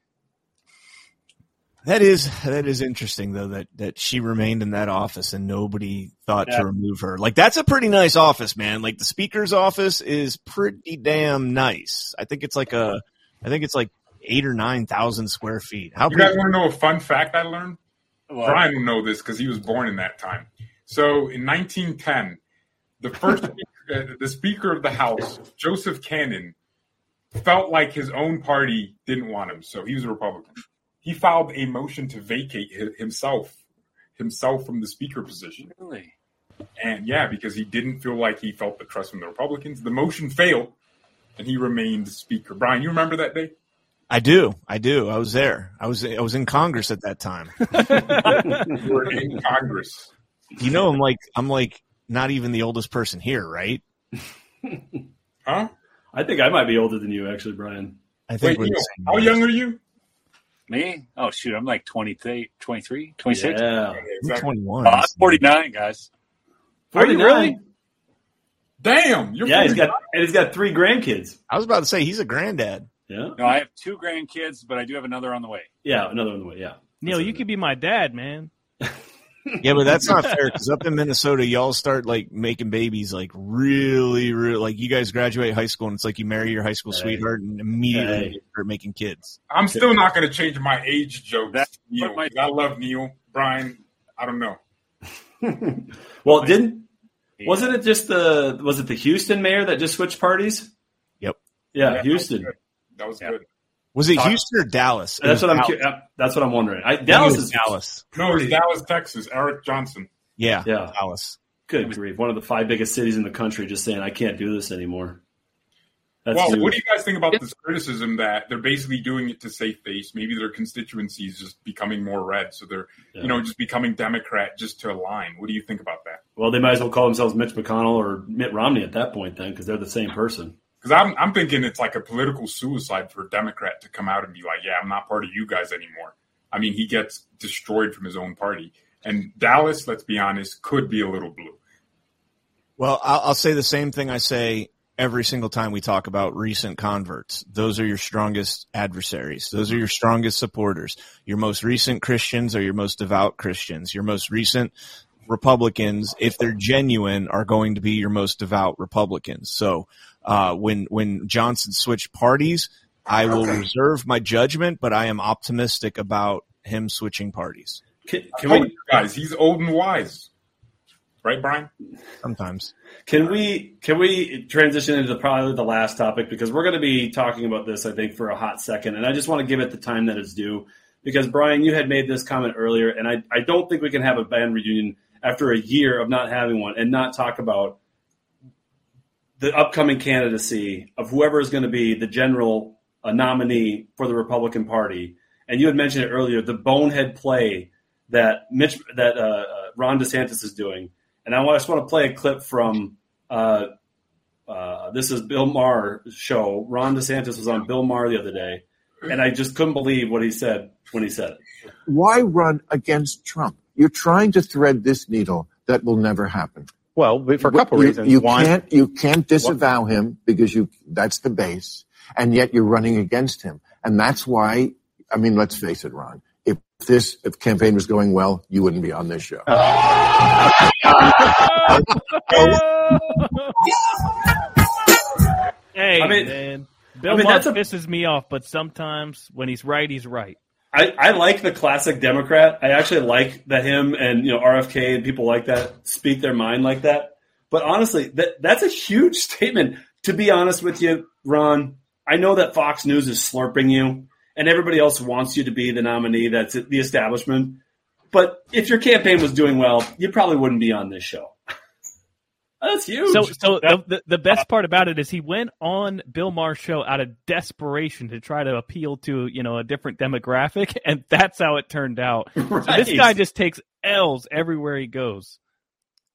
that is that is interesting, though that that she remained in that office and nobody thought Yeah. to remove her. Like that's a pretty nice office, man. Like the speaker's office is pretty damn nice. I think it's like a, I think it's like eight or nine thousand square feet. How You guys big? want to know a fun fact I learned? well, Brian will know this because he was born in that time. So in 1910, the first uh, the Speaker of the House, Joseph Cannon, felt like his own party didn't want him, so he was a Republican. He filed a motion to vacate himself himself from the Speaker position, really? and yeah, because he didn't feel like he felt the trust from the Republicans. The motion failed, and he remained Speaker. Brian, you remember that day? I do, I do. I was there. I was I was in Congress at that time. You were in Congress. You know, I'm like I'm like not even the oldest person here, right? Huh? I think I might be older than you, actually, Brian. I think Wait, we're Neil, how young are you? Me? Oh shoot, I'm like 23, 23, 26. Yeah. I'm Exactly. 21. Oh, I'm 49, guys. Are you really? Damn, you're Yeah, he's 49. got and he's got three grandkids. I was about to say he's a granddad. Yeah. No, I have two grandkids, but I do have another on the way. Yeah, another. On the way. Yeah. Neil, you could be my dad, man. Yeah, but that's not fair because up in Minnesota, y'all start like making babies like really, really like you guys graduate high school and it's like you marry your high school Hey. sweetheart and immediately Hey. start making kids. I'm still not going to change my age jokes. That's Neil, what my- I love Neil. Brian, I don't know. well, didn't wasn't it just the was it the Houston mayor that just switched parties? Yep. Yeah, that was Houston. Good. That was Yeah. good. Was it Houston or Dallas? It That's what I'm. Dallas. uh, That's what I'm wondering. I, I think it Dallas was is Dallas. No, it's Dallas, Texas. Eric Johnson. Yeah, Yeah. Dallas. Good grief! One of the five biggest cities in the country just saying I can't do this anymore. That's well, huge. what do you guys think about this criticism that they're basically doing it to save face? Maybe their constituency is just becoming more red, so they're Yeah. you know just becoming Democrat just to align. What do you think about that? well, they might as well call themselves Mitch McConnell or Mitt Romney at that point, then, because they're the same person. Because I'm I'm thinking it's like a political suicide for a Democrat to come out and be like, yeah, I'm not part of you guys anymore. I mean, he gets destroyed from his own party. And Dallas, let's be honest, could be a little blue. Well, I'll, I'll say the same thing I say every single time we talk about recent converts. Those are your strongest adversaries. Those are your strongest supporters. Your most recent Christians are your most devout Christians. Your most recent Republicans, if they're genuine, are going to be your most devout Republicans. So uh, when when Johnson switched parties, I will reserve my judgment, but I am optimistic about him switching parties. Can, can we? guys, he's old and wise. right, Brian? Sometimes. Can we can we transition into probably the last topic because we're going to be talking about this I think for a hot second, and I just want to give it the time that it's due because Brian, you had made this comment earlier, and I I don't think we can have a band reunion after a year of not having one and not talk about the upcoming candidacy of whoever is going to be the general uh, nominee for the Republican Party. And you had mentioned it earlier, the bonehead play that Mitch that uh, uh Ron DeSantis is doing. And I just want to play a clip from uh, uh, this is Bill Maher's show. Ron DeSantis was on Bill Maher the other day, and I just couldn't believe what he said when he said it. Why run against Trump? You're trying to thread this needle that will never happen. Well, for a couple you, reasons. You One, can't you can't disavow him because you that's the base, and yet you're running against him, and that's why. I mean, let's face it, Ron. If this if campaign was going well, you wouldn't be on this show. Hey, I mean- man. Bill I mean, Maher a- pisses me off, but sometimes when he's right, he's right. I, I like the classic Democrat. I actually like that him and you know RFK and people like that speak their mind like that. But honestly, that that's a huge statement. To be honest with you, Ron, I know that Fox News is slurping you, and everybody else wants you to be the nominee. That's the establishment. But if your campaign was doing well, you probably wouldn't be on this show. That's huge. So, so the, the the best part about it is he went on Bill Maher's show out of desperation to try to appeal to you know a different demographic, and that's how it turned out. So this guy just takes L's everywhere he goes.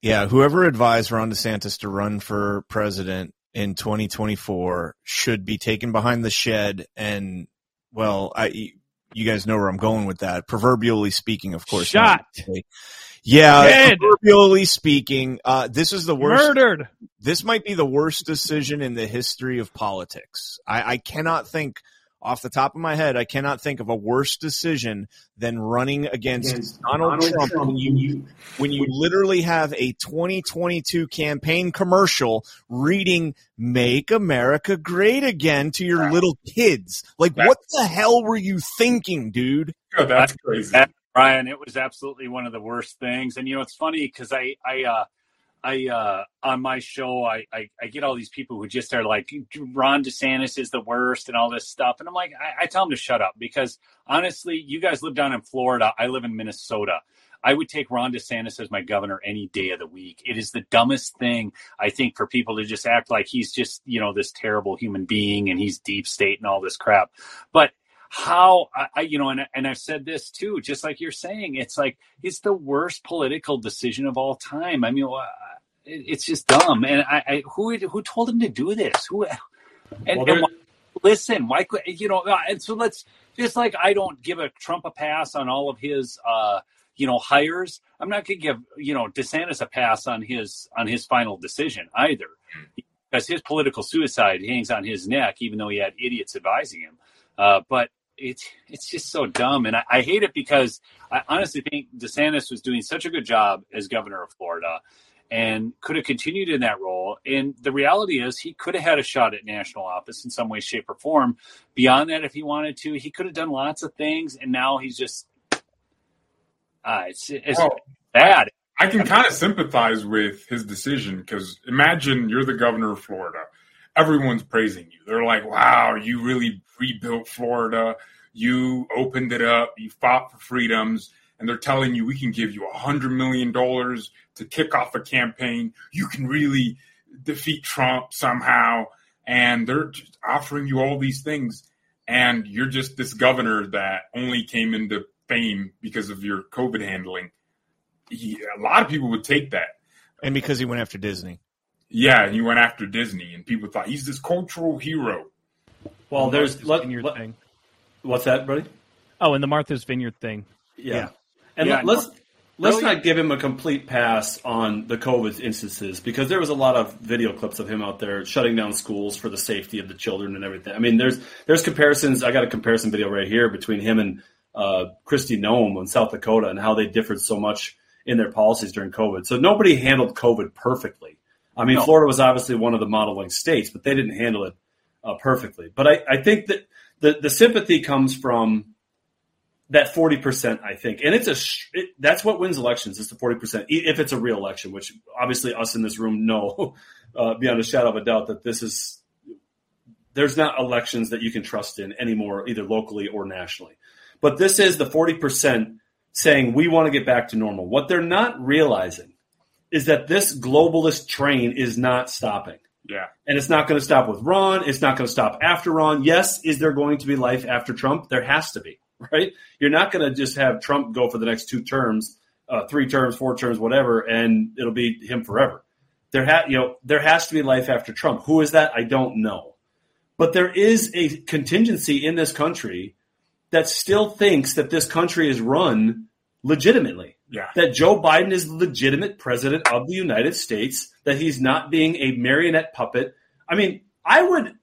Yeah, whoever advised Ron DeSantis to run for president in 2024 should be taken behind the shed and, well, I, you guys know where I'm going with that. Proverbially speaking, of course. Shot. not. Yeah, Dead. proverbially speaking, uh, this is the worst. Murdered. This might be the worst decision in the history of politics. I, I cannot think off the top of my head, I cannot think of a worse decision than running against, Against Donald, Donald Trump, Trump when you when you literally have a 2022 campaign commercial reading "Make America Great Again" to your little kids. Like, what the hell were you thinking, dude? Oh, that's crazy. That- Brian, it was absolutely one of the worst things. And you know, it's funny because I, I, uh, I, uh, on my show, I, I, I get all these people who just are like, Ron DeSantis is the worst and all this stuff. And I'm like, I, I tell them to shut up because honestly, you guys live down in Florida. I live in Minnesota. I would take Ron DeSantis as my governor any day of the week. It is the dumbest thing, I think, for people to just act like he's just, you know, this terrible human being and he's deep state and all this crap. But how I, you know and, and i've said this too just like you're saying it's like it's the worst political decision of all time. I mean it's just dumb. And i, I who who told him to do this? Who and, Well, and why- listen why could you know uh, and so let's just like i don't give a trump a pass on all of his uh you know hires i'm not gonna give you know desantis a pass on his on his final decision either. Because his political suicide hangs on his neck even though he had idiots advising him. Uh, but it's it's just so dumb, and I, I hate it because I honestly think DeSantis was doing such a good job as governor of Florida, and could have continued in that role. And the reality is, he could have had a shot at national office in some way, shape, or form. Beyond that, if he wanted to, he could have done lots of things, and now he's just uh, it's it's Well, bad. I can kind of sympathize with his decision because imagine you're the governor of Florida. Everyone's praising you. They're like, wow, you really rebuilt Florida. You opened it up. You fought for freedoms. And they're telling you, we can give you a $100 million to kick off a campaign. You can really defeat Trump somehow. And they're just offering you all these things. And you're just this governor that only came into fame because of your COVID handling he, a lot of people would take that. And because he went after Disney. Yeah, and he went after Disney, and people thought he's this cultural hero. well, there's Martha's let, Vineyard let- thing. what's that, buddy? Oh, and the Martha's Vineyard thing. Yeah. Yeah. And Yeah, let- let's let's Really? not give him a complete pass on the COVID instances because there was a lot of video clips of him out there shutting down schools for the safety of the children and everything. I mean, there's there's comparisons. I got a comparison video right here between him and uh, Kristi Noem in South Dakota and how they differed so much in their policies during COVID. So nobody handled COVID perfectly. I mean, No. Florida was obviously one of the modeling states, but they didn't handle it uh, perfectly. But I, I think that the, the sympathy comes from that 40%, I think. And it's a, it, that's what wins elections. It's the 40%, if it's a real election, which obviously us in this room know uh, beyond a shadow of a doubt that this is, there's not elections that you can trust in anymore, either locally or nationally. But this is the 40% saying we want to get back to normal. What they're not realizing is that this globalist train is not stopping. Yeah. And it's not going to stop with Ron. It's not going to stop after Ron. Yes, is there going to be life after Trump? There has to be, right? You're not going to just have Trump go for the next two terms, uh, three terms, four terms, whatever, and it'll be him forever. There ha- you know, there has to be life after Trump. Who is that? I don't know. But there is a contingency in this country that still thinks that this country is run legitimately. Yeah. That Joe Biden is the legitimate president of the United States, that he's not being a marionette puppet. I mean, I would,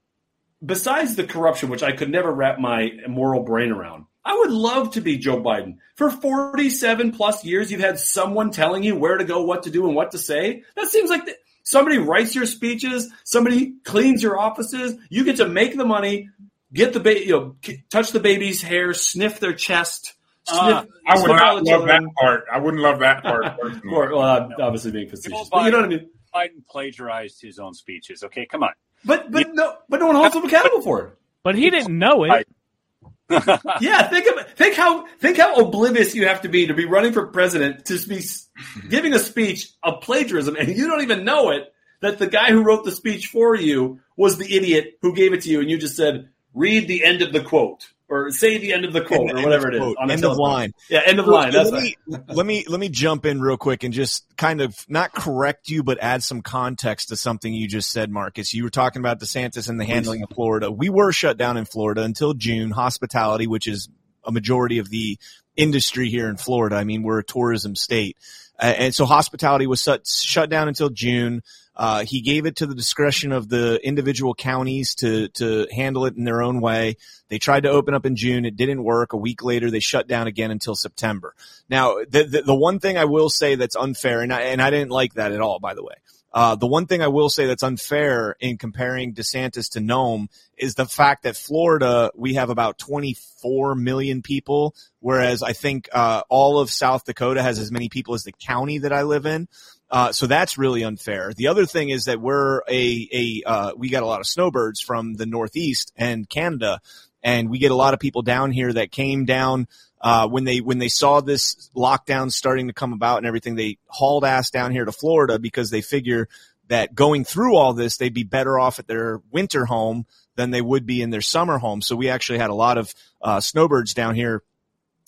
besides the corruption, which I could never wrap my moral brain around, I would love to be Joe Biden. For 47 plus years, you've had someone telling you where to go, what to do, and what to say. That seems like the, somebody writes your speeches, somebody cleans your offices. You get to make the money, get the baby, you know, touch the baby's hair, sniff their chest. Sniff, Uh, I would not love that part. I wouldn't love that part. Or, well, I'm obviously being facetious, but you know what I mean. Biden plagiarized his own speeches. Okay, come on. But but no, but no one holds him accountable for it. But he didn't know it. Yeah, think of think how think how oblivious you have to be to be running for president to be giving a speech of plagiarism, and you don't even know it. That the guy who wrote the speech for you was the idiot who gave it to you, and you just said, "Read the end of the quote." Or say the end of the quote, or whatever it is. quote. End of line. Yeah, end of line. That's let me, let me let me jump in real quick and just kind of not correct you, but add some context to something you just said, Marcus. You were talking about DeSantis and the handling of Florida. We were shut down in Florida until June. Hospitality, which is a majority of the industry here in Florida. I mean, we're a tourism state, uh, and so hospitality was shut, shut down until June. Uh, he gave it to the discretion of the individual counties to to handle it in their own way. They tried to open up in June. It didn't work. A week later, they shut down again until September. Now, the, the, the one thing I will say that's unfair, and I, and I didn't like that at all, by the way. Uh, the one thing I will say that's unfair in comparing DeSantis to Noem is the fact that Florida, we have about 24 million people, whereas I think uh, all of South Dakota has as many people as the county that I live in. Uh, so that's really unfair. The other thing is that we're a, a uh, we got a lot of snowbirds from the Northeast and Canada, and we get a lot of people down here that came down uh, when they when they saw this lockdown starting to come about and everything. They hauled ass down here to Florida because they figure that going through all this, they'd be better off at their winter home than they would be in their summer home. So we actually had a lot of uh, snowbirds down here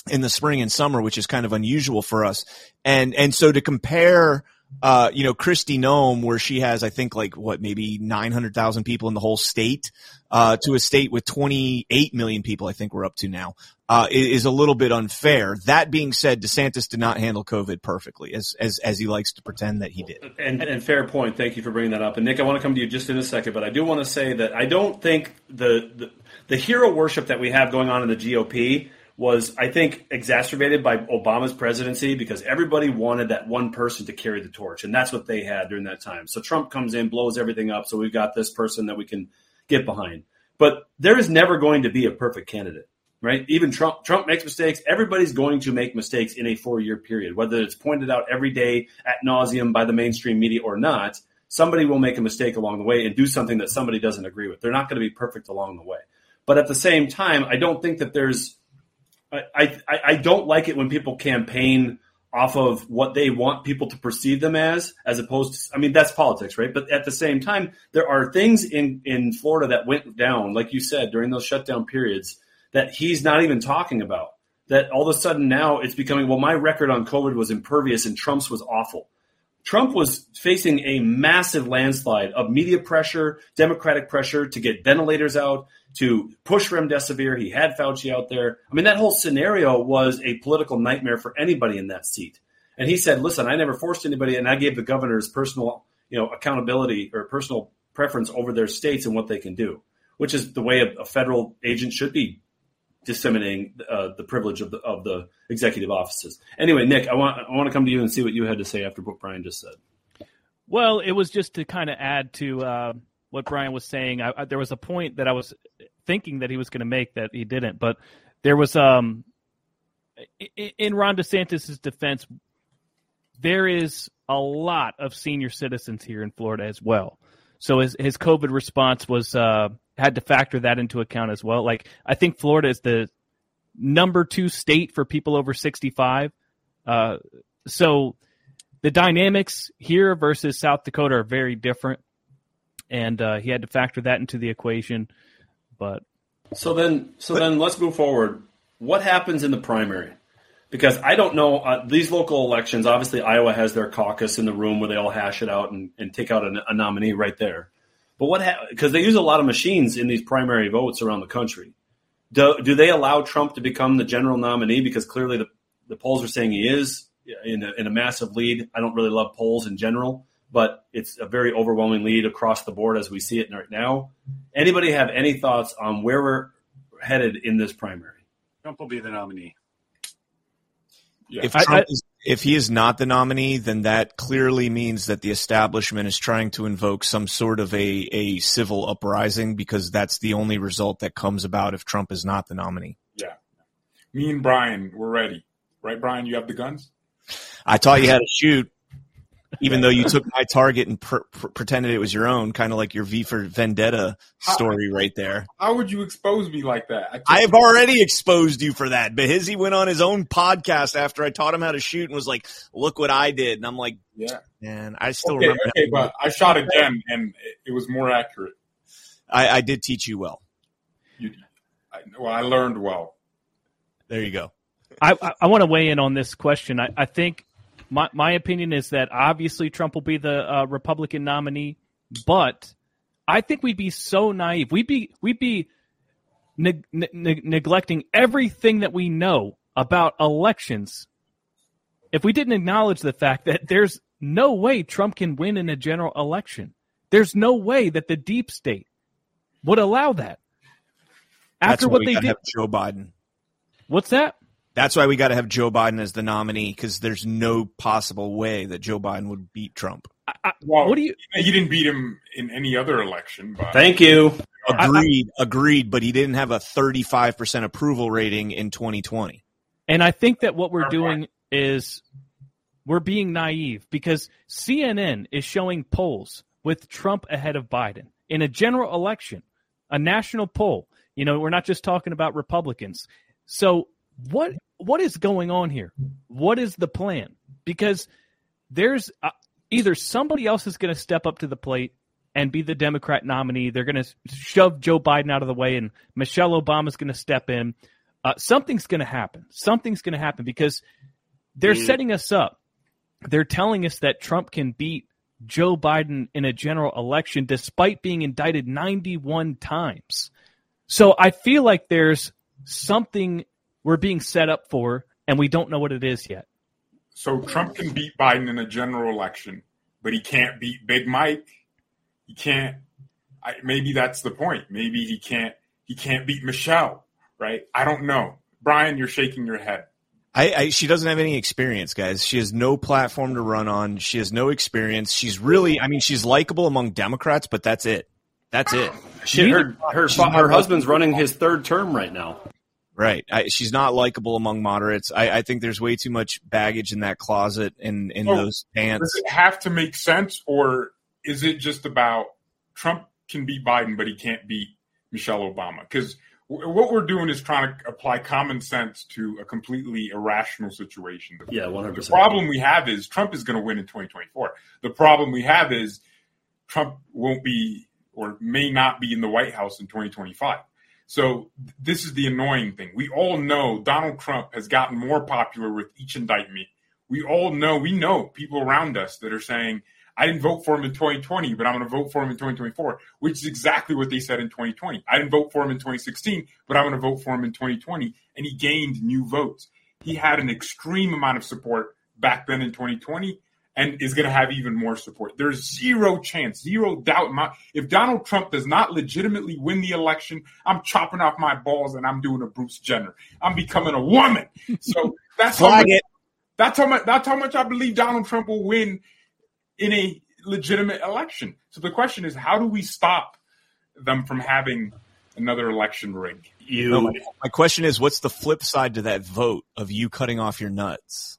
in the spring and summer, which is kind of unusual for us. And and so to compare uh, you know, Kristi Noem, where she has, I think, like what, maybe 900,000 people in the whole state, uh, to a state with 28 million people, I think we're up to now, uh, is a little bit unfair. That being said, DeSantis did not handle COVID perfectly, as, as, as he likes to pretend that he did. And, and fair point. Thank you for bringing that up. And Nick, I want to come to you just in a second, but I do want to say that I don't think the, the the hero worship that we have going on in the GOP was, I think, exacerbated by Obama's presidency because everybody wanted that one person to carry the torch, and that's what they had during that time. So Trump comes in, blows everything up, so we've got this person that we can get behind. But there is never going to be a perfect candidate right? Even Trump, Trump makes mistakes. Everybody's going to make mistakes in a four-year period, whether it's pointed out every day at nauseum by the mainstream media or not. Somebody will make a mistake along the way and do something that somebody doesn't agree with. They're not going to be perfect along the way. But at the same time, I don't think that there's. I, I, I don't like it when people campaign off of what they want people to perceive them as, as opposed to, I mean, that's politics, right? But at the same time, there are things in, in Florida that went down, like you said, during those shutdown periods that he's not even talking about. That all of a sudden now it's becoming, well, my record on COVID was impervious and Trump's was awful. Trump was facing a massive landslide of media pressure, Democratic pressure to get ventilators out, to push remdesivir. He had Fauci out there. I mean, that whole scenario was a political nightmare for anybody in that seat. And he said, "Listen, I never forced anybody, and I gave the governors personal, you know, accountability or personal preference over their states and what they can do, which is the way a, a federal agent should be disseminating uh, the privilege of the of the executive offices." Anyway, Nick, I want I want to come to you and see what you had to say after what Brian just said. Well, it was just to kind of add to uh, what Brian was saying. I, I, there was a point that I was thinking that he was going to make that he didn't, but there was um, in, Ron DeSantis' defense, there is a lot of senior citizens here in Florida as well. So his his COVID response was uh, had to factor that into account as well. Like I think Florida is the number two state for people over sixty five. Uh, so the dynamics here versus South Dakota are very different, and uh, he had to factor that into the equation. But so then, so then let's move forward. What happens in the primary? Because I don't know uh, these local elections. Obviously, Iowa has their caucus in the room where they all hash it out and, and take out a, a nominee right there. But what? Because ha- they use a lot of machines in these primary votes around the country. Do, do they allow Trump to become the general nominee? Because clearly the, the polls are saying he is in a, in a massive lead. I don't really love polls in general, but it's a very overwhelming lead across the board as we see it right now. Anybody have any thoughts on where we're headed in this primary? Trump will be the nominee. Yeah. If Trump I, I, is, if he is not the nominee, then that clearly means that the establishment is trying to invoke some sort of a, a civil uprising because that's the only result that comes about if Trump is not the nominee. Yeah. Me and Brian, we're ready. Right, Brian? You have the guns? I taught you how to shoot even though you took my target and pr- pr- pretended it was your own, kind of like your V for Vendetta story how, right there. How would you expose me like that? I, I have already exposed you for that. Behizy went on his own podcast after I taught him how to shoot and was like, "Look what I did," and I'm like, "Yeah, man, I still okay, remember." Okay, but I shot again, and it was more accurate. I, I did teach you well. You, I, well, I learned well. There you go. I, I, I want to weigh in on this question. I, I think my my opinion is that obviously Trump will be the uh, Republican nominee, but I think we'd be so naive. We'd be we'd be ne- ne- neglecting everything that we know about elections if we didn't acknowledge the fact that there's no way Trump can win in a general election. There's no way that the deep state would allow that. After what they did, Joe Biden. What's that? That's why we got to have Joe Biden as the nominee because there's no possible way that Joe Biden would beat Trump. I, I, well, what do you? He didn't beat him in any other election. But thank you. Agreed, I, agreed. But he didn't have a 35 percent approval rating in 2020. And I think that what we're doing is we're being naive because CNN is showing polls with Trump ahead of Biden in a general election, a national poll. You know, we're not just talking about Republicans. So what what is going on here? What is the plan? Because there's uh, either somebody else is going to step up to the plate and be the Democrat nominee. They're going to shove Joe Biden out of the way, and Michelle Obama is going to step in. Uh, something's going to happen. Something's going to happen because they're mm. setting us up. They're telling us that Trump can beat Joe Biden in a general election despite being indicted 91 times. So I feel like there's something we're being set up for, and we don't know what it is yet. So Trump can beat Biden in a general election, but he can't beat Big Mike. He can't. I, maybe that's the point. Maybe he can't. He can't beat Michelle. Right? I don't know. Brian, you're shaking your head. I, I, she doesn't have any experience, guys. She has no platform to run on. She has no experience. She's really, I mean, she's likable among Democrats, but that's it. That's it. She, her her, her husband's running his third term right now. Right. I, she's not likable among moderates. I, I, think there's way too much baggage in that closet in, in oh, those pants. Does it have to make sense, or is it just about Trump can beat Biden, but he can't beat Michelle Obama? Because w- what we're doing is trying to apply common sense to a completely irrational situation. Yeah, 100%. The problem we have is Trump is going to win in 2024. The problem we have is Trump won't be or may not be in the White House in 2025. So this is the annoying thing. We all know Donald Trump has gotten more popular with each indictment. We all know, we know people around us that are saying, I didn't vote for him in 2020, but I'm going to vote for him in 2024, which is exactly what they said in 2020. I didn't vote for him in 2016, but I'm going to vote for him in 2020. And he gained new votes. He had an extreme amount of support back then in 2020 and is going to have even more support. There's zero chance, zero doubt. My, if Donald Trump does not legitimately win the election, I'm chopping off my balls and I'm doing a Bruce Jenner. I'm becoming a woman. So that's how much, that's how much that's how much I believe Donald Trump will win in a legitimate election. So the question is, how do we stop them from having another election rig? You. No, my, my question is, what's the flip side to that vote of you cutting off your nuts?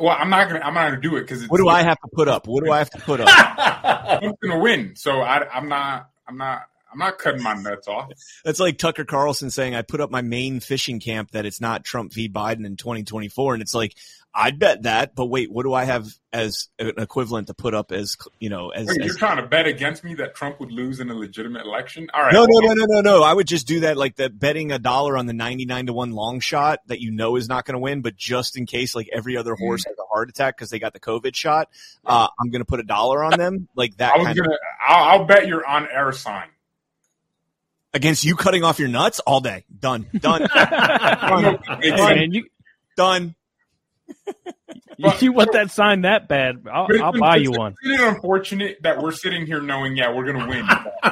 Well, I'm not gonna. I'm not gonna do it because What do I have to put up? What do I have to put up? I'm gonna win, so I, I'm not. I'm not. I'm not cutting my nuts off. That's like Tucker Carlson saying, I put up my main fishing camp that it's not Trump v. Biden in 2024. And it's like, I'd bet that, but wait, what do I have as an equivalent to put up as, you know, as, Wait, you're trying to bet against me that Trump would lose in a legitimate election? All right. no, no, no, no, no, no. I would just do that like that betting a dollar on the 99 to 1 long shot that you know is not going to win, but just in case like every other horse has a heart attack because they got the COVID shot, uh, I'm going to put a dollar on them like that I was kind gonna. of I'll, I'll bet you're on air sign. against you cutting off your nuts all day. Done, done, done, Hey, done. Man, you done. you want that sign that bad? I'll, it's- I'll buy it's- you one. Isn't it unfortunate that we're sitting here knowing, yeah, we're going to win?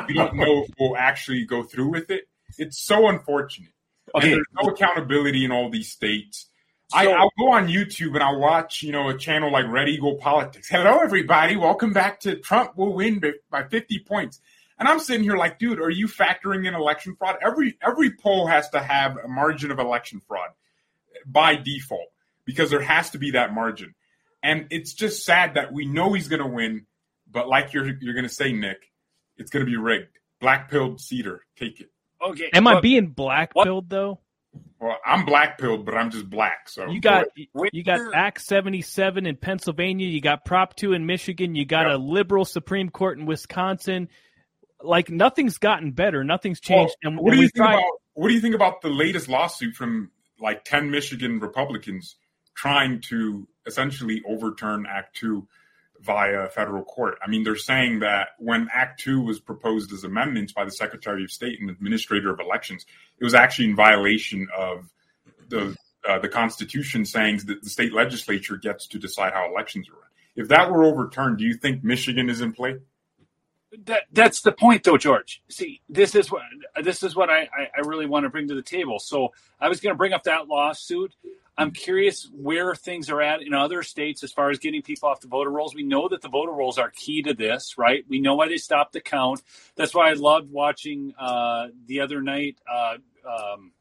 we don't know if we'll actually go through with it. It's so unfortunate. And Okay. there's no accountability in all these states. I, I'll go on YouTube and I'll watch, you know, a channel like Red Eagle Politics. Hello, everybody. Welcome back to Trump will win by- by 50 points. And I'm sitting here like, dude, are you factoring in election fraud? Every every poll has to have a margin of election fraud by default because there has to be that margin. And it's just sad that we know he's going to win, but like you're you're going to say, Nick, it's going to be rigged. Black pilled cedar, take it. Okay. Am I being black pilled though? Well, I'm black pilled, but I'm just black. So You got Where- you got Act seventy seven in Pennsylvania. You got Prop two in Michigan. You got a liberal Supreme Court in Wisconsin. Like nothing's gotten better. Nothing's changed. Well, and, what do you think tried. about what do you think about the latest lawsuit from like ten Michigan Republicans trying to essentially overturn Act Two via federal court? I mean, they're saying that when Act Two was proposed as amendments by the Secretary of State and Administrator of Elections, it was actually in violation of the uh, the Constitution, saying that the state legislature gets to decide how elections are run. If that were overturned, do you think Michigan is in play? That that's the point though george. See this is what this is what I, I really want to bring to the table. So i was going to bring up that lawsuit. I'm curious where things are at in other states as far as getting people off the voter rolls. We know that the voter rolls are key to this right? We know why they stopped the count. That's why i loved watching uh the other night uh um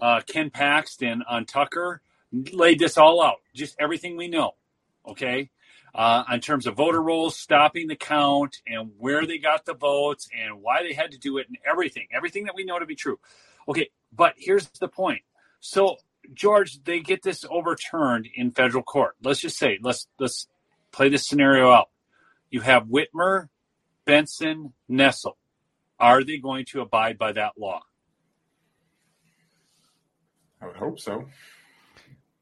uh ken paxton on tucker laid this all out. Just everything we know okay uh, in terms of voter rolls, stopping the count, and where they got the votes, and why they had to do it, and everything, everything that we know to be true. Okay, but here's the point. So, George, they get this overturned in federal court. Let's just say, let's let's play this scenario out. You have Whitmer, Benson, Nessel. Are they going to abide by that law? I would hope so.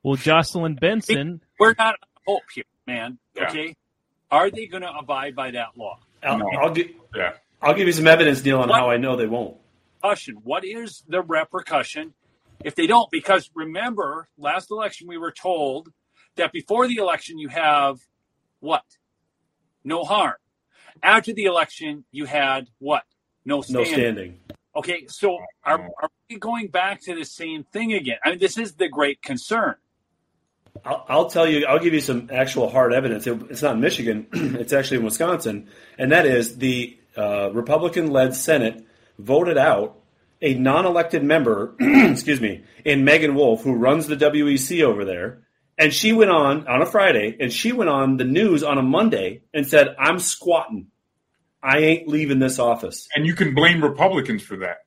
Well, Jocelyn Benson. We're not on hope here, man. Yeah. Okay, are they going to abide by that law? I'll, No. I'll, gi- Yeah. I'll give you some evidence, Neil, on What? how I know they won't. repercussion. What is the repercussion if they don't? Because remember, last election we were told that before the election you have what? No harm. After the election you had what? No standing. No standing. standing. Okay, so are, are we going back to the same thing again? I mean, this is the great concern. I'll, I'll tell you. I'll give you some actual hard evidence. It, it's not in Michigan. it's actually in Wisconsin, and that is the uh, Republican-led Senate voted out a non-elected member. excuse me, in Meagan Wolfe, who runs the WEC over there, and she went on on a Friday, and she went on the news on a Monday and said, "I'm squatting. I ain't leaving this office." And you can blame Republicans for that.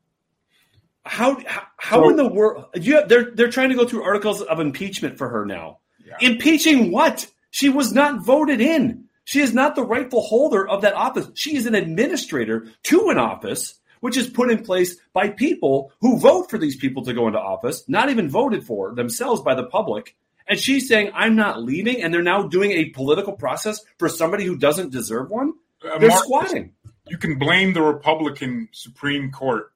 How how, how in the world? You have, they're they're trying to go through articles of impeachment for her now. Impeaching what? She was not voted in. She is not the rightful holder of that office. She is an administrator to an office which is put in place by people who vote for these people to go into office, not even voted for themselves by the public. And she's saying, I'm not leaving. And they're now doing a political process for somebody who doesn't deserve one. Uh, They're Mark, squatting. You can blame the Republican Supreme Court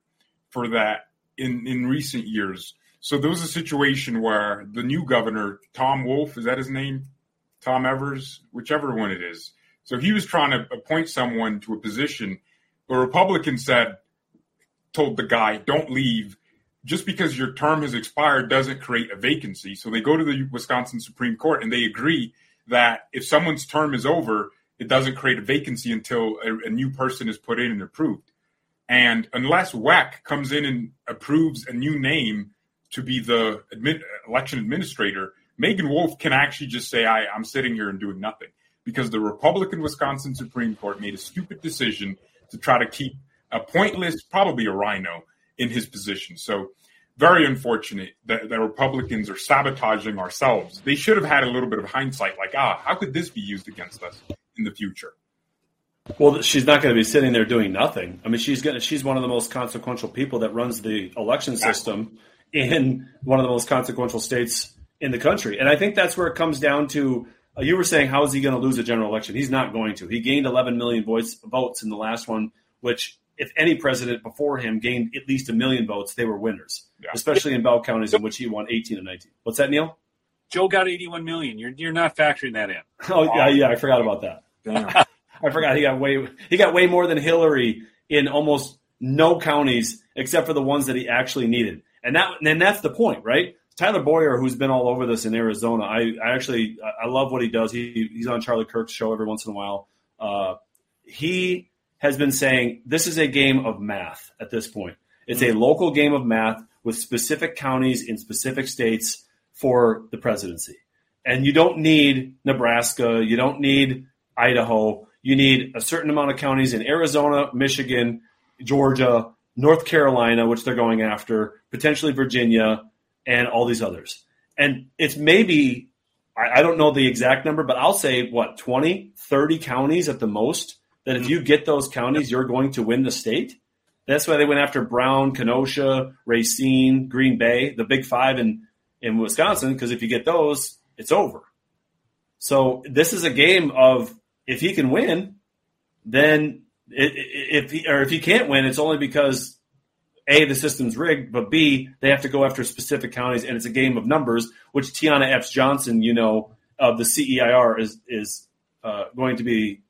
for that in, in recent years. So there was a situation where the new governor, Tom Wolf, is that his name? Tom Evers, whichever one it is. So he was trying to appoint someone to a position. The Republican said, told the guy, don't leave. Just because your term has expired doesn't create a vacancy. So they go to the Wisconsin Supreme Court and they agree that if someone's term is over, it doesn't create a vacancy until a, a new person is put in and approved. And unless WEC comes in and approves a new name to be the admin, election administrator, Meagan Wolfe can actually just say, I, I'm sitting here and doing nothing. Because the Republican Wisconsin Supreme Court made a stupid decision to try to keep a pointless, probably a rhino, in his position. So very unfortunate that the Republicans are sabotaging ourselves. They should have had a little bit of hindsight, like, ah, how could this be used against us in the future? Well, she's not going to be sitting there doing nothing. I mean, she's going to, she's one of the most consequential people that runs the election system in one of the most consequential states in the country. And I think that's where it comes down to. Uh, you were saying, how is he going to lose a general election? He's not going to. He gained 11 million voice, votes in the last one, which if any president before him gained at least a million votes, they were winners, yeah. especially in Bell counties in which he won 18 and 19. What's that, Neil? Joe got 81 million. You're you're not factoring that in. Oh yeah, yeah, I forgot about that. I forgot he got way he got way more than Hillary in almost no counties except for the ones that he actually needed. And that and that's the point, right? Tyler Bowyer, who's been all over this in Arizona, I, I actually I love what he does. He, he's on Charlie Kirk's show every once in a while. Uh, he has been saying this is a game of math at this point. It's mm-hmm. a local game of math with specific counties in specific states for the presidency. And you don't need Nebraska, you don't need Idaho, you need a certain amount of counties in Arizona, Michigan, Georgia, North Carolina, which they're going after, potentially Virginia, and all these others. And it's maybe, I, don't know the exact number, but I'll say, what, 20, 30 counties at the most, that if mm-hmm. you get those counties, you're going to win the state. That's why they went after Brown, Kenosha, Racine, Green Bay, the big five in, in Wisconsin, because if you get those, it's over. So this is a game of if he can win, then if he, or if he can't win, it's only because a the system's rigged, but b they have to go after specific counties, and it's a game of numbers. Which Tiana Epps Johnson, you know, of the CEIR is is uh, going to be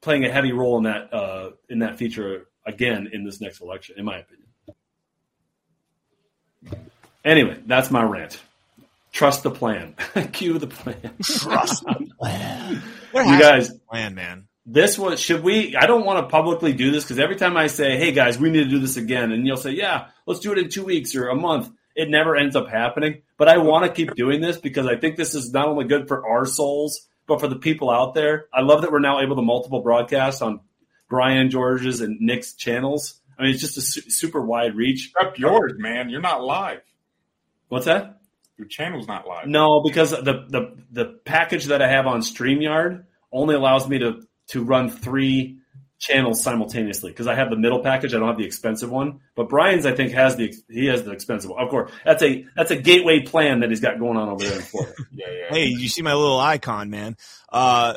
playing a heavy role in that uh, in that feature again in this next election, in my opinion. Anyway, that's my rant. Trust the plan. Cue the plan. Trust the plan. you guys, plan, man. This was. Should we? I don't want to publicly do this because every time I say, "Hey guys, we need to do this again," and you'll say, "Yeah, let's do it in two weeks or a month," it never ends up happening. But I want to keep doing this because I think this is not only good for our souls, but for the people out there. I love that we're now able to multiple broadcast on Brian George's and Nick's channels. I mean, it's just a su- super wide reach. Up yours, man. You're not live. What's that? Your channel's not live. No, because the the the package that I have on StreamYard only allows me to to run three channels simultaneously because I have the middle package. I don't have the expensive one. But Brian's, I think, has the he has the expensive one. Of course, that's a that's a gateway plan that he's got going on over there in Florida. yeah, yeah. Hey, you see my little icon, man? Uh,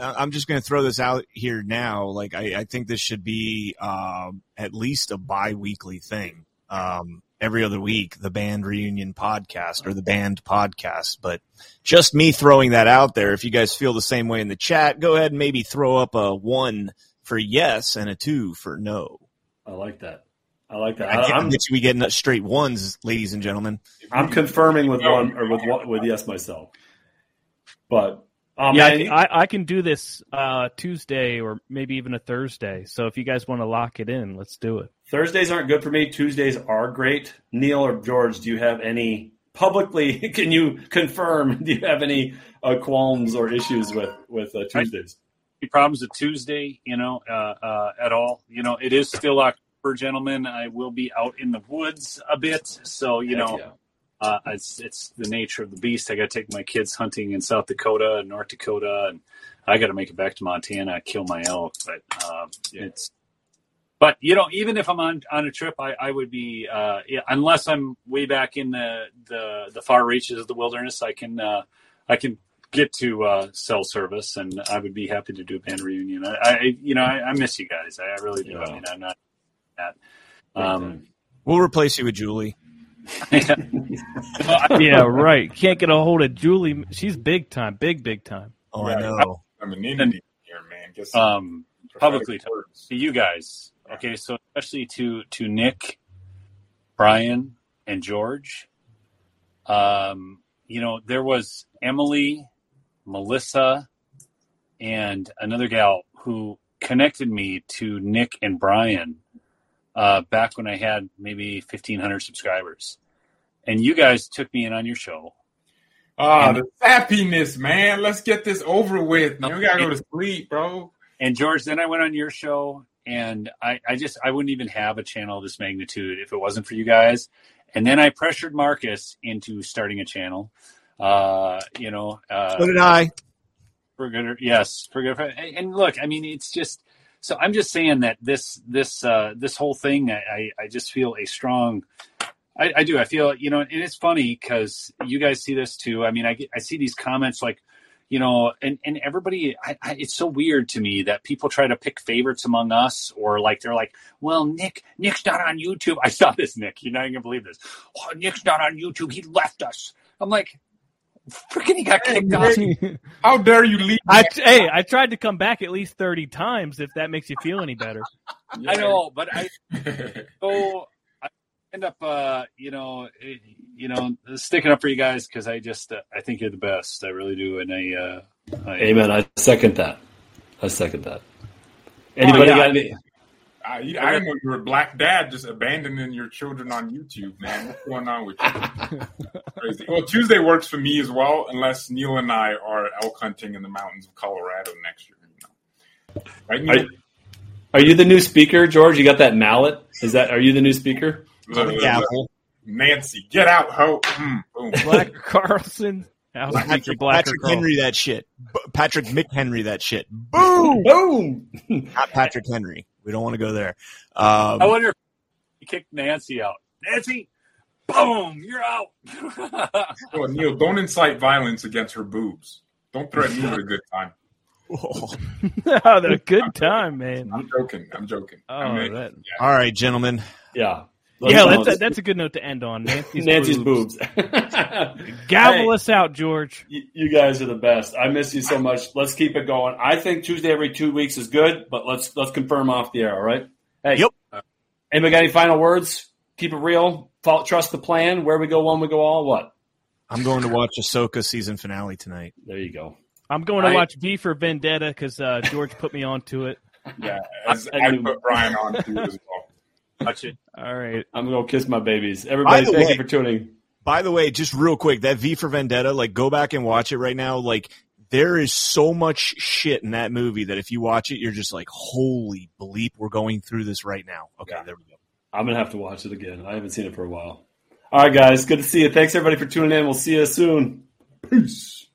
I'm just going to throw this out here now. Like, I, I think this should be um, at least a bi-weekly thing. Um, every other week the band reunion podcast or the band podcast. But just me throwing that out there. If you guys feel the same way in the chat, go ahead and maybe throw up a one for yes and a two for no. I like that. I like that. I, am bet you we get straight ones, ladies and gentlemen. I'm confirming with one or with with yes myself. But um, yeah, I, I, can do this uh, Tuesday or maybe even a Thursday. So if you guys want to lock it in, let's do it. Thursdays aren't good for me. Tuesdays are great. Neil or George, do you have any publicly? Can you confirm? Do you have any uh, qualms or issues with with uh, Tuesdays? Any problems with Tuesday? You know, uh, uh, at all? You know, it is still October, gentlemen. I will be out in the woods a bit, so you Heck know. Yeah uh, it's it's the nature of the beast. I got to take my kids hunting in South Dakota and North Dakota, and I got to make it back to Montana, kill my elk. But uh, it's but you know, even if I'm on on a trip, I, I would be uh, yeah, unless I'm way back in the, the the far reaches of the wilderness, I can uh, I can get to uh, cell service, and I would be happy to do a band reunion. I, I you know I, I, miss you guys. I, really do. Yeah. I mean, I'm not that. Um, we'll replace you with Julie. yeah, right. Can't get a hold of Julie. She's big time, big big time. Oh, I know. I'm an Indian here, man. um, publicly to you guys. Okay, so especially to to Nick, Brian, and George. Um, you know, there was Emily, Melissa, and another gal who connected me to Nick and Brian uh, back when I had maybe fifteen hundred subscribers, and you guys took me in on your show. Ah, And- the sappiness, man. Let's get this over with. Man. We gotta go to sleep, bro. And George, then I went on your show, and I, I just I wouldn't even have a channel of this magnitude if it wasn't for you guys. And then I pressured Marcus into starting a channel. Uh, you know, uh, So did I. for good, yes, for good. And look, I mean, it's just so I'm just saying that this this uh, this whole thing, I, I I just feel a strong. I, I do. I feel you know, and it's funny because you guys see this too. I mean, I get, I see these comments like, you know, and and everybody. I, I, it's so weird to me that people try to pick favorites among us, or like they're like, well, Nick, Nick's not on YouTube. I saw this, Nick. You're not even gonna believe this. Oh, Nick's not on YouTube. He left us. I'm like, freaking, he got kicked off. How dare you leave? I, hey, I tried to come back at least 30 times if that makes you feel any better. I know, but I so I end up, uh, you know, eh, you know, sticking up for you guys because I just uh, I think you're the best. I really do, and I, uh, I Amen. I second that. I second that. Anybody yeah. got any? I, I didn't know you were a black dad just abandoning your children on YouTube, man. What's going on with you? Crazy. Well, Tuesday works for me as well, unless Neil and I are elk hunting in the mountains of Colorado next year. You know. Right, Neil? Are, are you the new speaker, George? You got that mallet? Is that? Are you the new speaker? Look, look, look. Nancy, get out, ho! Mm. Black Carlson, House Patrick, Blacker Patrick Henry that shit. B- Patrick McHenry that shit. Boom. Boom. Not Patrick Henry. We don't want to go there. Um, I wonder if you kicked Nancy out. Nancy, boom, you're out. Oh, Neil, don't incite violence against her boobs. Don't threaten me with a good time. oh. oh, the good time, man. I'm joking. I'm joking. Oh, I mean, that, yeah. All right, gentlemen. Yeah. Yeah, that's a, that's a good note to end on. Nancy's, Nancy's boobs. boobs. Gavel Hey. us out, George. Y- You guys are the best. I miss you so much. Let's keep it going. I think Tuesday every two weeks is good, but let's let's confirm off the air. All right. Hey. Yep. Anybody got any final words? Keep it real. Follow, trust the plan. Where we go one, we go all. What? I'm going to watch Ahsoka season finale tonight. There you go. I'm going to I- watch V for Vendetta because uh, George put me onto it. Yeah, as I I, knew- put Brian on too as well. Watch it. All right. I'm gonna go kiss my babies. Everybody, thank way- you for tuning. By the way, just real quick, that V for Vendetta, like go back and watch it right now. Like there is so much shit in that movie that if you watch it, you're just like, holy bleep, we're going through this right now. Okay, Yeah. there we go. I'm gonna have to watch it again. I haven't seen it for a while. All right, guys. Good to see you. Thanks everybody for tuning in. We'll see you soon. Peace.